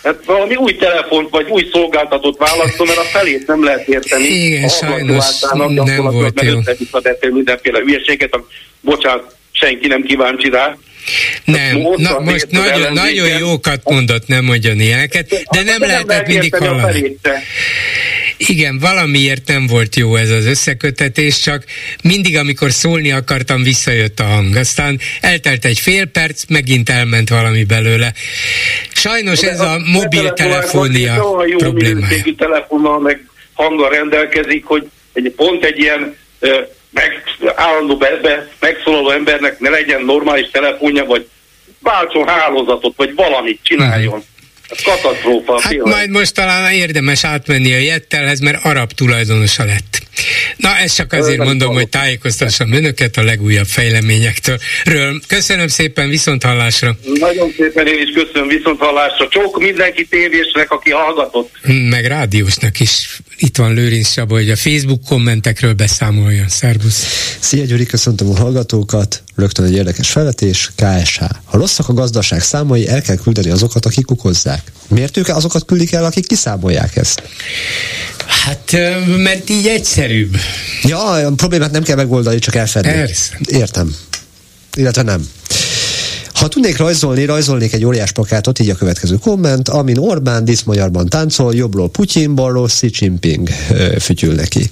Hát valami új telefont vagy új szolgáltatót választom, mert a felét nem lehet érteni. Igen, a sajnos nem volt jó. Mert mindenféle hülyeséget, bocsánat, senki nem kíváncsi rá. Nem, na, most nagyon, nagyon jókat mondott, nem mondjon ilyeneket, de nem lehetett mindig hallani. Igen, valamiért nem volt jó ez az összekötetés, csak mindig, amikor szólni akartam, visszajött a hang. Aztán eltelt egy fél perc, megint elment valami belőle. Sajnos ez a mobiltelefonia problémája. telefonnal meg hanggal rendelkezik, hogy egy, pont egy ilyen meg, állandó be, be, megszólaló embernek ne legyen normális telefonja, vagy váltson hálózatot, vagy valamit csináljon. Ez katasztrófa. Hát majd most talán érdemes átmenni a Jettelhez, mert arab tulajdonosa lett. Na, ezt csak azért mondom, hogy tájékoztassam önöket a legújabb fejleményektől. Ről. Köszönöm szépen, viszont hallásra. Nagyon szépen én is köszönöm, viszont hallásra. Csók mindenki tévésnek, aki hallgatott. Meg rádiósnak is. Itt van Lőrinc Saba, hogy a Facebook kommentekről beszámoljon. Szervusz. Szia Gyuri, köszöntöm a hallgatókat. Rögtön egy érdekes feletés, KSH. Ha rosszak a gazdaság számai, el kell küldeni azokat, akik okozzák. Miért ők azokat küldik el, akik kiszámolják ezt? Hát, mert így egyszerűbb. Ja, a problémát nem kell megoldani, csak elfedni. Persze. Értem. Illetve nem. Ha tudnék rajzolni, rajzolnék egy óriás plakátot, így a következő komment, amin Orbán diszmagyarban táncol, jobbról Putyin, balról Xi Jinping fütyül neki.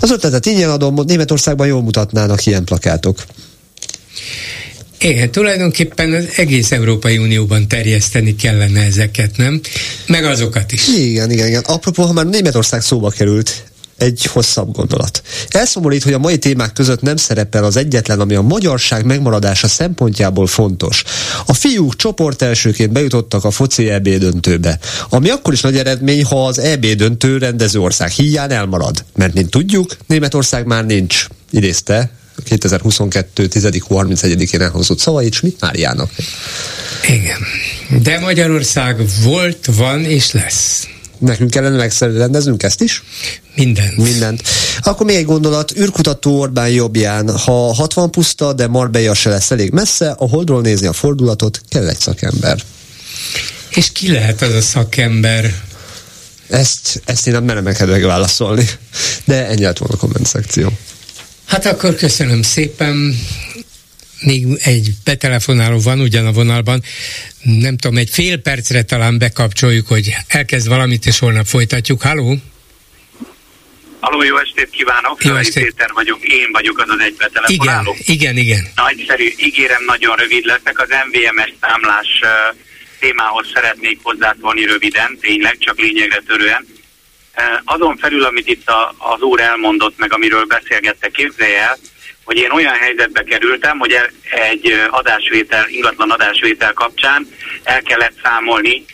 Az ötletet ingyen adom, Németországban jól mutatnának ilyen plakátok. Igen, tulajdonképpen az egész Európai Unióban terjeszteni kellene ezeket, nem? Meg azokat is. Igen, igen, igen. Apropó, ha már Németország szóba került, egy hosszabb gondolat. Elszomorít, hogy a mai témák között nem szerepel az egyetlen, ami a magyarság megmaradása szempontjából fontos. A fiúk csoport elsőként bejutottak a foci EB döntőbe, ami akkor is nagy eredmény, ha az EB döntő rendező ország hiány elmarad. Mert mint tudjuk, Németország már nincs, idézte 2022. 10. 31-én elhozott szavait Schmidt Máriának. Igen. De Magyarország volt, van és lesz. Nekünk kellene megszerrendeznünk ezt is? Mindent. Mindent. Akkor még egy gondolat, űrkutató Orbán jobbján, ha 60 puszta, de Marbella se lesz elég messze, a holdról nézni a fordulatot, kell egy szakember. És ki lehet az a szakember? Ezt, ezt én nem merem válaszolni. De ennyi lett volna a komment szekció. Hát akkor köszönöm szépen. Még egy betelefonáló van ugyan a vonalban. Nem tudom, egy fél percre talán bekapcsoljuk, hogy elkezd valamit, és holnap folytatjuk. Halló? Halló, jó estét kívánok! Jó estét. Péter vagyok, én vagyok az az egy betelefonáló. Igen, igen, igen. Nagyszerű, ígérem, nagyon rövid leszek. Az MVMS számlás témához szeretnék hozzászólni röviden, tényleg, csak lényegre törően. Azon felül, amit itt az úr elmondott, meg amiről beszélgettek, képzelje el, hogy én olyan helyzetbe kerültem, hogy egy adásvétel, ingatlan adásvétel kapcsán el kellett számolni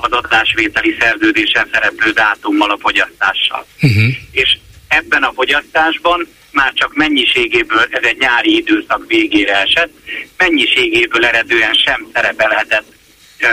az adásvételi szerződésen szereplő dátummal a fogyasztással. Uh-huh. És ebben a fogyasztásban már csak mennyiségéből, ez egy nyári időszak végére esett, mennyiségéből eredően sem szerepelhetett ö,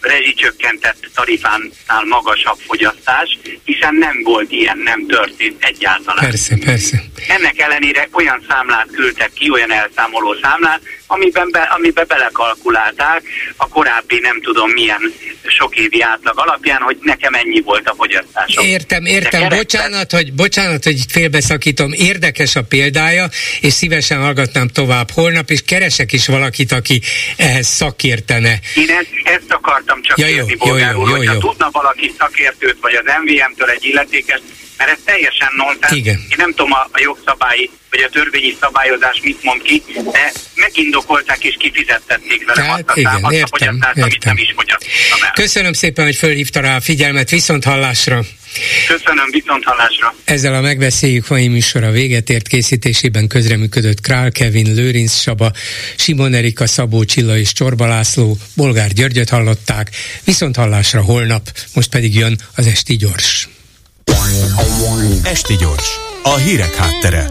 rezsicsökkentett tarifánál magasabb fogyasztás, hiszen nem volt ilyen, nem történt egyáltalán. Persze, persze. Ennek ellenére olyan számlát küldtek ki, olyan elszámoló számlát, amiben, be, amiben belekalkulálták a korábbi nem tudom milyen sok évi átlag alapján, hogy nekem ennyi volt a fogyasztásom. Értem, értem. Bocsánat, hogy, bocsánat, hogy félbeszakítom. Érdekes a példája, és szívesen hallgatnám tovább holnap, és keresek is valakit, aki ehhez szakértene. Én ezt, ezt akartam csak ja, kérni, jó, jó, jó, jó, jó. tudna valaki szakértőt, vagy az MVM-től egy illetékes, mert ez teljesen nonsens. Igen. Én nem tudom a, a jogszabályi vagy a törvényi szabályozás mit mond ki, de megindokolták és kifizettették vele hát, azt a igen, számot, értem, a fogyasztást, amit nem is fogyasztottam el. Köszönöm szépen, hogy fölhívta rá a figyelmet, viszont hallásra. Köszönöm, viszont hallásra. Ezzel a megbeszéljük mai műsora véget ért készítésében közreműködött Král Kevin, Lőrinc Saba, Simon Erika, Szabó Csilla és Csorba László, Bolgár Györgyöt hallották, viszont hallásra holnap, most pedig jön az Esti Gyors. Esti Gyors, a hírek háttere.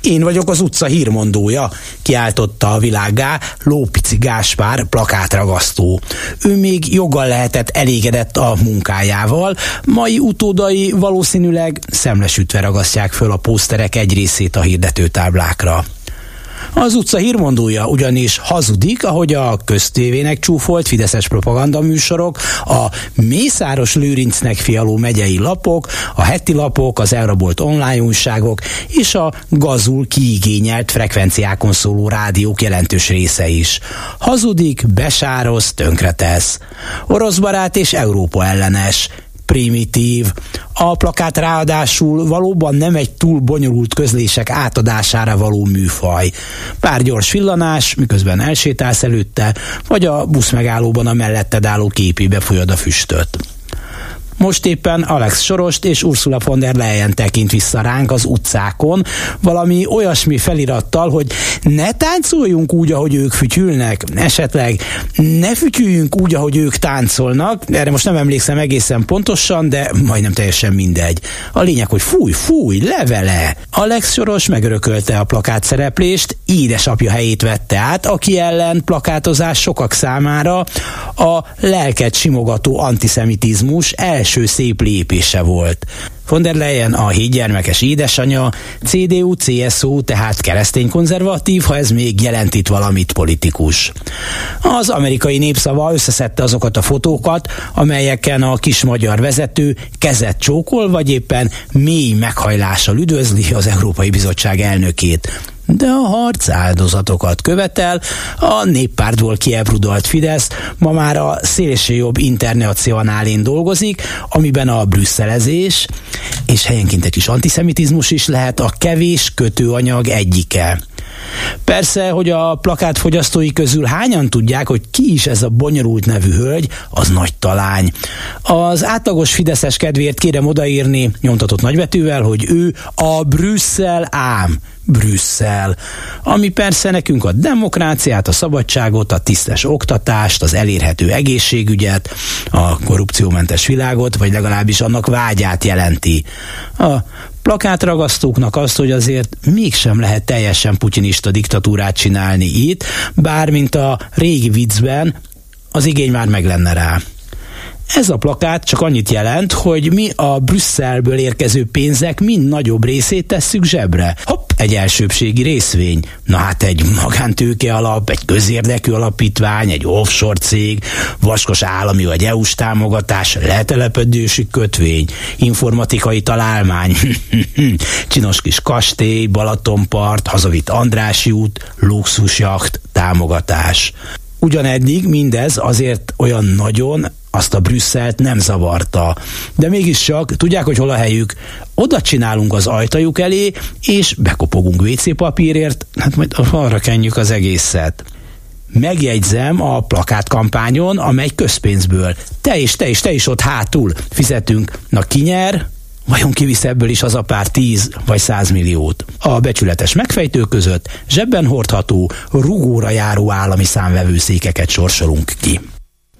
Én vagyok az utca hírmondója, kiáltotta a világá Lópici Gáspár plakátragasztó. Ő még joggal lehetett elégedett a munkájával, mai utódai valószínűleg szemlesütve ragasztják föl a pószterek egy részét a hirdetőtáblákra. Az utca hírmondója ugyanis hazudik, ahogy a köztévének csúfolt fideszes propaganda műsorok, a Mészáros Lőrincnek fialó megyei lapok, a heti lapok, az elrabolt online újságok és a gazul kiigényelt frekvenciákon szóló rádiók jelentős része is. Hazudik, besároz, tönkretesz. Orosz barát és Európa ellenes primitív. A plakát ráadásul valóban nem egy túl bonyolult közlések átadására való műfaj. Pár gyors villanás, miközben elsétálsz előtte, vagy a busz megállóban a melletted álló képébe folyad a füstöt. Most éppen Alex Sorost és Ursula von der Leyen tekint vissza ránk az utcákon, valami olyasmi felirattal, hogy ne táncoljunk úgy, ahogy ők fütyülnek, esetleg ne fütyüljünk úgy, ahogy ők táncolnak, erre most nem emlékszem egészen pontosan, de majdnem teljesen mindegy. A lényeg, hogy fúj, fúj, levele! Alex Soros megörökölte a plakát szereplést, édesapja helyét vette át, aki ellen plakátozás sokak számára a lelket simogató antiszemitizmus első első szép lépése volt. Von der Leyen a hét gyermekes édesanyja, CDU-CSU, tehát keresztény konzervatív, ha ez még jelent itt valamit politikus. Az amerikai népszava összeszedte azokat a fotókat, amelyeken a kis magyar vezető kezet csókol, vagy éppen mély meghajlással üdvözli az Európai Bizottság elnökét de a harc áldozatokat követel. A néppártból kiebrudalt Fidesz ma már a szélsőjobb internacionálén dolgozik, amiben a brüsszelezés és helyenként egy kis antiszemitizmus is lehet a kevés kötőanyag egyike. Persze, hogy a plakát fogyasztói közül hányan tudják, hogy ki is ez a bonyolult nevű hölgy, az nagy talány. Az átlagos Fideszes kedvéért kérem odaírni, nyomtatott nagybetűvel, hogy ő a Brüsszel ám. Brüsszel, ami persze nekünk a demokráciát, a szabadságot, a tisztes oktatást, az elérhető egészségügyet, a korrupciómentes világot, vagy legalábbis annak vágyát jelenti. A plakátragasztóknak azt, hogy azért mégsem lehet teljesen putinista diktatúrát csinálni itt, bár mint a régi viccben, az igény már meg lenne rá. Ez a plakát csak annyit jelent, hogy mi a Brüsszelből érkező pénzek mind nagyobb részét tesszük zsebre. Hopp, egy elsőbségi részvény. Na hát egy magántőke alap, egy közérdekű alapítvány, egy offshore cég, vaskos állami vagy EU-s támogatás, letelepedési kötvény, informatikai találmány, (laughs) csinos kis kastély, Balatonpart, hazavitt Andrási út, luxusjacht, támogatás. Ugyaneddig mindez azért olyan nagyon azt a Brüsszelt nem zavarta. De mégiscsak, tudják, hogy hol a helyük? Oda csinálunk az ajtajuk elé, és bekopogunk WC papírért, hát majd arra kenjük az egészet. megjegyzem a plakátkampányon, amely közpénzből. Te és te és te is ott hátul fizetünk. Na ki nyer? Vajon kivisz ebből is az a pár tíz vagy százmilliót? A becsületes megfejtő között zsebben hordható, rugóra járó állami számvevőszékeket sorsolunk ki.